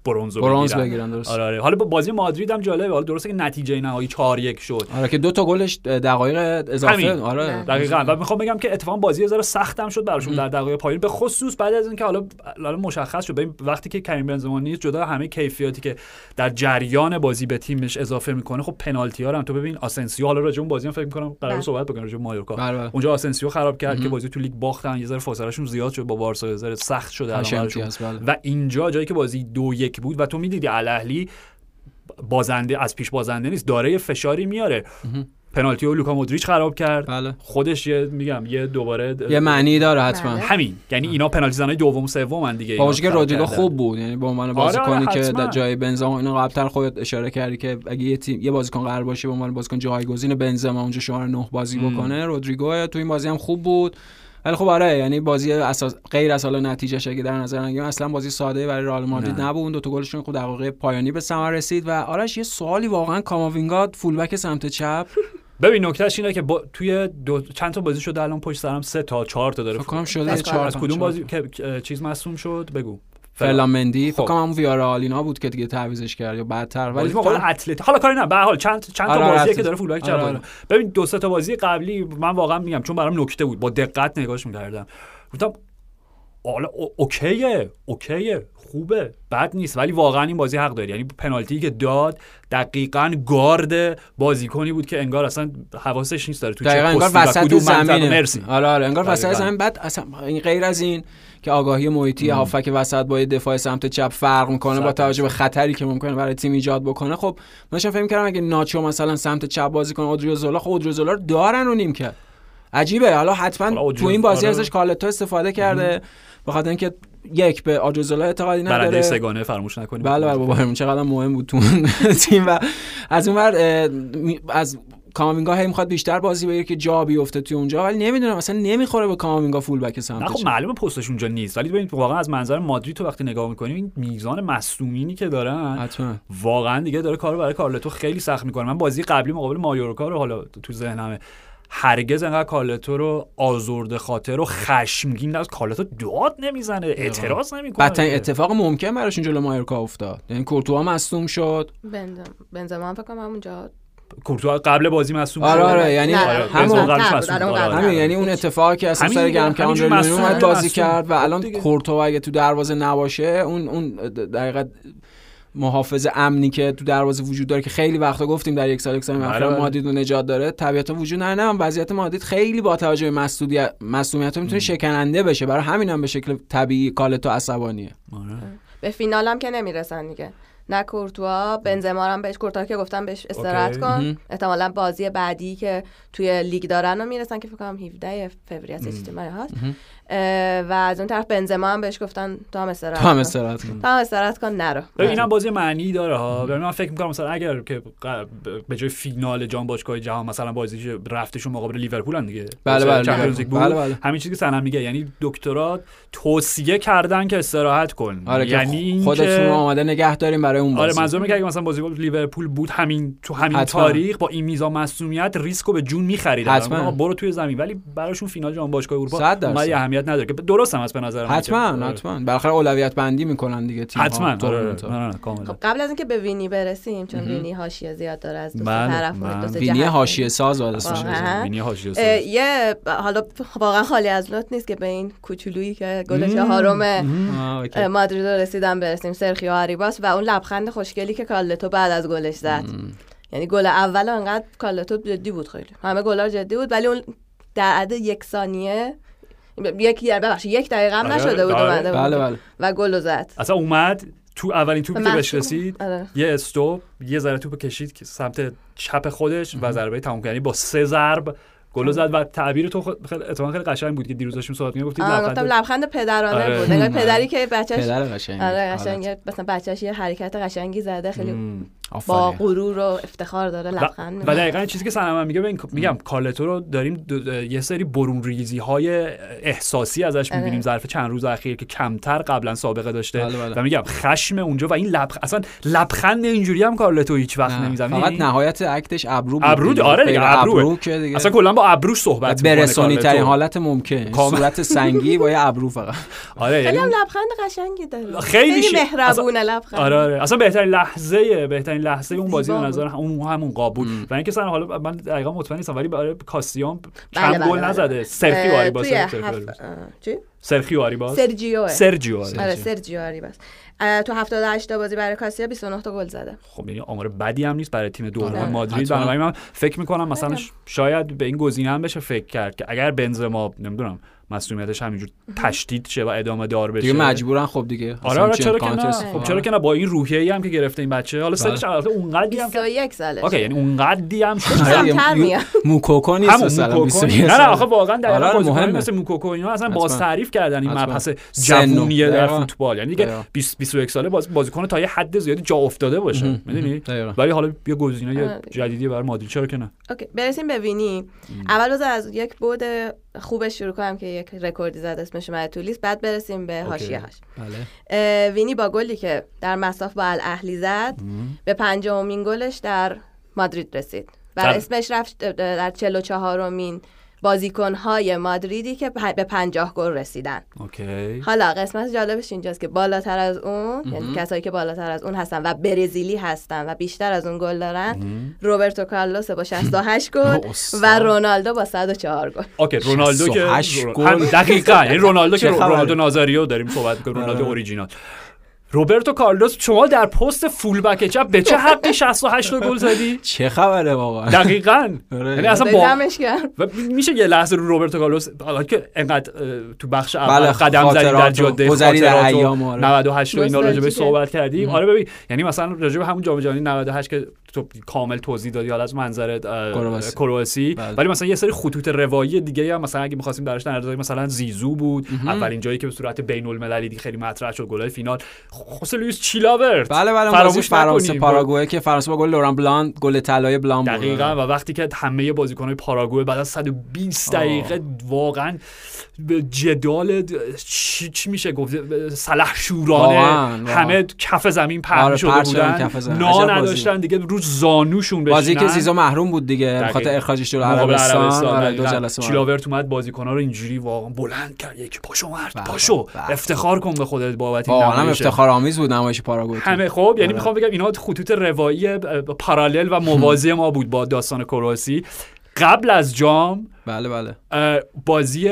برونز برونز بگیرن. درست. آره آره. حالا بازی مادرید هم جالبه. حالا درسته که نتیجه نهایی 4 1 شد. آره که دو تا گلش دقایق اضافه. همین. آره. دقیقاً. و می‌خوام بگم که اتفاقا بازی یه ذره سختم شد براشون در دقایق پایین. به خصوص بعد از اینکه حالا حالا مشخص شد. ببین وقتی که کریم بنزما نیست جدا همه کیفیاتی که در جریان بازی به تیمش اضافه می‌کنه خب پنالتی ها هم تو ببین آسنسیو حالا راجع اون بازی هم فکر می‌کنم قرار بله. صحبت بکنیم راجع مایورکا. بله، بله. اونجا آسنسیو خراب کرد که بازی تو لیگ باختن یه ذره فاصلهشون زیاد شد با بارسا یه ذره سخت شده و اینجا جایی که بازی دو یک بود و تو می‌دیدی الاهلی بازنده از پیش بازنده نیست داره فشاری میاره. پنالتی و لوکا مودریچ خراب کرد. بله. خودش یه میگم یه دوباره یه معنی داره حتما. بله. همین. یعنی اینا پنالتی زنای دوم و سوم دیگه. باشه که رودریگو خوب بود. یعنی به عنوان بازیکنی آره آره که در جای بنزما اینا قبلتر خودت اشاره کردی که اگه یه تیم یه بازیکن قرار باشه به عنوان بازیکن جایگزین بنزما اونجا شماره 9 بازی بکنه رودریگو تو این بازی هم خوب بود. ولی خب آره یعنی بازی اساس غیر از حالا نتیجه اگه در نظر نگیریم اصلا بازی ساده برای رئال مادرید نبود. دو تا گلشون خود دقیقه پایانی به ثمر رسید و آرش یه سوالی واقعا کاماوینگا فولبک سمت چپ. ببین نکتهش اینه که با توی دو چند تا بازی شده الان پشت سرم سه تا چهار تا داره فکر شده چهار از کدوم بازی که چیز مصوم شد؟ بگو. فرلامندی فکر کنم همون ویارا بود که دیگه تعویضش کرد یا بعدتر ولی واقعا اتلت حالا کاری نه. به حال چند چند تا آره بازی که داره فولبک آره آره. ببین دو سه تا بازی قبلی من واقعا میگم چون برام نکته بود. با دقت نگاهش می‌کردم. گفتم حالا اوکیه اوکیه. خوبه. بد نیست. ولی واقعا این بازی حق داری یعنی پنالتی که داد دقیقا گارد بازیکنی بود که انگار اصلا حواسش نیست داره تو چه انگار وسط زمین مرسی. آره آره. انگار وسط زمین. بعد اصلا این غیر از این که آگاهی محیطی هافک وسط با دفاع سمت چپ فرق می‌کنه با توجه به خطری که ممکنه برای تیم ایجاد بکنه. خب من فکر کردم اگه ناچو مثلا سمت چپ بازی کنه اودریوزولا خب اودریوزولا رو دارن و نیم کرد عجیبه. حالا حتما تو این بازی آره. ازش کالتو استفاده کرده. بخاطر اینکه یک به آجوزولا اعتقادی نداره. برنده سگانه فراموش نکنیم. بله بله بابا چقدر مهم بود تو تیم. و از اون از کامینگا هی می‌خواد بیشتر بازی بگیره که جا بیفته توی اونجا ولی نمی‌دونم مثلا نمی‌خوره به کامینگا فول بک سمتش. خب معلومه پستش اونجا نیست ولی ببین واقعا از منظر مادرید تو وقتی نگاه می‌کنیم این میزان مصدومینی که دارن حتما. واقعا دیگه داره کارو برای کارلتو خیلی سخت می‌کنه. من بازی قبلی مقابل مایورکا رو حالا تو ذهنمه هرگز انقدر کارلتو رو آزرده خاطر و خشمگین از کارلتو داد نمی‌زنه اعتراض نمی‌کنه. بدترین اتفاق ممکن براشون جلو مایورکا افتاد. یعنی کورتوا مصدوم شد. بنزما فکر کنم همونجا کورتوا قبل بازی مصدوم آره آره یعنی همون همین یعنی اون اتفاقی که اصلا سر گرم که آندر اومد بازی کرد و الان کورتوا اگه تو دروازه نباشه اون اون دقیقاً محافظ امنی که تو دروازه وجود داره که خیلی وقتا گفتیم در یک سال یک سال اخیر آره. مادید رو نجات داره طبیعتا وجود نداره. وضعیت مادید خیلی با توجه به مسئولیت می‌تونه شکننده بشه. برای همین هم به شکل طبیعی کالتو عصبانیه. آره. به فینال هم که نمی‌رسن دیگه. نه کورتوا بنزما هم بهش کورتوا که گفتم بهش استراحت کن. احتمالا بازی بعدی که توی لیگ دارن رو می‌رسن که فکر کنم 17 فوریه چیزی هست. و از اون طرف بنزما هم بهش گفتن تو هم استراحت تو هم استراحت کن. تو هم استراحت کن نرو. اینم بازی معنی داره ها. من فکر می‌کنم مثلا اگر که به جای فینال جام باشگاه جهان مثلا بازی رفتشون مقابل لیورپول دیگه. بله بله بله. بله بله. همین چیزی که حسنم میگه. یعنی دکترا توصیه کردن که استراحت کن. آره یعنی خودتون آماده نگه داریم برای اون آره، بازی. آره منظور میگه اگه مثلا بازی لیورپول بود همین تو همین حتما. تاریخ با این میزان مسئولیت ریسکو به جون می‌خریدن. برو توی زمین. ولی براشون فینال جام باشگاه اروپا اهمیت نداره که درست هم هست به نظر حتما حتما. بالاخره اولویت بندی می‌کنن دیگه تیم حتما آره، آره، خب قبل از اینکه به وینی برسیم چون وینی حاشیه زیاد داره از دو بله، طرف. وینی حاشیه ساز وینی حاشیه ساز. یه حالا واقعا خالی از لطف نیست که به این کوچولویی که گل چهارم مادرید رسیدن برسیم. سرخیو آریباس و اون لبخند خوشگلی که کالتو بعد از گلش زد. یعنی گل اول انقدر کالتو جدی بود خیلی. همه گلا جدی بود ولی اون در عد یک ثانیه یک ببخشید یک دقیقه هم آره، نشده بود اومده بله بله. و گل زد. اصلا اومد تو اولین توپی که بهش رسید آره. یه استوب یه ذره توپ کشید که سمت چپ خودش و ضربه تموم یعنی با سه ضرب گل زد و تعبیر تو خیلی اتفاقا خیلی قشنگ بود که دیروز داشتیم صحبت می‌کردیم گفتید لبخند لبخند پدرانه آره. بود. انگار پدری که بچه‌ش پدر قشنگ آره قشنگ مثلا بچه‌ش یه حرکت قشنگی زده خیلی با غرور و افتخار داره لبخند و دقیقا چیزی که سنم میگه میگم کالتو رو داریم یه سری برون ریزی های احساسی ازش آره. می‌بینیم. ظرف چند روز اخیر که کمتر قبلا سابقه داشته. بله بله. و میگم خشم اونجا و این لب اصلا لبخند اینجوری هم کالتو هیچ وقت نمی‌زنه. فقط نهایت اکتش ابرو ابرو آره دیگه ابرو اصلا کلا با ابروش صحبت برسونی ترین حالت ممکن. صورت سنگی با یه ابرو فقط. آره خیلی یعنی لبخند قشنگی داره. خیلی مهربونه لبخند. آره آره. اصلا بهترین لحظه بهترین لحظه اون بازی به نظر اون همون قاب بود. و اینکه سن حالا من دقیقا مطمئن نیستم ولی برای کاستیان کم بله، گل بله، نزده. بله. سرخی آریباس چی؟ سرخیو آریباس سرجیو. سرجیو آره سرجیو آریباس تو 78 تا بازی برای کاسیا 29 تا گل زده. خب یعنی آمار بدی هم نیست برای تیم دوران آره. مادرید. بنابراین من فکر می‌کنم مثلا شاید به این گزینه هم بشه فکر کرد که اگر بنزما نمی‌دونم مسئولیتش همینجور تشدید شه و ادامه دار بشه. دیگه مجبورن خب دیگه. آره آره چرا که نه؟ خب چرا که نه با این روحیه ای هم که گرفته این بچه. حالا سنش البته اونقدی هم 21 ساله اوکی یعنی اونقدی هم موکوکو نیست مثلا نه نه آخه واقعا در آره مهم مثل موکوکو اینا اصلا باز تعریف کردن این مبحث جوونیه در فوتبال. یعنی دیگه 20 21 ساله بازیکن تا یه حد زیادی جا افتاده باشه. می‌دونی؟ ولی حالا یه گزینه جدیدی برای مادرید. چرا که نه؟ اوکی برسیم به وینی. اول روز از یک بُعد خوبش شروع کنم که یک رکوردی زد اسمش اومد تو لیست بعد برسیم به حاشیه هاش. بله. وینی با گلی که در مصاف با الاهلی زد به پنجاهمین گلش در مادرید رسید. و اسمش رفت در 44 امین بازیکنهای مادریدی که به پنجاه گل رسیدن. اوکی. حالا قسمت جالبش اینجاست که بالاتر از اون یعنی کسایی که بالاتر از اون هستن و برزیلی هستن و بیشتر از اون گل دارن روبرتو کارلوس با 68 گل و رونالدو با 104 گل. اوکی رونالدو که دقیقاً یعنی رونالدو که رونالدو نازاریو داریم صحبت کنیم رونالدو. اوریجینال روبرتو کارلوس شما در پست fullback چپ به چه حقی 68 گل زدی؟ چه خبره واقعا دقیقاً. آره. یعنی اصلا با و میشه یه لحظه رو روبرتو کارلوس حالا که انقدر تو بخش اول بله، قدم زدی در جاده گذری در ایام 98 و اینا راجع به صحبت کردیم. آره ببین یعنی مثلا راجع به همون جام جهانی 98 که تو کامل توضیح دادی حالا از منظر کرواسی. بله. ولی مثلا یه سری خطوط روایی دیگه هم مثلا اگه می‌خواستیم درش در مثلا زیزو بود. اولین جایی که به صورت بین المللی خیلی مطرح شد گلای فینال. خوسه لوئیس چیلاورت بله بله فراموش فرانسه پاراگوئه که فرانسه با گل لوران بلان گل طلای بلان دقیقاً و وقتی که همه بازیکن‌های پاراگوئه بعد از 120 دقیقه واقعا جدال چی, میشه گفت؟ سلح شورانه. همه کف زمین پهن آره شده بودن. نا نداشتن دیگه روز زانوشون بشینن. بازی که زیزو محروم بود دیگه خاطر اخراجش جلو عربستان. آره دو جلسه چیلاورت اومد. بازیکن‌ها رو اینجوری واقعا بلند کرد. یک پاشو مرد بله، پاشو. بله. افتخار کن به خودت بابت این افتخار آمیز بود نمایش پاراگوئه همه خب یعنی آره. می‌خوام بگم اینا خطوط روایی پارالل و موازی ما بود با داستان کرواسی. قبل از جام بله بله. بازی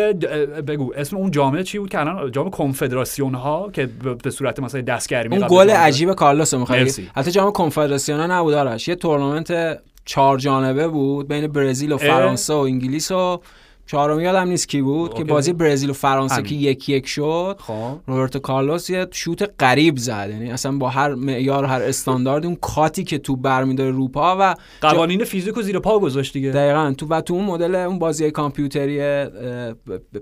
بگو اسم اون جامعه چی بود که الان؟ جام کنفدراسیون ها که به صورت مثلا دستگرمی اون گل عجیب کارلوس می‌خوای حتی جام کنفدراسیون ها نبود آرش. یه تورنمنت چهار جانبه بود بین برزیل و فرانسه و انگلیس و چهارم یادم نیست کی بود که بازی برزیل و فرانسه که یک یک شد. خب. روبرتو کارلوس یه شوت غریب زد. یعنی اصلا با هر معیار هر استاندارد اون کاتی که تو برمیداره روپا و قوانین جا... فیزیک و زیر پا گذاشت دیگه. دقیقاً. تو و تو اون مدل اون بازی کامپیوتری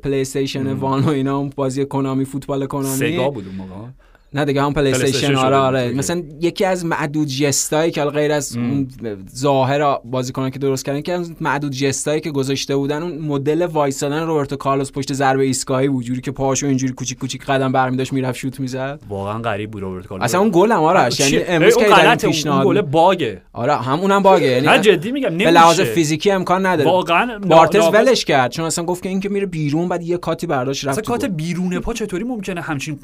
پلی استیشن وان و اینا اون بازی کنامی فوتبال کنامی سگا بود اون موقع. نه دیگه هم پلی استیشن آره آره. مثلا یکی از معدود ژستایی که غیر از اون ظاهر بازیکنان که درست کردن که معدود ژستایی که گذاشته بودن اون مدل وایسادن روبرتو کارلوس پشت ضربه ایستگاهی بود. جوری که پاهاشو اینجوری کوچیک کوچیک قدم برمی‌داشت می‌رفت شوت می‌زد. واقعا غریب بود روبرتو کارلوس. اصلا اون گل هم آرش یعنی امروز که در پیشنهاد گل bug ه. آره هم اونم bug ه. یعنی جدی میگم نمیشه به لحاظ فیزیکی امکان نداره. واقعا بارتز ولش کرد. چون اصلا گفت که این که میره بیرون بعد یه cut ی برداشت رفت cut بیرون پا چطوری ممکنه همچین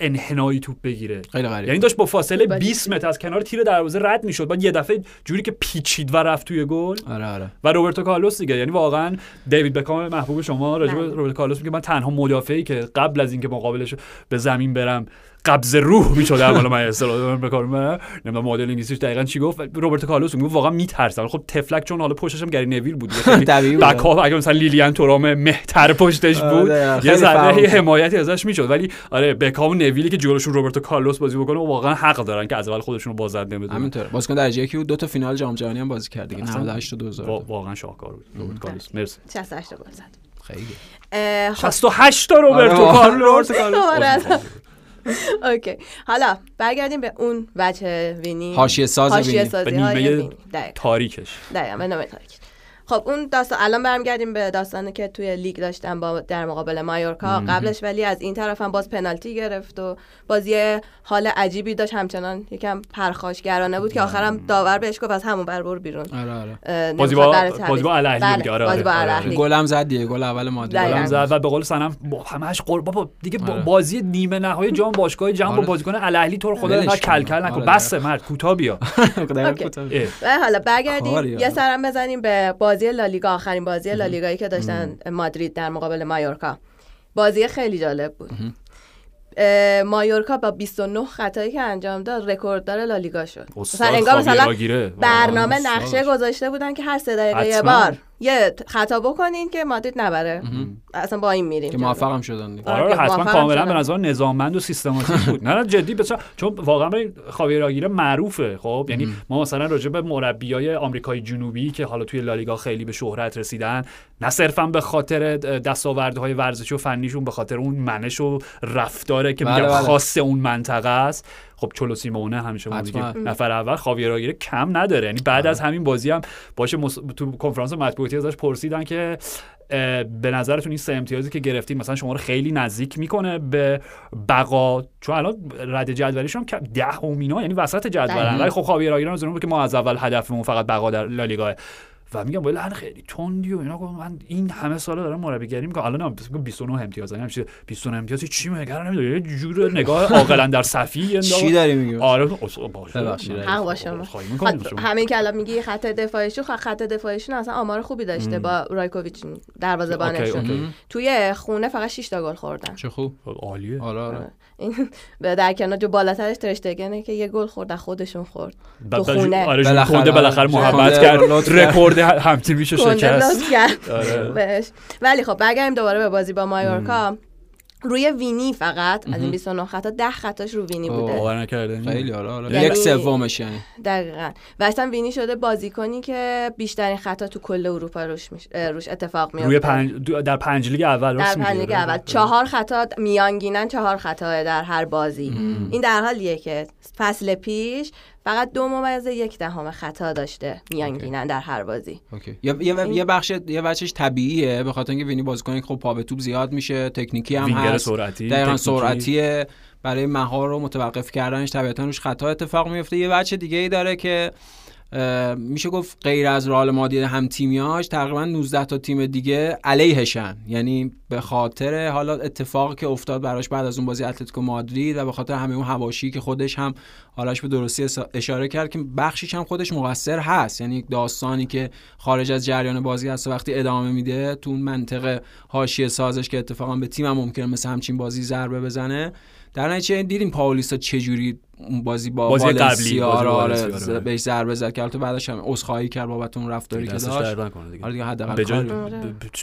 انحنایی توپ بگیره. خیلی غریب. یعنی داشت با فاصله 20 متر از کنار تیر دروازه رد می‌شد. بعد یه دفعه جوری که پیچید و رفت توی گل. آره آره. و روبرتو کارلوس دیگه. یعنی واقعا دیوید بکام محبوب شما راجع به روبرتو کارلوس میگه من تنها مدافعی که قبل از اینکه مقابلش به زمین برم قبض روح می‌شد حالا من اصطلاح به کار من. نمی‌دونم مدل انگلیسیش دقیقا چی گفت. روبرتو کارلوس میگه واقعا میترسم. خب تفلک چون حالا پشتش هم گری نویل بود بک اگه مثلا لیلیان تورام مهتر پشتش بود یه ذره حمایتی ازش می‌شد. ولی آره بکام و نویلی که جلوشون روبرتو کارلوس بازی بکنه واقعا حق دارن که از اول خودشون رو بازنده بدونن همینطوره. بازیکن درجه یکی بود؟ دو تا فینال جام جهانی هم بازی کرد دیگه. 98 و 2000 واقعا شاهکار بود. روبرتو کارلوس مرسی. 68 گل زد. خیلی. 68 تا روبرتو کارلوس اوکی. حالا برگردیم به اون وجه وینی. حاشیه ساز حاشیه سازی های تاریکش. دقیقاً به نام تاریک. خب اون داستان الان برمیگردیم به داستانی که توی لیگ داشتن با در مقابل مایورکا. قبلش ولی از این طرف هم باز پنالتی گرفت و بازی حال عجیبی داشت. همچنان یکم پرخاشگرانه بود که آخرم داور بهش گفت از همون بر بیرون. آره آره. بازی با بازی با الاهلی بله. آره بازی با آره. الاهلی. گلم زد دیگه گل اول مادی. گلم زد و به قول سنم همش قرب بابا دیگه بازی نیمه نهایی جام باشگاه جام با بازیکن الاهلی تو خدا نه کلکل نکن. بس مرد کوتاه بیا. حالا برگردیم. یه سرم بزنیم به بازی لالیگا آخرین بازی لالیگایی که داشتن مادرید در مقابل مایورکا. بازی خیلی جالب بود. مایورکا با 29 خطایی که انجام داد رکورددار لالیگا شد. مثلا انگار مثلا برنامه نقشه گذاشته بودن که هر سه دقیقه یه بار. یه خطا بکنین که مادرید نبره. اصلا با این میریم که موفقم شدن آره, آره، حتما کاملا به نظر نظاممند و سیستماتیک بود. نه نه جدی بچا چون واقعا خاویر آگیره معروفه خب؟ یعنی ما مثلا راجع به مربیای آمریکای جنوبی که حالا توی لالیگا خیلی به شهرت رسیدن نه صرفا به خاطر دستاوردهای ورزشی و فنیشون به خاطر اون منش و رفتاره که بله، میگم بله. خاص اون منطقه است. خب چلو سیمونه همیشه ما نفر اول خاویر کم نداره. یعنی بعد از همین بازی هم باشه تو کنفرانس مطبوعاتی ازش پرسیدن که به نظرتون این سه امتیازی که گرفتید مثلا شما رو خیلی نزدیک می‌کنه به بقا؟ چون الان رد جدولیش هم ده اومینا یعنی وسط جدولن ولی خب خاویر آگیران که ما از اول هدفمون فقط بقا در لالیگا و میگم ولی خیلی تندی و اینا من این همه ساله دارم مربیگری می‌کنم. الان هم 29 امتیاز هم 29 امتیاز چی مگر نمی‌دونی یه جور نگاه عاقلا در صفی چی داری میگی؟ آره حق باشه همین که الان میگی خط دفاعیشون خط دفاعیشون اصلا آمار خوبی داشته با رایکوویچ دروازه‌بانشون. توی خونه فقط 6 تا گل خوردن. چه خوب. عالیه. آره آره. این در کنار جو بالاترش ترشتگنه که یه گل خورد خودشون خورد. تو خونه. آره بالاخره محبت کرد. رکورد همتیمیشو شکست. آره. ولی خب برگردیم دوباره به بازی با مایورکا. روی وینی فقط از این 29 خطا 10 خطاش رو وینی بوده. باور نکرده خیلی آره آره. یعنی یک سومش یعنی. دقیقاً. و اصلا وینی شده بازیکنی که بیشترین خطا تو کل اروپا روش روش اتفاق میفته. روی پنج در پنج لیگ اول در پنج لیگ اول. چهار خطا میانگینن چهار خطا در هر بازی. این در حالیه که فصل پیش فقط دو ممیز یک دهم خطا داشته میانگینن در هر بازی. اوکی. یه یه بخش یه بخشش طبیعیه به خاطر اینکه وینی بازیکن خب پا به توپ زیاد میشه تکنیکی هم هست. سرعتی دقیقاً سرعتیه. برای مهار و متوقف کردنش طبیعتا روش خطا اتفاق میفته. یه بخش دیگه ای داره که میشه گفت غیر از رئال مادید هم تیمیاش تقریبا 19 تا تیم دیگه علیهشن. یعنی به خاطر حالا اتفاقی که افتاد براش بعد از اون بازی اتلتیکو مادرید و به خاطر همه اون حواشی که خودش هم حالاش به درستی اشاره کرد که بخشیش هم خودش مقصر هست. یعنی داستانی که خارج از جریان بازی هست وقتی ادامه میده تو اون منطقه حاشیه سازش که اتفاقا به تیم هم ممکنه مثل همچین بازی ضربه بزنه در نتیجه دیدیم پاولیستا چجوری اون بازی با بازی قبلی آره, آره بهش ضربه زد که البته بعدش هم عذرخواهی کرد بابت اون رفتاری که داشت. آره دیگه حداقل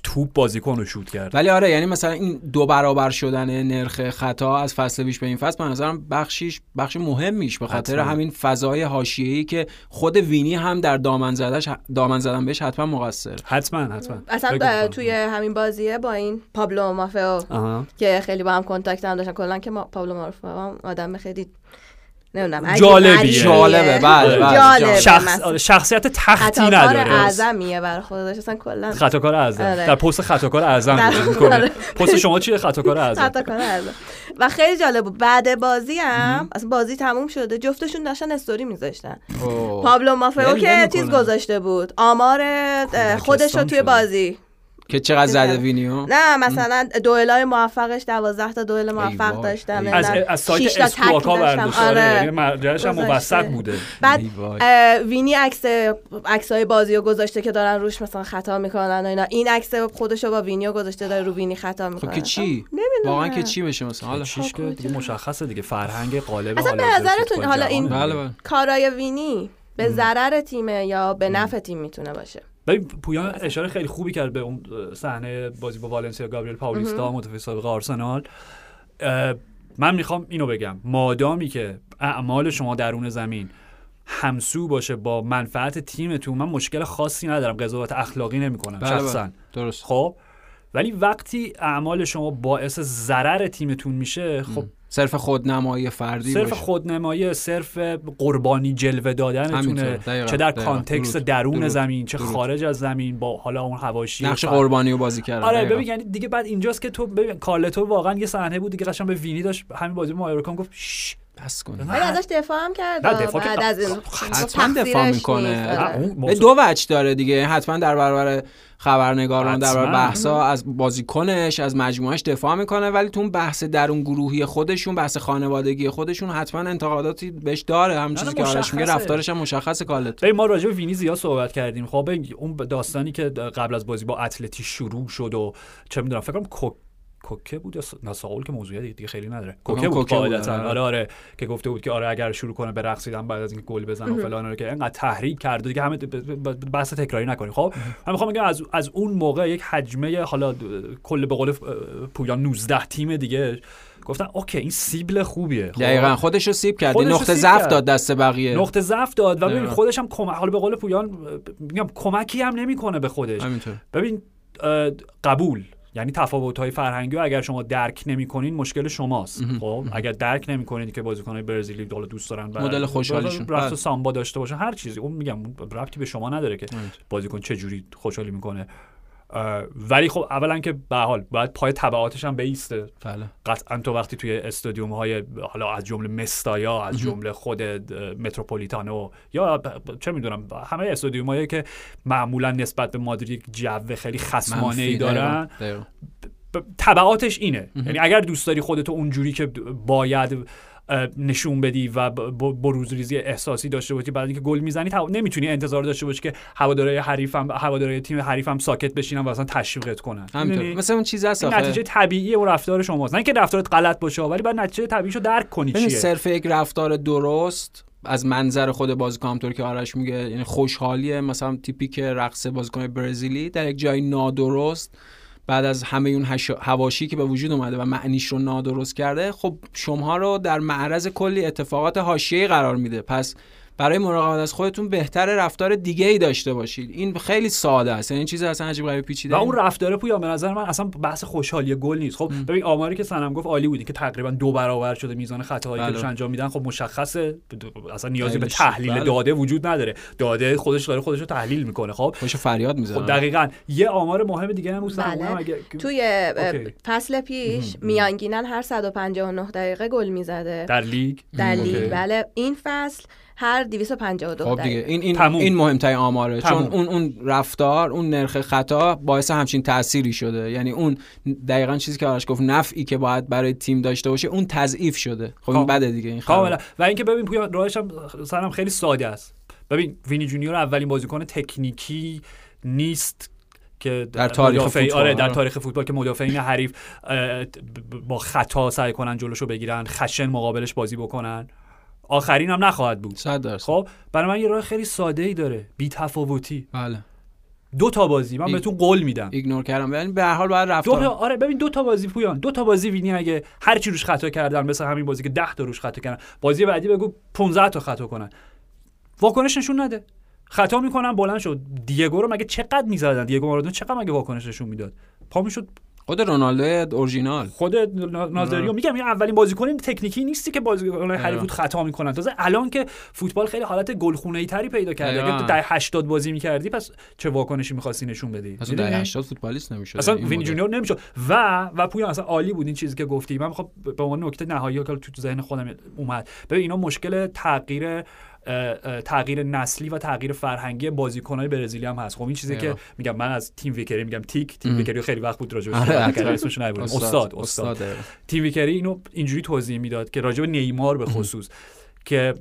توپ بازیکن رو شوت کرد. ولی آره یعنی مثلا این دو برابر شدن نرخ خطا از فصل پیش به این فصل به نظرم بخشیش بخش مهمیش به خاطر همین فضای حاشیه‌ای که خود وینی هم در دامن زدش دامن زدن بهش حتما مقصر. حتما حتما. اصلا توی همین بازیه با این پابلو مافئو که خیلی با هم کنتاکت هم داشتن. کلا که پابلو مافئو آدم خیلی نمی‌دونم جالبیه. جالبه بله بله. شخص... شخصیت تختی نداره. اعظمیه برای خودش. اصلا کلا. خطاکار اعظم. آره. در پست خطاکار اعظم می‌کنه. آره. پست شما چیه؟ خطاکار اعظم. خطاکار اعظم. و خیلی جالب بود. بعد بازی هم اصلا بازی تموم شده. جفتشون داشتن استوری میذاشتن. پابلو مافئو که چیز گذاشته بود. آمار خودش رو توی بازی که چقدر زده وینیو؟ نه مثلا دوئلای موفقش 12 تا دوئل موفق داشتن از از سایت اسکواکا برداشت. آره یعنی مرجعش هم موثق بوده. بعد وینی عکس عکسای بازی رو گذاشته که دارن روش مثلا خطا می‌کنن و اینا. این عکس خودشو با وینیو گذاشته داره رو وینی خطا می‌کنه. خب که چی؟ واقعا که چی بشه مثلا؟ حالا که؟ دیگه مشخصه دیگه. فرهنگ غالب حالا به نظرتون حالا این بله، بله. کارای وینی به ضرر تیمه یا به نفع تیم می‌تونه باشه؟ ببین پویان اشاره خیلی خوبی کرد به اون صحنه بازی با والنسیا گابریل پاولیستا متفق سابق آرسنال. من می‌خوام اینو بگم. مادامی که اعمال شما درون زمین همسو باشه با منفعت تیمتون من مشکل خاصی ندارم. قضاوت اخلاقی نمی‌کنم بله شخصا. بله. درست. خب؟ ولی وقتی اعمال شما باعث ضرر تیمتون میشه خب صرف خودنمایی فردی صرف خودنمایی صرف قربانی جلوه دادنتونه چه در context درون زمین چه خارج از زمین با حالا اون حواشی نقش قربانی رو بازی کردن. آره ببین یعنی دیگه بعد اینجاست که تو ببین کارلتو واقعا یه صحنه بود دیگه قشنگ به وینی داشت همین بازی مایورکا گفت بس کن ولی ازش دفاع هم کرد. بعد از این حتما دفاع می‌کنه. دو وجه داره دیگه. حتما در برابر خبرنگاران در برابر بحثا از بازیکنش از مجموعش دفاع می‌کنه. ولی تو بحث در اون گروهی خودشون بحث خانوادگی خودشون حتما انتقاداتی بهش داره. همون چیزی که آرش میگه رفتارش هم مشخصه. cult. ما راجع به وینی زیاد صحبت کردیم. خب اون داستانی که قبل از بازی با اتلتی شروع شد و چه می‌دونم فکر کنم کوکه بود یا ناساول که موضوعیت دیگه خیلی نداره. کوکه بود قاعدتا. آره. آره آره. که گفته بود که آره اگر شروع کنه به رقصیدن بعد از اینکه گل بزنه و فلان که انقدر تحریک کرد دیگه همه بحث تکراری نکنیم. خب؟ من می‌خوام بگم از از اون موقع یک حجمه حالا کل به قول پویان 19 تیم دیگه گفتن اوکی این سیبل خوبیه. خب؟ دقیقاً. خودش رو سیب کرد. نقطه ضعف داد دست بقیه. نقطه ضعف داد. و ببین خودش هم کمک حالا به قول پویان میگم کمکی هم نمی‌کنه به خودش. ببین قبول. یعنی تفاوت های فرهنگی و اگر شما درک نمی‌کنین مشکل شماست. خب اگر درک نمی‌کنید که بازیکن برزیلی دول دوست دارن مدل خوشحالیشون. رفت بله. سامبا داشته باشن هر چیزی. اون میگم ربطی به شما نداره که بازیکن چه جوری خوشحالی می‌کنه. ولی خب اولا که به حال باید پای تبعاتش هم بیسته. بله. قطعا تو وقتی توی استادیوم های حالا از جمله مستایا از جمله خود متروپولیتانو یا چه می‌دونم همه استادیوم هایی که معمولا نسبت به مادرید جو خیلی خصمانه ای دارن تبعاتش اینه. یعنی اگر دوست داری خودتو اونجوری که باید نشون بدی و بروزریزی احساسی داشته باشی. بعد اینکه گل می‌زنی نمی‌تونی انتظار داشته باشی که هوادارهای حریفم هوادارهای تیم حریفم ساکت بشینن و اصلا تشویقت کنن. مثلا اون چیز هست نتیجه طبیعی و رفتار شماست. نه اینکه رفتارت غلط باشه ولی بعد نتیجه طبیعیشو درک کنی چیه. صرف یک رفتار درست از منظر خود بازیکن طور که آرش میگه یعنی خوشحالیه. مثلا تیپیک رقص بازیکن برزیلی در یک جای نادرست بعد از همه اون هواشی که به وجود اومده و معنیش رو نادرست کرده خب شما رو در معرض کلی اتفاقات حاشیه‌ای قرار میده. پس برای مراقبت از خودتون بهتر رفتار دیگه ای داشته باشید. این خیلی ساده است. یعنی چیز اصلا عجیب غریب پیچیده و اون رفتار پویا به نظر من اصلا بحث خوشحالی گل نیست. خب ببین آماری که سنم گفت عالی بودی که تقریبا دو برابر شده میزان خطاهایی که بله. انجام میدن خب مشخصه. اصلا نیازی به تحلیل بله. داده وجود نداره. داده خودش داره خودش رو تحلیل می‌کنه. خب خوش فریاد می‌زنه. خب دقیقاً. یه آمار مهم دیگه هم بله. اگه... توی فصل پیش میانگینن هر 159 دقیقه گل می‌زده. در لیگ؟ در لیگ. بله. این فصل هر 252 خب دیگه این این این مهمترین آماره چون اون اون رفتار اون نرخ خطا باعث همچین تأثیری شده. یعنی اون دقیقا چیزی که آرش گفت نفعی که باید برای تیم داشته باشه اون تضعیف شده. خب این بده دیگه این کاملا. و اینکه ببین پویا راهش هم خیلی ساده است. ببین وینی جونیور اولین بازیکن تکنیکی نیست که در تاریخ فوتبال. آره در تاریخ فوتبال که مدافعین حریف با خطا سعی کنن جلوشو بگیرن خشن مقابلش بازی بکنن. آخرین هم نخواهد بود. خب برای من یه راه خیلی ساده ای داره. بی تفاوتی بله. دو تا بازی. من بهتون قول میدم. ایگنور کردم. یعنی به هر حال باید رفت دو آره ببین دو تا بازی پویان. دو تا بازی وینی اگه هر چی روش خطا کردن مثل همین بازی که 10 تا روش خطا کردن. بازی بعدی بگو 15 تا خطا کنن. واکنش نشون نده. خطا می‌کنن بلند شد. دیگو رو مگه چقدر می‌زدن؟ دیگو مارادونا چقدر مگه واکنش نشون می‌داد؟ پا می‌شد خود رونالدو اورجینال. خود نازریو. میگم این اولین بازیکن تکنیکی نیستی که بازیکن حریف خطا می‌کنن. تازه الان که فوتبال خیلی حالت گلخونه ای تری پیدا کرده. اگه در 80 بازی می‌کردی پس چه واکنشی می‌خواستی نشون بدی؟ اصلا در 80 فوتبالیست نمی‌شد. اصلا وینی جونیور نمی‌شد. و و پویا اصلا عالی بود این چیزی که گفتی. من خب به عنوان نکته نهایی که تو ذهن خودم اومد. ببین اینا مشکل تغییر تغییر نسلی و تغییر فرهنگی بازیکن‌های برزیلی هم هست. خب این چیزی که میگم من از تیم ویکری میگم تیک تیم ویکری خیلی وقت بود راجع آره، اسمش استاد استاد تیم ویکری اینو اینجوری توضیح می‌داد که راجع به نیمار به خصوص که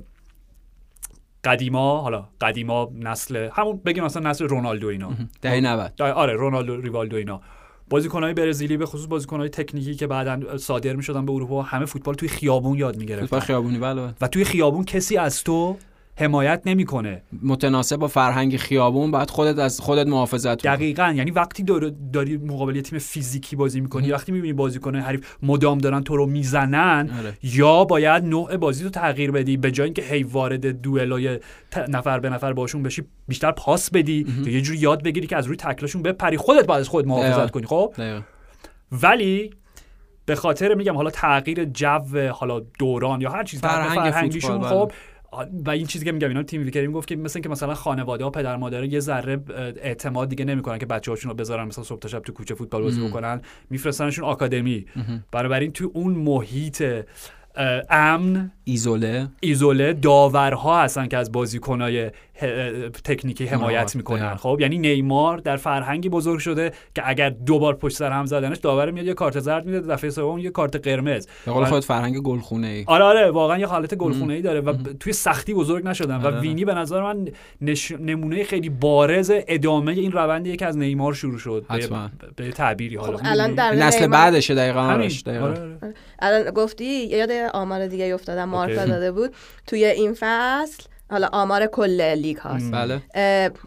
قدیما حالا قدیما نسل همون بگیم مثلا نسل رونالدو اینا. دهه 90 آره رونالدو ریوالدو اینا. بازیکنهای برزیلی به خصوص بازیکنهای تکنیکی که بعدا صادر می‌شدن به اروپا همه فوتبال توی خیابون یاد می‌گرفتن. فوتبال خیابونی بله. و توی خیابون کسی از تو حمایت نمی‌کنه. متناسب با فرهنگ خیابون بعد خودت از خودت محافظت دقیقا. یعنی وقتی داری مقابل تیم فیزیکی بازی می‌کنی وقتی می‌بینی بازیکن حریف مدام دارن تو رو می‌زنن آره. یا باید نوع بازی رو تغییر بدی به جای اینکه هی وارد دوئلای نفر به نفر باشون بشی بیشتر پاس بدی. یا یه جوری یاد بگیری که از روی تکلشون بپری خودت باید از خود محافظت کنی خب؟ ولی به خاطر میگم حالا تغییر جو حالا دوران یا هر چیز فرهنگیشون خب و این چیزی که میگم اینا تیم ویکری گفت که مثلا که مثلا خانواده ها پدر مادر یه ذره اعتماد دیگه نمی‌کنن که بچه‌هاشون رو بذارن مثلا صبح تا شب تو کوچه فوتبال بازی بکنن میفرستنشون آکادمی. بنابراین تو اون محیط امن ایزوله. ایزوله داورها هستن که از بازیکنای تکنیکی حمایت می‌کنن. خب یعنی نیمار در فرهنگی بزرگ شده که اگر دوبار پشت سر هم زدنش داور میاد یه کارت زرد میده دفعه سوم یه کارت قرمز. به قول خود فرهنگ گلخونه ای آره آره واقعا یه حالت گلخونه ای داره و توی سختی بزرگ نشدن. و آره. وینی به نظر من نمونه خیلی بارز ادامه این روندیه که از نیمار شروع شد. به, تعبیری حالا. خب الان در نسل بعدشه دقیقاً. آره، آره. الان گفتی یاد آمار دیگه افتادم مارکا داده بود. توی این فصل حالا آمار کل لیگ هاست. بله.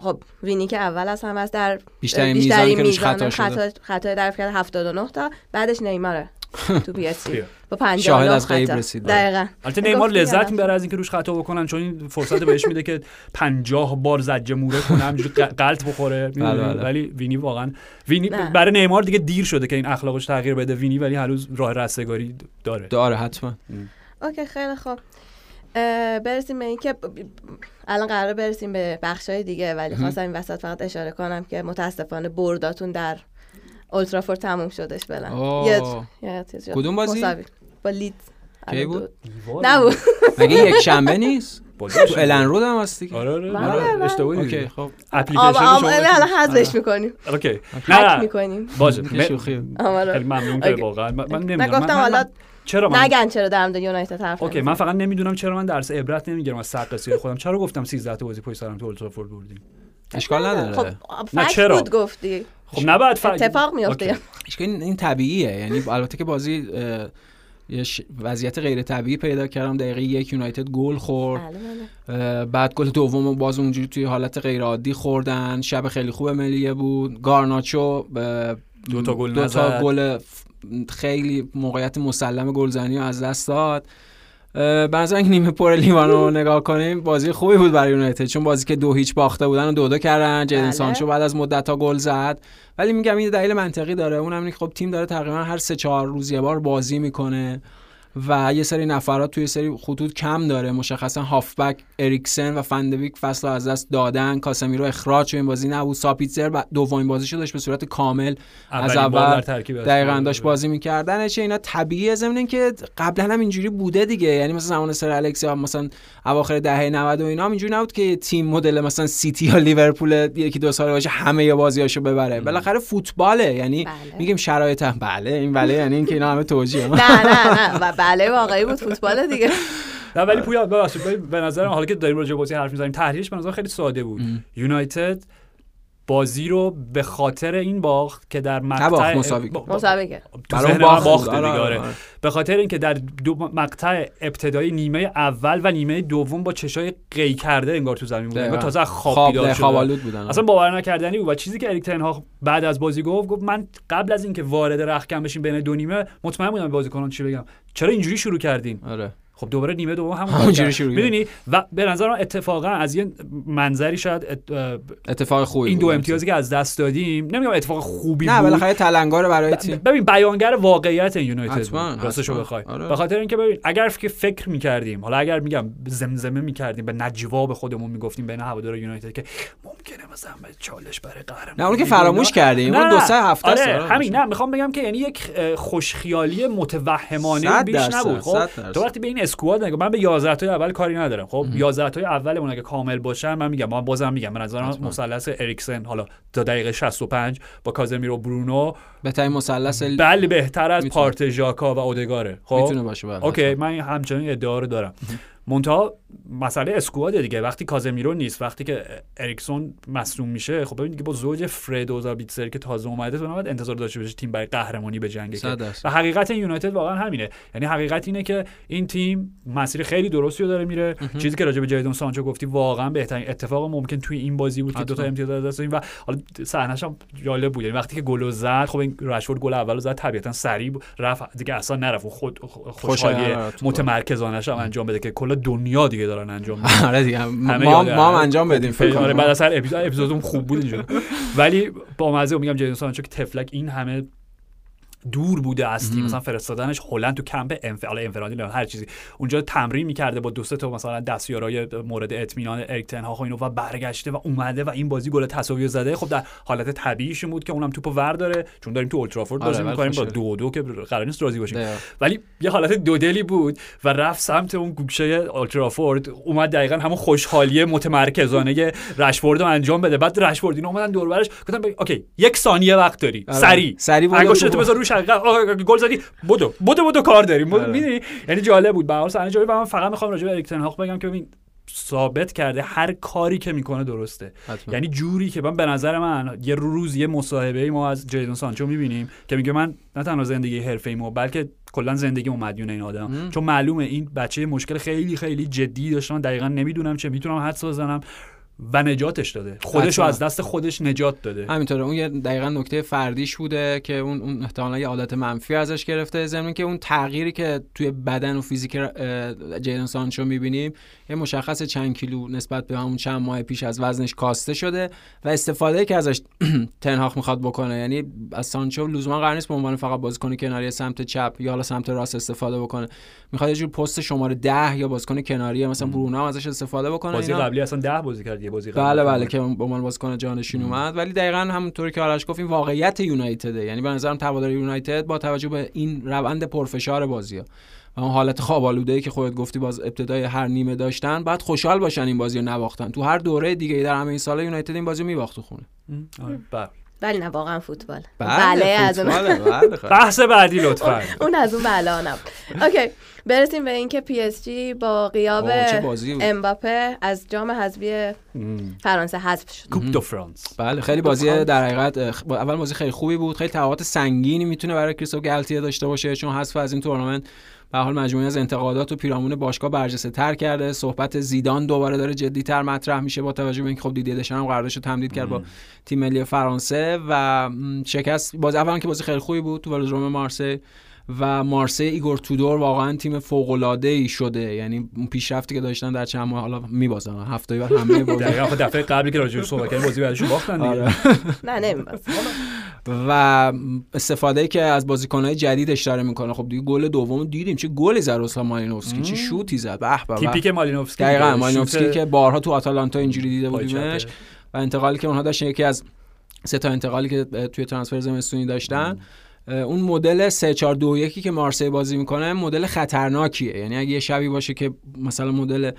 خب وینی که اول از همه است در بیشترین میزان, میزان خطا خطای در کرده 79 تا. بعدش نیماره. تو اس با 50 شاهد از غیب رسید. دقیقاً. البته نیمار لذت می‌بره از اینکه روش خطا بکنن چون این فرصت بهش میده که 50 بار زجه موره کنه همینجوری غلط بخوره. بله، بله. ولی وینی واقعا وینی برای نیمار دیگه دیر شده که این اخلاقش تغییر بده. وینی ولی هنوز راه رستگاری داره. داره حتما. OK خیلی خوب. برسیم به اینکه الان قرار برسیم به بخشای دیگه ولی خواستم این وسط فقط اشاره کنم که متاسفانه برداتون در اولترافور تموم شدش بلن کدوم بازی؟ با لید کی بود؟ نبود مگه یک شنبه نیست؟ تو الان رود هم هستی آره آره, آره. اشتباهی اوکی خب. اپلیکیشن شما الان حذفش می‌کنیم. اوکی. نه می‌کنیم. باشه. خیلی. ممنون که واقعا. من نمی‌دونم. نگفتم حالا چرا من نگن چرا در مورد یونایتد حرف اوکی من فقط نمی‌دونم چرا من درس عبرت نمی‌گیرم از سرقسی خودم. چرا گفتم 13 تا بازی پشت سرم تو اولترافورد بردیم؟ اشکال نداره. خب نه چرا؟ بود گفتی. خب نباید ف... اتفاق میفته. این این طبیعیه. یعنی البته که بازی یه وضعیت غیر طبیعی پیدا کردم. دقیقه یک یونایتد گل خورد. بله، بله. بعد گل دوم باز اونجوری توی حالت غیر عادی خوردن. شب خیلی خوب ملیه بود. گارناچو دو تا گل دو تا گل خیلی موقعیت مسلم گلزنی رو از دست داد. بعضا نیمه پر لیوان رو نگاه کنیم بازی خوبی بود برای یونایتد چون بازی که دو هیچ باخته بودن و دو دو کردن. جیدن بله. سانچو بعد از مدت ها گل زد. ولی میگم این دلیل منطقی داره. اون هم خب تیم داره تقریبا هر سه چهار روز یه بار بازی می‌کنه. و یه سری نفرات توی سری خطوط کم داره. مشخصا هافبک اریکسن و فن د بیک فصل از دست دادن. کاسمیرو اخراج این بازی نبود. سابیتزر دومین بازیشو داشت به صورت کامل از اول دقیقاً داشت بازی می‌کردن. چه اینا طبیعیه. ضمن که قبلا هم اینجوری بوده دیگه. یعنی مثلا زمان سر الکس یا مثلا اواخر دهه 90 و اینا هم اینجوری نبود که تیم مدل مثلا سیتی یا لیورپول یکی دو سال باشه همه بازیاشو ببره. بالاخره فوتباله. یعنی بله. میگیم شرایط هم بله. این بله یعنی اینکه اینا همه توجیه نه نه نه. بله واقعی بود فوتبال دیگه. نه ولی پویا ببخشید به نظرم حالا که داریم راجع به حرف می‌زنیم تحلیلش به نظر خیلی ساده بود. یونایتد بازی رو به خاطر این باخت که در مقطع مساوی باخت. آره، آره. آره. به خاطر اینکه در دو مقطع ابتدایی نیمه اول و نیمه دوم با چشای قی کرده انگار تو زمین بود انگار تازه خواب بیدار شده. بودن. اصلا باور نکردنی بود. و چیزی که اریک تنها بعد از بازی گفت گفت من قبل از اینکه وارد رخکن بشیم بین دو نیمه مطمئن بودم بازیکنان چی بگم. چرا اینجوری شروع کردین؟ آره. خب دوباره نیمه دوم همون شروع می‌دونی؟ و به نظر اتفاقا از یه منظری شاید اتفاق خوبی این دو امتیازی که از دست دادیم نمیگم اتفاق خوبی نه بالاخره تلنگار برای تیم ببین بیانگر راقیت یونایتد راستشو بخوای. آره. به خاطر اینکه ببین اگر که فکر می‌کردیم حالا اگر میگم زمزمه می‌کردیم به نجوا به خودمون می‌گفتیم بین هوادار یونایتد که ممکنه مثلا به چالش برای قهرمانی نه اون که فراموش کردیم. اون دو سه هفته آره همین. نه می‌خوام بگم که یعنی یک خوشخیالی متوهمانه بیش نبود. خب؟ تو وقتی به این squad نگاه من به 11 تا اول کاری ندارم. خب 11 تا اولمون اگه کامل باشن من میگم من بازم میگم. من نظرم مثلث اریکسن حالا تا دقیقه 65 با کازمیرو برونو بهترین مثلث بله بهتر از پارتی ژاکا و اودگاره. خب؟ می‌تونه باشه بله OK من همچنین ادعا رو دارم. منتها مسئله squad دیگه. وقتی کازمیرو نیست وقتی که اریکسون مصدوم میشه خب ببین دیگه با زوج فرد و زابیتزر که تازه اومده تو نباید انتظار داشته باشه تیم برای قهرمانی به جنگه و حقیقت یونایتد واقعا همینه. یعنی حقیقت اینه که این تیم مسیر خیلی درستی رو داره میره. چیزی که راجع به جیدون سانچو گفتی واقعا بهترین اتفاق ممکن توی این بازی بود که دو تا امتیاز از دست و حالا صحنه‌ش هم جالب بود. یعنی وقتی که گل زد خب این راشفورد گل اولو زد طبیعتا سریع رفت. دیگه اصلا نرفت. خود خوشحالی متمرکزانش هم انجام بده که کل دنیا دیگه دارن انجام میدن. آره دیگه. ما ما انجام بدیم فکر آره بعد از هر اپیزود اپیزودم خوب بود اینجوری. ولی با مزه میگم سانچو که تفلک این همه دور بوده از تیم مثلا فرستادنش هلند تو کمپ انفعال انفرادی نه هر چیزی. اونجا تمرین می‌کرده با دوسته تا مثلا دستیارای مورد اطمینان اریک ها اینو و برگشته و اومده و این بازی گل تساوی زده. خب در حالت طبیعیش بود که اونم توپو ور داره چون داریم تو اولترافورد بازی آره می‌کنیم با دو دو که قرار نیست راضی باشیم. ولی یه حالت دودلی بود و رفت سمت اون گوشه اولترافورد اومد دقیقا همون خوشحالی متمرکزانه رشفورد رو انجام بده. بعد رشفورد اینا اومدن دور برش. گفتن OK یک ثانیه وقت داری. سری سری بذار روش گل زدی. بدو بدو بدو کار داریم. آره. می‌دونی؟ یعنی جالب بود. به حال صحنه جالب من فقط می‌خوام راجع به اریک بگم که ببین ثابت کرده هر کاری که می‌کنه درسته. یعنی جوری که من به نظر من یه روز یه مصاحبه ما از جیدون سانچو می‌بینیم که میگه من نه تنها زندگی حرفه ایمو بلکه کلا زندگی مدیون این آدم. ام. چون معلومه این بچه مشکل خیلی خیلی جدی داشتن دقیقا نمی‌دونم چه می‌تونم حدس بزنم. و نجاتش داده. خودش رو از دست خودش نجات داده. همینطوره. اون یه دقیقا نکته فردیش بوده که اون اون احتمالا یه عادت منفی ازش گرفته زمین که اون تغییری که توی بدن و فیزیک جیدن سانچو می‌بینیم یه مشخص چند کیلو نسبت به همون چند ماه پیش از وزنش کاسته شده و استفاده که ازش تنهاخ می‌خواد بکنه. یعنی از سانچو لزوما قرار نیست به عنوان فقط بازیکن کناری سمت چپ یا حالا سمت راست استفاده بکنه. می‌خواد یه جور پست شماره 10 یا بازیکن کناری مثلا برونو ازش استفاده بکنه بازی قبلی اصلا 10 بازی کرد یه بازی بله بله که به عنوان بازیکن جانشین اومد. ولی دقیقا همونطوری که آرش گفت این واقعیت یونایتده. یعنی به نظرم هوادار یونایتد با توجه به این روند پرفشار بازی و اون حالت خواب آلوده که خودت گفتی باز ابتدای هر نیمه داشتن بعد خوشحال باشن این بازی رو نباختن تو هر دوره دیگه در همه این سال یونایتد این بازی رو میباخت تو خونه. آره، بله. ولی نه واقعا فوتبال. بله, بله از اون بله، بحث بعدی لطفا. اون از اون بله نبود OK برسیم به اینکه پی اس جی با غیاب امباپه از جام حذفی فرانسه حذف شد. کوپ دو فرانس. بله خیلی بازی در حقیقت اول بازی خیلی خوبی بود. خیلی توقعات سنگینی می‌تونه برای کریستوف گالتیه داشته باشه چون حذف از این تورنمنت به حال مجموعه از انتقادات و پیرامون باشگاه برجسته تر کرده. صحبت زیدان دوباره داره جدی تر مطرح میشه با توجه به اینکه خب دیدی دشان هم قراردادش رو تمدید کرد با تیم ملی فرانسه و شکست. باز اولا که بازی خیلی خوبی بود تو ولودروم مارسی. و مارسی ایگور تودور واقعا تیم فوق العاده ای شده. یعنی اون پیشرفتی که داشتن در چند ماه حالا میبازن هفته بعد همه بازی. دفعه قبلی که راجع به صحبت کردیم بازی بعدش باختن دیگه. آره. نه و استفاده که از بازیکنهای جدیدش داره می‌کنه. خب دیگه گل دوم دیدیم. چه گلی زد روسلا مالینوفسکی؟ چه شوتی زد. به به تیپیک مالینوفسکی. دقیقاً مالینوفسکی که بارها تو آتالانتا اینجوری دیده بودیمش. و انتقالی که اونها داشتن یکی از سه تا انتقالی که توی ترانسفر زمستونی داشتن. اون مدل 3 4 2 1 که مارسی بازی می‌کنه مدل خطرناکیه. یعنی اگه یه شبی باشه که مثلا مدل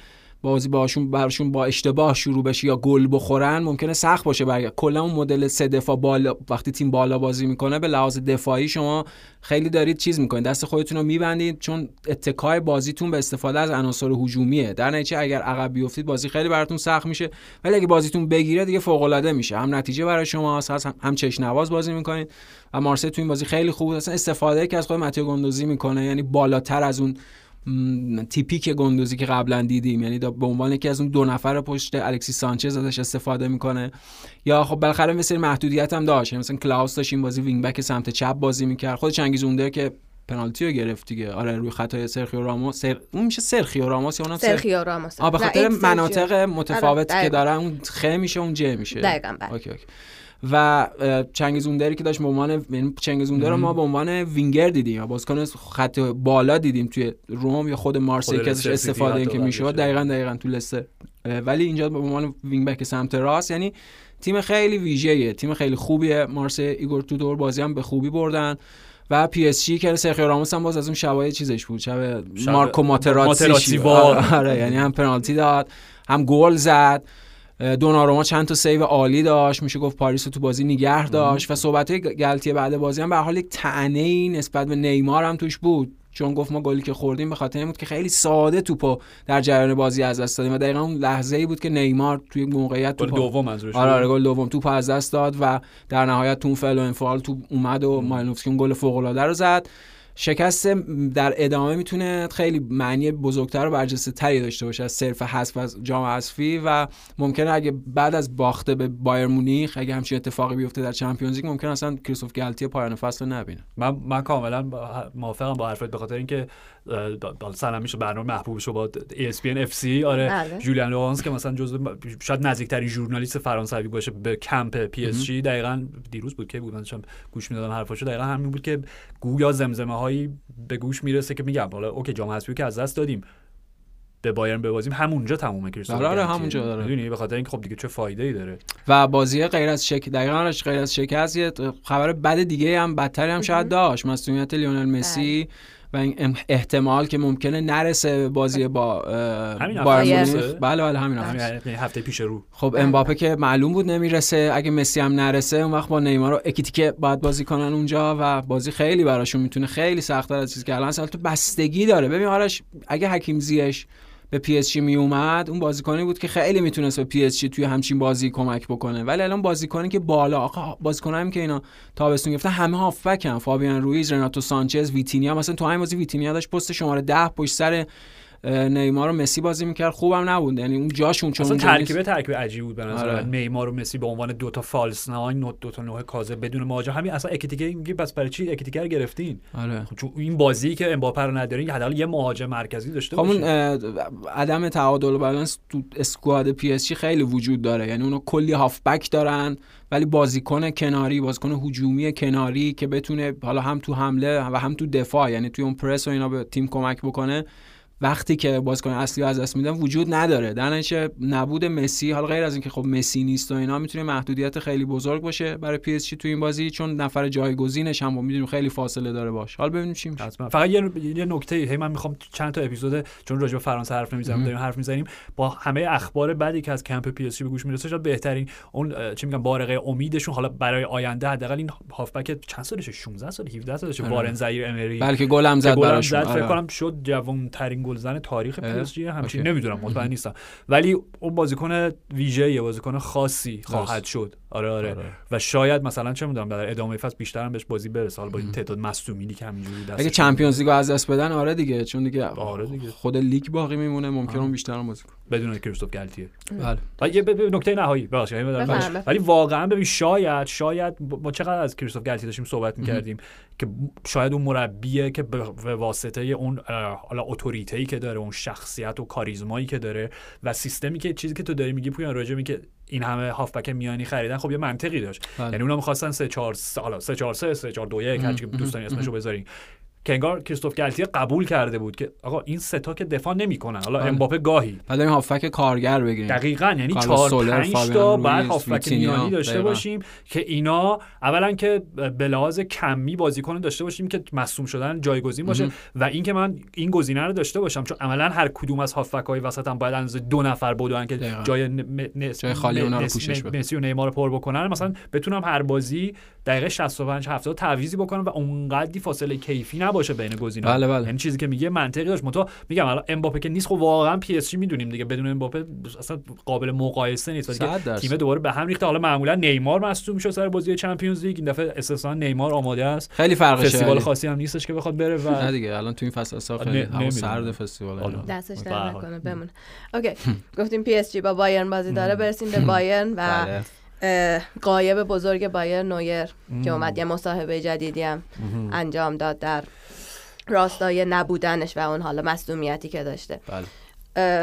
بازی باشون براشون با اشتباه شروع بشه یا گل بخورن ممکنه سخت باشه. برای کلا اون مدل سه دفاع بالا وقتی تیم بالا بازی می‌کنه به لحاظ دفاعی شما خیلی دارید چیز می‌کنید. دست خودتون رو میبندید چون اتکای بازیتون به استفاده از عناصر هجومیه. در نتیجه اگر عقب بیفتید بازی خیلی براتون سخت میشه. ولی اگه بازیتون بگیره دیگه فوق العاده میشه. هم نتیجه برای شما هم, هم چشنواز بازی می‌کنید. و مارسی تو این بازی خیلی خوب اصلا استفاده که از خود متیو گندوزی می‌کنه یعنی بالاتر از اون تیپیک گندوزی که قبلا دیدیم. یعنی به عنوان یکی از اون دو نفر پشت الکسی سانچز ازش استفاده می‌کنه. یا خب بالاخره مثل محدودیت هم داشت. یعنی مثلا کلاوس داشت این بازی wing-back سمت چپ بازی می‌کرد. خود چنگیز اوندر که پنالتی رو گرفت دیگه. آره روی خطای سرخیو راموس. سر... اون میشه سرخیو راموس یا اونم سرخیو راموس. آ به خاطر مناطق متفاوت آره، که داره اون خ میشه اون ج میشه. دقیقاً بله. OK OK. و چنگیز اوندری که داشت به عنوان یعنی رو ما به عنوان وینگر دیدیم یا بازیکن خط بالا دیدیم توی روم یا خود مارسی که ازش استفاده که می‌شد. دقیقا دقیقا تو لستر. ولی اینجا به عنوان wing-back سمت راست یعنی تیم خیلی ویژه‌ایه. تیم خیلی خوبیه. مارسی ایگور تودور بازی هم به خوبی بردن. و پی اس جی که سرخیو راموس هم باز از اون شبای چیزش بود. شب, مارکو ماتراتسی آره یعنی هم پنالتی داد هم گل زد. دوناروما چند تا save عالی داشت. میشه گفت پاریس رو تو بازی نگه داشت و صحبت گالتیه بعد بازی هم به حال یک طعنه ای نسبت به نیمار هم توش بود. چون گفت ما گلی که خوردیم به خاطر این بود که خیلی ساده توپو در جریان بازی از دست دادیم و دقیقا اون لحظه ای بود که نیمار توی موقعیت گل دوم منظورش آره, آره گل دوم توپ از دست داد و در نهایت تون فعل و انفعال تو اومد و مالینوفسکی اون گل فوق العاده رو زد. شکست در ادامه می‌تونه خیلی معنی بزرگتر و برجسته تری داشته باشه از صرف حذف از جام حذفی و ممکنه اگه بعد از باخته به بایر مونیخ اگه همچین اتفاقی بیفته در چمپیونز لیگ ممکن اصلا کریستوف گالتی پایان فصل نبینه. من من کاملا موافقم با حرفت به خاطر اینکه سلام میشه برنامه محبوب با ESPN FC آره بله. جولین لورنس که مثلا جزو شاید نزدیکترین ژورنالیست فرانسوی باشه به کمپ پی اس جی دقیقاً دیروز بود که بود من گوش می‌دادم حرفاشو. دقیقاً همین بود که گویا زمزمه هایی به گوش می‌رسه که میگم حالا OK جام حذفی که از دست دادیم. به بایرن ببازیم همونجا تمومه کریستوف آره, آره همونجا داره می‌دونی؟ به خاطر اینکه خب دیگه چه فایده ای داره. و بازی غیر از شک دقیقاً غیر از شکست. یه خبر بد دیگه هم بدتری هم شاید داشت. مصدومیت لیونل مسی. بله. و این احتمال که ممکنه نرسه بازی با بله بله همین هفته. پیش رو. خب امباپه که معلوم بود نمی‌رسه. اگه مسی هم نرسه اون وقت با نیمار و اکیتیکه باید بازی کنن اونجا و بازی خیلی براشون می‌تونه خیلی سخت‌تر از چیزی که الان تو بستگی داره. ببین آرش اگه حکیم زیاش به پی اس جی می اومد اون بازیکنی بود که خیلی می‌تونست به پی اس جی توی همچین بازی کمک بکنه. ولی الان بازیکنی که بالا آقا بازیکنایی که اینا تابستون گرفتن همه هافبک هم فابیان رویز رناتو سانچز ویتینیا. مثلا تو همین بازی ویتینیا داشت پست شماره 10 پشت سر نیمار و مسی بازی می‌کرد. خوبم نبود. یعنی اون جاشون چون ترکیب ترکیب عجیب بود به نظر آره. نیمار و مسی به عنوان دو تا false nine دو تا نوک کاذب بدون مهاجم. همین اصلا اکیتیکه میگه بس برای چی اکیتیکه گرفتین؟ آره. خب چون این بازی که امباپه رو ندارین حداقل یه مهاجم مرکزی داشته خب اون عدم تعادل و بالانس تو squad پی اس جی خیلی وجود داره. یعنی اونو کلی هافبک دارن ولی بازیکن کناری بازیکن هجومی کناری که بتونه حالا هم تو حمله و هم تو دفاع یعنی توی اون پرس و اینا به تیم کمک بکنه وقتی که بازیکن اصلی از دست میدن وجود نداره. در نتیجه نبود مسی حالا غیر از اینکه خب مسی نیست و اینا می‌تونه محدودیت خیلی بزرگ باشه برای پی اس تو این بازی چون نفر جایگزینش هم می‌دونیم خیلی فاصله داره باش. حالا ببینیم چی میشه. فقط یه یه نکته هی من می‌خوام چند تا اپیزود چون راجع به فرانسه حرف نمی‌زنیم داریم حرف می‌زنیم با همه اخبار بعدی که از کمپ پی اس جی به گوش می‌رسه شاید بهترین اون چی میگم بارقه امیدشون حالا برای آینده حداقل این هافبک چند سالشه؟ 16 سال 17 سالشه آره. زایر امری بلکه گلم زد براشون. فکر آره. کنم شد جوان ترین گلزن تاریخ پی اس جی همچین نمی‌دونم مطمئن نیستم. ولی اون بازیکن ویژه بازیکن خاصی خواهد شد. آره آره, آره. و شاید مثلا چه می‌دونم در ادامه فصل بیشتر هم بهش بازی برسه. حالا با این تعداد مصدومی که همینجوری دست اگه Champions لیگو از دست بدن آره دیگه. چون دیگه آره دیگه. خود لیگ باقی میمونه ممکنه اون بیشتر هم بازی کنه. بدون کریستوف گالتیه. بله. یه نکته نهایی. ببخشید ولی واقعا ببین شاید شاید ما چقدر از کریستوف گالتی داشتیم صحبت می‌کردیم که شاید اون مربیه که به واسطه اون حالا اتوریته که داره اون شخصیت و کاریزمایی که داره و سیستمی که چیزی که تو داری میگی پویان راجع که این همه هافبک میانی خریدن خب یه منطقی داشت. بله. یعنی اونا می‌خواستن 3 4 حالا 3 4 3 3 4 2 1 هر چی دوستانی اسمشو بذارین. که انگار کریستوف گالتیه قبول کرده بود که آقا این ستا که دفاع نمی‌کنن. حالا بله. امباپه گاهی. بعد این هافک کارگر بگیریم. دقیقاً یعنی 4 5 تا بعد هافک میانی داشته باشیم که اینا اولا که به لحاظ کمی بازیکن داشته باشیم که مصوم شدن جایگزین باشه و اینکه من این گزینه رو داشته باشم چون عملا هر کدوم از هافک های وسط هم باید اندازه دو نفر بودن که جای ن... جای خالی اونا رو پوشش بدن. مسی و نیمار رو پر بکنن. مثلا بتونم هر بازی دقیقه 65 70 تعویضی بکنم و اونقدی فاصله کیفی نباشه بین گزینه‌ها بله بله. یعنی چیزی که میگه منطقی داشت. متو میگم الان امباپه که نیست. خب واقعا پی اس جی می‌دونیم دیگه. بدون امباپه اصلا قابل مقایسه نیست. ولی تیم دوباره به هم ریخته. حالا معمولا نیمار مصدوم میشه سر بازی Champions League. این دفعه استثنا نیمار آماده است. خیلی فرقشه. فستیوال خاصی هم نیستش که بخواد بره و نه دیگه. الان تو این فصل اصلا خیلی هوا سرد فستیوال. دستش درد نکنه بمونه. اوکی. گفتیم پی اس جی با بایرن بازی داره. برسیم به بایرن و بله. غایب بزرگ بایرن نویر که اومد یه مصاحبه جدیدی هم انجام داد در راستای نبودنش و اون حالا مصدومیتی که داشته. بله.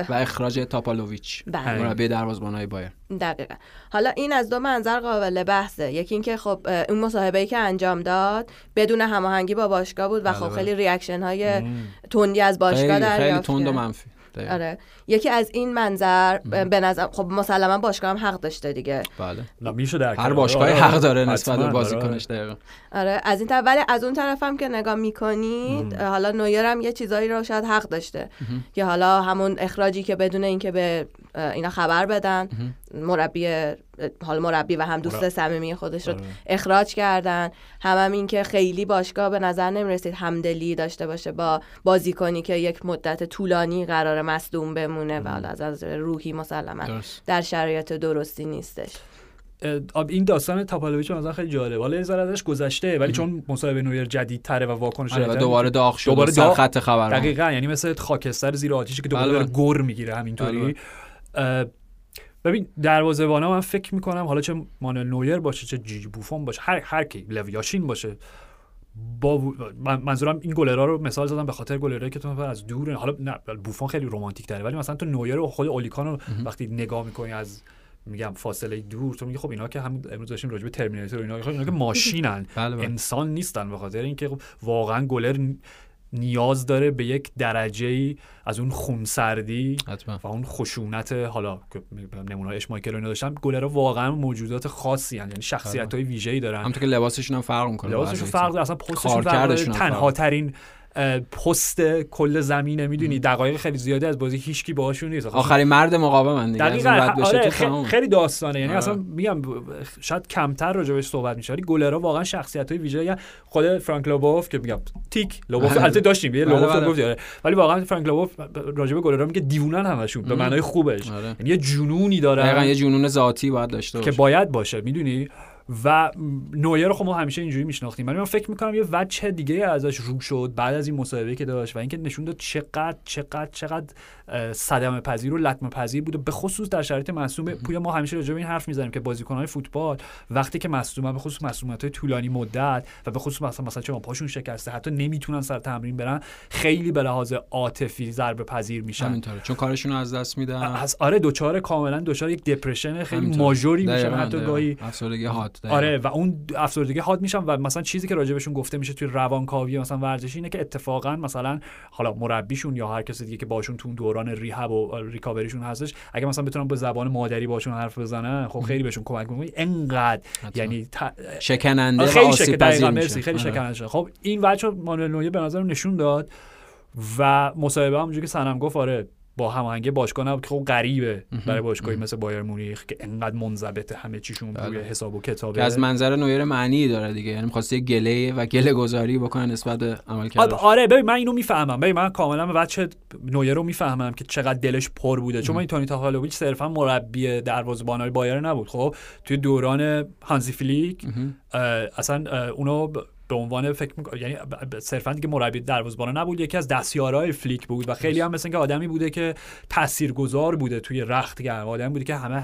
و اخراج تاپالوویچ بله. مربی های بایرن. دقیقا. حالا این از دو منظر قابل بحثه. یکی اینکه خب اون مصاحبه که انجام داد بدون هماهنگی با باشگاه بود و خب بله، خیلی reaction های تندی از باشگاه دریافت خیلی تند و منفی. آره. یکی از این منظر به نظر خب مسلما باشگاه هم حق داشته دیگه. بله. میشه در هر باشگاهی آره. حق داره نسبت به بازیکنش دقیقا. آره. از این طرف ولی از اون طرف هم که نگاه می‌کنید حالا نویر هم یه چیزایی رو شاید حق داشته. که حالا همون اخراجی که بدون اینکه به اینا خبر بدن مربی حال مربی و هم دوست صمیمی خودش رو آره. اخراج کردن. هم, هم این که خیلی باشگاه به نظر نمی‌رسید همدلی داشته باشه با بازیکنی که یک مدت طولانی قرار مصدوم بمونه و حالا از روحی مسلما در شرایط درستی نیستش. این داستان تاپالویچ مثلا خیلی جالبه. حالا یه ازش گذشته ولی چون مصاحبه نویر جدید تره و واکنش آره دوباره داغ شد دوباره داغ. خط خبر دقیقاً یعنی مثل خاکستر زیر آتیشی که دوباره بله. گر می‌گیره همینطوری. بله. ببین دروازه‌بانا من فکر می‌کنم حالا چه مانوئل نویر باشه چه جی بوفون باشه هر هر کی لویاشین باشه با منظورم این گلرها رو مثال زدم به خاطر گلرایی که تو از دور حالا نه بوفون خیلی رمانتیک تره ولی مثلا تو نویر رو خود اولیکان رو وقتی نگاه می‌کنی از میگم فاصله دور تو میگی خب اینا که هم امروز داشتیم راجع به ترمیناتور اینا اینا که ماشینن بله، بله. انسان نیستن به خاطر اینکه خب واقعا گلر نیاز داره به یک درجه ای از اون خونسردی و اون خشونت حالا نمونه اشمایکل رو داشتم گلرها واقعا موجودات خاصی هن. یعنی شخصیت های ویژه‌ای دارن. همونطور که لباسشون هم فرق می‌کنه لباسشون فرق اصلا پستشون فرق تنها ترین پست کل زمینه می‌دونی؟ دقایق خیلی زیادی از بازی هیچکی باهاشون نیست. آخرین مرد مقاوم دیگه دقیقاً. آره خیلی داستانه. یعنی آره. اصلا میگم شاید کمتر راجبش صحبت میشه ولی گلرها واقعا شخصیت های ویژه خود فرانک لوبوف که میگم تیک لوبوف آره. البته داشتیم یه لوبوف بله، بله. گفت آره. ولی واقعا فرانک لوبوف راجب گلرها میگه دیوونن همشون به معنای خوبش. یعنی یه جنونی داره یه جنون ذاتی باید داشته باشه. که باید باشه می‌دونی؟ و نویر رو خب ما همیشه اینجوری میشناختیم. ولی من فکر می‌کنم یه وجه دیگه ازش رو شد بعد از این مصاحبه که داشت و اینکه نشون داد چقدر چقدر چقدر صدمه پذیر و لطمه پذیر بود به خصوص در شرایط مصوم پویا ما همیشه راجع به این حرف می‌زنیم که بازیکن‌های فوتبال وقتی که مصدومن به خصوص مصدومیت‌های طولانی مدت و به خصوص مثلا مثلا چون پاشون شکسته حتی نمی‌تونن سر تمرین برن خیلی به لحاظ عاطفی ضربه پذیر میشن همینطوره چون کارشون رو از دست میدن. از آره دوچار کاملا دوچار یک دپرشن خیلی ماژوری میشن. حتی گاهی افسردگی هات آره و اون افسردگی حاد میشن و مثلا چیزی که راجبشون گفته میشه توی روانکاوی مثلا ورزشی اینه که اتفاقا مثلا حالا مربیشون یا هر کسی دیگه که باشون تو دوران ریهاب و ریکاوریشون هستش اگه مثلا بتونن با زبان مادری باشون حرف بزنن خب خیلی بهشون کمک می‌کنه انقدر یعنی ت... شکننده خیلی شکننده خیلی شکننده خب این بچه مانوئل نویه به نظر نشون داد و مصاحبه هم که سنم گفت آره با هماهنگی باشگاه نبود که خب غریبه برای باشگاهی مثل بایر مونیخ که انقدر منضبط همه چیشون روی بله. حساب و کتابه که از منظر نویر معنی داره دیگه. یعنی می‌خواسته گله و گله گذاری بکنن نسبت به عمل کرده آره ببین من اینو می‌فهمم. ببین من کاملا بچه نویر رو می‌فهمم که چقدر دلش پر بوده. چون این تونی تاهالوویچ صرفا مربی دروازه‌بانای بایر نبود خب؟ توی دوران هانزی فلیک اصلا اونو به عنوان فکر می‌کنم یعنی صرفا دیگه مربی دروازه‌بان نبود یکی از دستیارای فلیک بود و خیلی هم مثل اینکه آدمی بوده که تاثیرگذار بوده توی رخت گرم. آدمی بوده که همه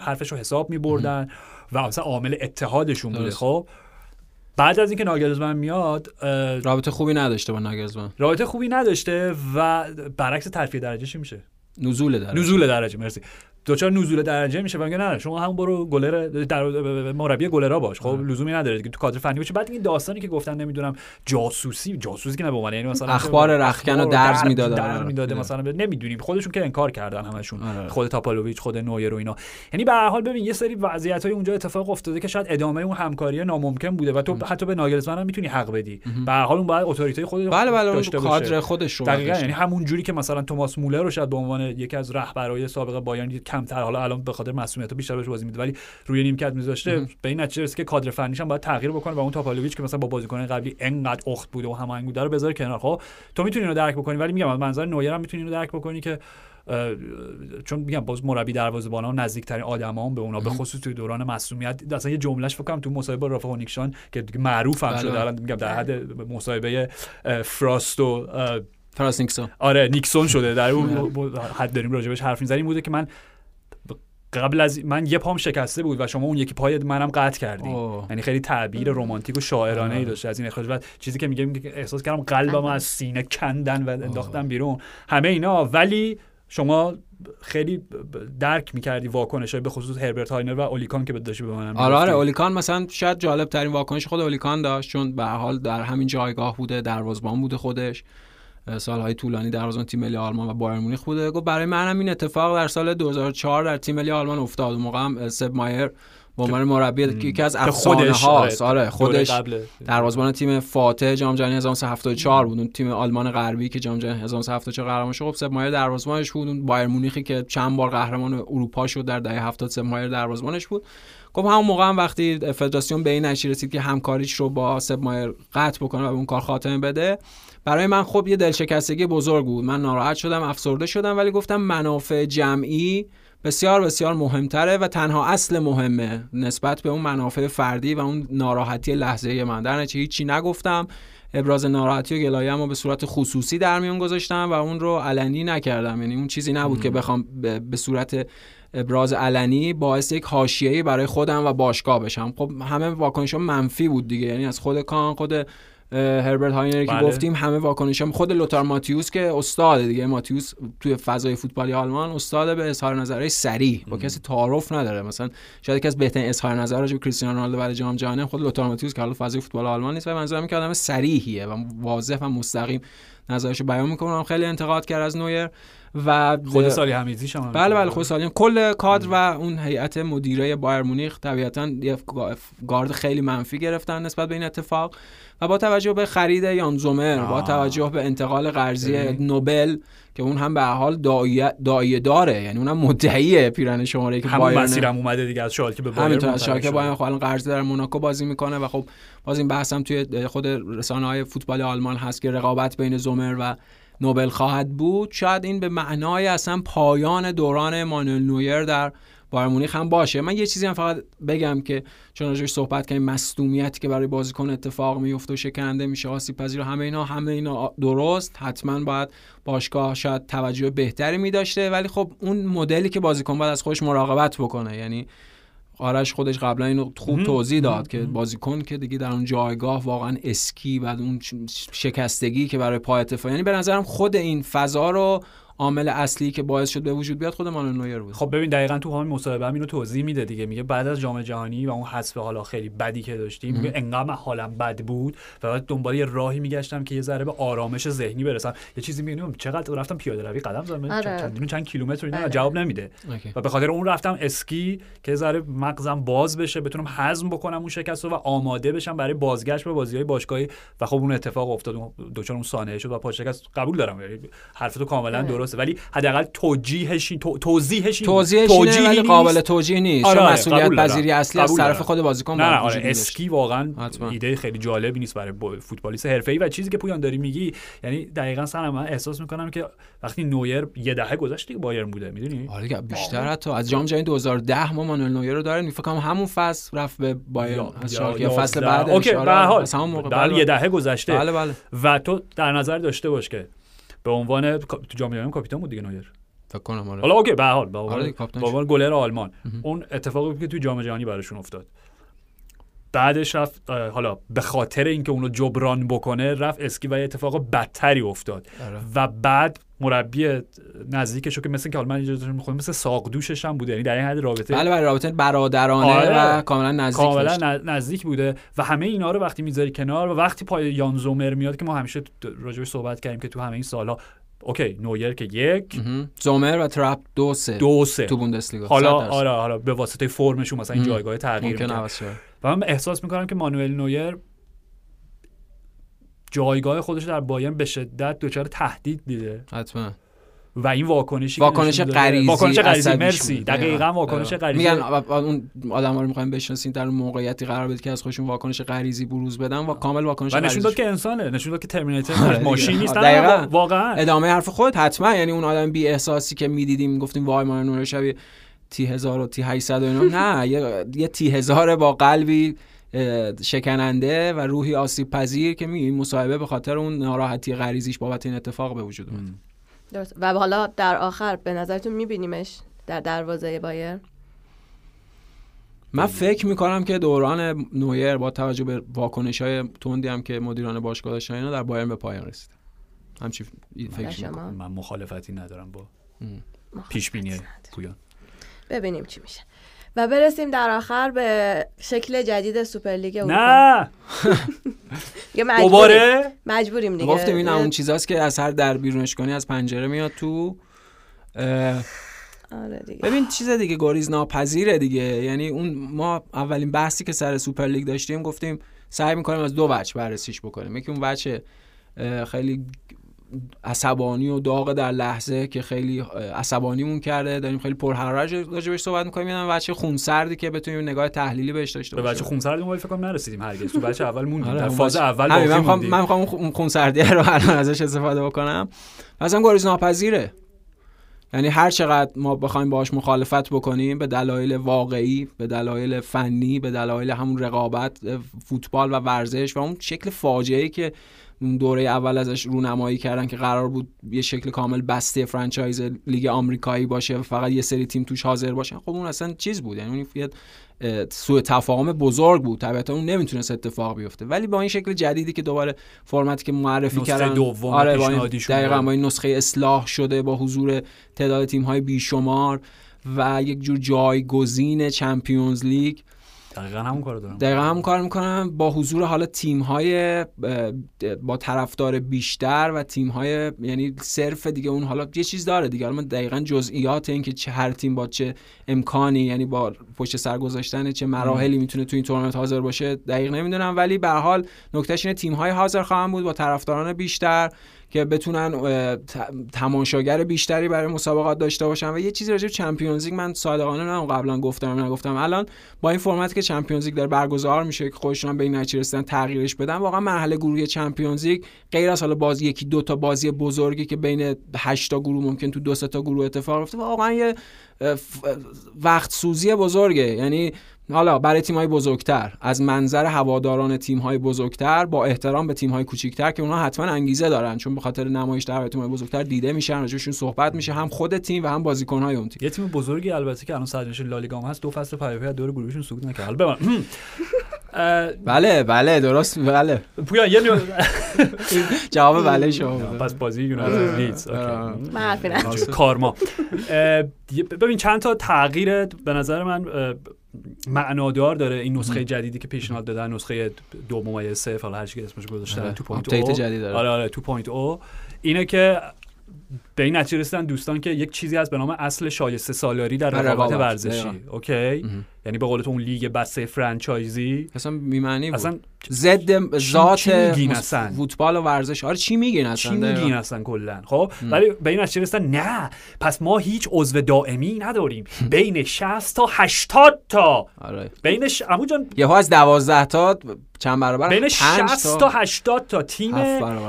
حرفش رو حساب میبردن و مثلا عامل اتحادشون بوده. خب بعد از اینکه ناگلزمن میاد رابطه خوبی نداشته با ناگلزمن. رابطه خوبی نداشته و برعکس ترفیع درجه میشه. نزول درجه. نزول درجه مرسی. دوچار نزول درجه میشه و میگه نه شما هم برو گلر در مربی گلرا باش. خب لزومی نداره دیگه تو کادر فنی باشه. بعد این داستانی که گفتن نمی‌دونم جاسوسی جاسوسی که نه به یعنی مثلا اخبار رخکن و درز می‌داده. درز آره. می‌داده مثلا. نمی‌دونیم. خودشون که انکار کردن همشون. آره. خود تاپالوویچ خود نویر و اینا. یعنی به هر حال ببین یه سری وضعیت های اونجا اتفاق افتاده که شاید ادامه اون همکاری ناممکن بوده و تو حتی به ناگلزمن هم می‌تونی حق بدی. به هر حال اون باید اتوریته خود بله بله داشته کادر خودش رو دقیقاً. یعنی همون جوری که مثلا توماس مولر رو شاید به عنوان یکی از رهبرای سابق بایرن کمتر. حالا الان به خاطر مسئولیت بیشتر بهش بازی میده ولی روی نیمکت میذاشته به این نتیجه رسید که کادر فنیش هم باید تغییر بکنه و اون تاپالوویچ که مثلا با بازیکن قبلی انقدر اخت بوده و هماهنگ بوده رو بذاره کنار. خب تو می‌تونی اینو درک بکنی ولی میگم منظر نویر هم می‌تونی اینو درک بکنی که چون میگم باز مربی دروازه‌بان ها نزدیکترین آدمان به اونا به خصوص توی دوران مسئولیت اصلا یه جملهش فکر کنم تو مصاحبه رافا نیکشان که معروف هم شده الان میگم در حد مصاحبه فراست و فراست نیکسون. آره نیکسون شده. در اون حد داریم راجبش حرف می‌زنیم. بوده که من قبل از من یه پام شکسته بود و شما اون یکی پای منم قطع کردی. یعنی خیلی تعبیر رمانتیک و شاعرانه ای داشته از این اخراج. و چیزی که میگه احساس کردم قلبم از سینه کندن و انداختن بیرون. همه اینا. ولی شما خیلی درک می‌کردی واکنش های به خصوص هربرت هاینر و اولیکان که داشتی به منم آره آره. اولیکان مثلا شاید جالب ترین واکنش خود اولیکان داشت چون به حال در همین جایگاه بوده دروازبان بوده خودش. سالهای طولانی دروازه‌بان تیم ملی آلمان و بایر مونیخ بوده. گفت برای منم این اتفاق در سال 2004 در تیم ملی آلمان افتاد. موقع هم سب مایر به عنوان مربی که یکی از افسانه هاست آره خودش دروازه‌بان تیم فاتح جام جهانی 1974 بود. اون تیم آلمان غربی که جام جهانی 1974 قهرمان شد خب سب مایر دروازه‌بانش بود. اون بایر مونیخی که چند بار قهرمان اروپا شد در دهه 70 سب مایر دروازه‌بانش بود. خب همون موقع هم وقتی فدراسیون به این نتیجه رسید که همکاریش رو با سب مایر قطع بکنه و اون کار خاتمه بده برای من خب یه دلشکستگی بزرگ بود. من ناراحت شدم افسرده شدم ولی گفتم منافع جمعی بسیار بسیار مهمتره و تنها اصل مهمه نسبت به اون منافع فردی و اون ناراحتی لحظه من. در نتیجه هیچی نگفتم. ابراز ناراحتی و گلایه رو به صورت خصوصی در میون گذاشتم و اون رو علنی نکردم. یعنی اون چیزی نبود که بخوام به صورت ابراز علنی باعث یک حاشیه‌ای برای خودم و باشگاه بشم. خب همه واکنش منفی بود دیگه. یعنی از خود کان خود هربرت هاینر که بله. گفتیم همه واکنش هم خود لوتار ماتیوس که استاد دیگه. ماتیوس توی فضای فوتبالی آلمان استاد به اظهار نظرهای سریع. با کسی تعارف نداره. مثلا شاید از بهترین اظهار نظر راجع به کریستیانو رونالدو برای جام جهانی خود لوتار ماتیوس که حالا فضای فوتبال آلمان نیست و منظورم که آدم سریحیه و واضح و مستقیم نظرشو بیان می‌کنم خیلی انتقاد کرد از نویر. و خود سالی حمیدی شما بله بله خود سالی کل کادر و اون هیئت مدیره بایر مونیخ طبیعتا یه گارد خیلی منفی گرفتن نسبت به این اتفاق و با توجه به خرید یان زومر با توجه به انتقال قرضی نوبل که اون هم به حال دایه داره یعنی اونم مدعیه پیرن شماره که همون مسیرم اومده دیگه از شالکه به بایر از شالکه بایر خب الان قرض در موناکو بازی می‌کنه و خب باز این بحث هم توی خود رسانه های فوتبال آلمان هست که رقابت بین زومر و نوبل خواهد بود شاید این به معنای اصلا پایان دوران مانوئل نویر در بایر مونیخ هم باشه. من یه چیزی هم فقط بگم که چون راجعش صحبت کردیم مصدومیتی که برای بازیکن اتفاق میفته و شکننده میشه آسیب پذیر همه اینا همه اینا درست. حتما باید باشگاه شاید توجه بهتری میداشته. ولی خب اون مدلی که بازیکن باید از خودش مراقبت بکنه یعنی آرش خودش قبلا اینو خوب توضیح داد که بازیکن که دیگه در اون جایگاه واقعا اسکی و اون شکستگی که برای پای اتفاق یعنی به نظرم خود این فضا رو عامل اصلی که باعث شد به وجود بیاد خود مانوئل نویر بود. خب ببین دقیقا تو همین مصاحبه هم اینو توضیح میده دیگه. میگه بعد از جام جهانی و اون حذف حالا خیلی بدی که داشتیم میگه انقدر حالم بد بود و بعد دنبال یه راهی میگشتم که یه ذره به آرامش ذهنی برسم. یه چیزی میگم چقدر رفتم پیاده روی قدم زدم آره. چند, چند کیلومتر اینا آره. جواب نمیده. و به خاطر اون رفتم اسکی که ذره مغزم باز بشه بتونم هضم بکنم اون شکست و آماده بشم برای بازگشت به بازی‌های باشگاهی. و خب اون اتفاق افتاد دوچار اون سانحه شد و پا شکست قبول دارم. یعنی حرف تو کاملا آره. درسته. ولی حداقل توجیهش توضیحش توضیحش توجیه ولی قابل توجیه نیست. آره چون مسئولیت پذیری اصلی از طرف خود بازیکن نه, نه آره اسکی واقعا ایده خیلی جالبی نیست برای فوتبالیست حرفه‌ای. و چیزی که پویان داری میگی یعنی دقیقا سن من احساس می‌کنم که وقتی نویر یه دهه گذشت دیگه بایرن بوده می‌دونی؟ آره بیشتر حتی از جام جهانی 2010 ما مانوئل نویر رو داریم. فکر کنم همون فصل رفت به بایرن. از شالکه فصل بعد اوکی به حال. همون موقع. بله یه دهه گذشته. بله بله. و تو در نظر داشته باش که به عنوان تو جام جهانی کاپیتان بود دیگه نویر. فکر کنم آره. حالا اوکی به حال به عنوان گلر آلمان. اون اتفاقی که تو جام جهانی براشون افتاد. بعدش رفت حالا به خاطر اینکه اونو جبران بکنه رفت اسکی و اتفاق بدتری افتاد. آره. و بعد مربی نزدیکشو که مثل که حالا من می‌خوام مثل ساقدوشش هم بوده. یعنی در این حد رابطه بله بله رابطه برادرانه آره. و کاملا نزدیک کاملا نزدیک بوده. و همه اینا رو وقتی می‌ذاری کنار و وقتی پای یان زومر میاد که ما همیشه راجعش صحبت کردیم که تو همه این سالها اوکی نویر که یک. زومر و ترپ دو سه دو سه. تو بوندسلیگا. حالا آره حالا به واسطه فرمشون مثلا این جایگاه تغییر و من احساس می‌کنم که مانوئل نویر جایگاه خودش در بایرن به شدت دچار تهدید دیده حتما. و این واکنشی واکنش غریزی واکنش غریزی مرسی. دقیقاً واکنش غریزی. میگن اون آدما رو می‌خوایم بشناسیم در موقعیتی قرار بده که از خودشون واکنش غریزی بروز بدن و کامل واکنش و نشون داد که انسانه. نشون داد که ترمیناتور آره ماشین نیست. واقعا. ادامه حرف خود حتما. یعنی اون آدم بی احساسی که می‌دیدیم گفتیم وای ما نور شبیه تی هزار و تی 800 و اینا. نه یه تی هزار با قلبی شکننده و روحی آسیب پذیر که میگیم مصاحبه به خاطر اون ناراحتی غریزیش بابت این اتفاق به وجود اومد. درست. و حالا در آخر به نظرتون میبینیمش در دروازه بایر؟ من فکر می‌کنم که دوران نویر با توجه به واکنش های توندی هم که مدیران باشگاه داشتن اینا در بایرن به پایان رسید. همچی فکر من مخالفتی ندارم با پیش بینی پویان. ببینیم چی میشه. و برسیم در آخر به شکل جدید سوپرلیگ اروپا. نه. دوباره؟ مجبوریم دیگه. گفتیم این اون چیزاست که از هر در بیرونش کنی از پنجره میاد تو آره دیگه. ببین چیز دیگه گریز ناپذیره دیگه. یعنی اون ما اولین بحثی که سر سوپرلیگ داشتیم گفتیم سعی می‌کنیم از دو وجه بررسیش بکنیم. یکی اون وجه خیلی عصبانی و داغ در لحظه که خیلی عصبانیمون کرده داریم خیلی پرحرج راجبش صحبت می‌کنیم. اینا بچه خونسردی که بتونیم نگاه تحلیلی بهش داشته باشیم به بچه خونسردی ما فکر کنم نرسیدیم هرگز. تو بچه اول موندیم. آره، در فاز اول باقی من می‌خوام من می‌خوام اون خونسردی رو الان ازش استفاده بکنم. مثلا گریز ناپذیره. یعنی هر چقدر ما بخوایم باهاش مخالفت بکنیم به دلایل واقعی به دلایل فنی به دلایل همون رقابت فوتبال و ورزش و اون شکل فاجعه که دوره اول ازش رونمایی کردن که قرار بود یه شکل کامل بسته franchise لیگ آمریکایی باشه و فقط یه سری تیم توش حاضر باشن خب اون اصلا چیز بود یعنی اون سوء تفاهم بزرگ بود. طبیعتا اون نمی‌تونست اتفاق بیفته. ولی با این شکل جدیدی که دوباره فرمتی که معرفی کردن دوم آره با این دقیقاً با این نسخه اصلاح شده با حضور تعداد تیم های بیشمار و یک جور جایگزین Champions League. دقیقا همون کار دارم. دقیقا همون کار می‌کنم. با حضور حالا تیم های با طرفدار بیشتر و تیم های یعنی صرف دیگه اون حالا یه چیز داره دیگه. حالا من دقیقا جزئیات این که چه هر تیم با چه امکانی یعنی با پشت سر گذاشتن چه مراحلی می‌تونه تو این تورنمنت حاضر باشه دقیق نمی‌دونم. ولی به حال نکتهش اینه تیم های حاضر خواهم بود با طرفداران بیشتر که بتونن تماشاگر بیشتری برای مسابقات داشته باشن و یه چیزی راجع به چمپیونز لیگ من صادقانه نه قبلا گفتم نگفتم. الان با این فرمتی که چمپیونز لیگ داره برگزار میشه که خودشون به این نتیجه رسیدن تغییرش بدن واقعا مرحله گروهی چمپیونز لیگ غیر از حالا باز یکی دو تا بازی بزرگی که بین 8 تا گروه ممکن تو دو تا گروه اتفاق بیفته واقعا یه وقت سوزی بزرگه. یعنی حالا برای تیم های بزرگتر از منظر هواداران تیم های بزرگتر با احترام به تیم های کوچیکتر که اونها حتما انگیزه دارن چون به خاطر نمایش در تیم های بزرگتر دیده میشن راجعشون صحبت میشه هم خود تیم و هم بازیکن های اون تیم. یه تیم بزرگی البته که الان صدرنشین لالیگا هم هست دو فصل پیاپی دور گروهشون صعود نکرد. بله بله درست بله. پویا یه جواب بله شما پس بازی یونایتد لیدز من کارما. ببین چند تا تغییر به نظر من معنادار داره این نسخه جدیدی که پیشنهاد دادن نسخه دو ممیز صفر حالا هر که اسمش گذاشتن two point O. جدید آره آره two point O. اینه که به این نتیجه رسیدن دوستان که یک چیزی هست به نام اصل شایسته سالاری در رقابت ورزشی. اوکی؟ یعنی به قول تو اون لیگ بسته franchise ی؟ اصلا بی‌معنی بود. اصلا ضد ذات فوتبال و ورزش. آره چی میگین اصلا؟ چی میگین اصلا کلا؟ خب؟ ولی به این نتیجه رسیدن نه. پس ما هیچ عضو دائمی نداریم. بین 60 تا 80 تا. آره. بینش عمو جان یهو از 12 تا چند برابر؟ بین 60 تا. 80 تا تیم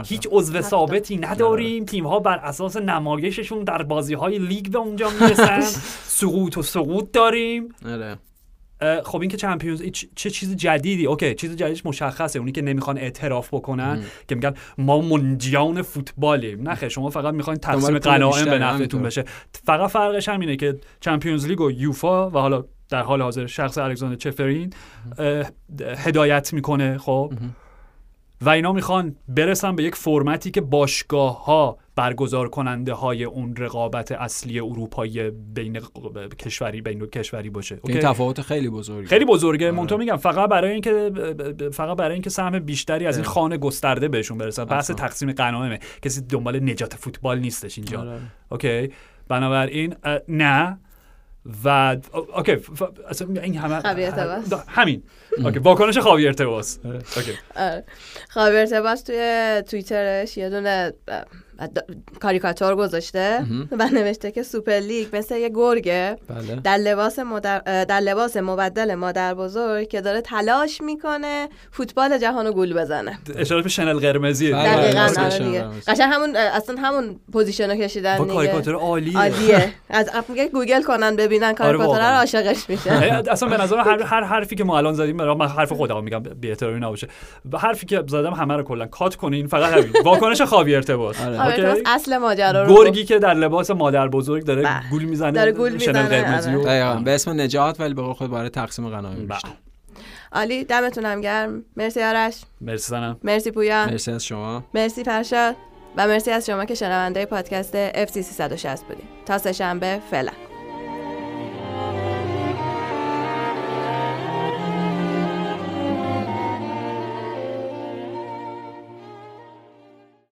هیچ عضو ثابتی نداریم. تیم ها بر اساس نمایششون در بازی های لیگ به اونجا می‌رسن. صعود و سقوط داریم. آره. خب این که Champions چه چیز جدیدی؟ اوکی چیز جدیدش مشخصه. اونی که نمی‌خوان اعتراف بکنن که میگن ما منجیان فوتبالیم. نه خب شما فقط می‌خواین تقسیم غنایم به نفعتون بشه. فقط فرقش هم اینه که Champions League و یوفا و حالا در حال حاضر شخص الکساندر چفرین هدایت می‌کنه خب. و اینا می‌خوان برسن به یک فرمتی که باشگاه ها برگزار کننده های اون رقابت اصلی اروپایی بین کشوری بین کشوری باشه. این تفاوت خیلی بزرگه. خیلی بزرگه. آره. مونتا میگم فقط برای اینکه فقط برای اینکه سهم بیشتری از این خانه گسترده بهشون برسن بحث تقسیم غنایمه کسی دنبال نجات فوتبال نیستش اینجا. آره. اوکی؟ بنابراین نه. و اوکی. اصلا این همه همین. اوکی. واکنش خاویر تباس اوکی. آره. خاویر تباس توی توییترش یه دونه کاریکاتور گذاشته و نوشته که سوپر لیگ مثل یه گرگه بله. در لباس مدر... در لباس مبدل مادر بزرگ که داره تلاش می‌کنه فوتبال جهان رو گول بزنه. اشاره به شنل قرمزی دقیقاً آره قشنگ همون اصلا همون position رو کشیدن دیگه. کاریکاتور عالیه. عالیه. از گوگل کنن ببینن آره، کاریکاتور رو عاشقش میشه. اصلا به نظر هر هر حرفی که ما الان زدیم من حرف خودم میگم بی احترامی نباشه. حرفی که زدم همه رو کلا کات کنین فقط همین. واکنش خاوی ارتباط. آره. اصل ماجرا رو گرگی که در لباس مادر بزرگ داره بله. گول می‌زنه داره گول می‌زنه. آره. به اسم نجات ولی به قول خود برای تقسیم غنایم بله. عالی. دمتونم گرم. مرسی آرش. مرسی سنم. مرسی پویا. مرسی از شما. مرسی فرشاد. و مرسی از شما که شنونده پادکست FC 360 بودید تا سه شنبه فعلا.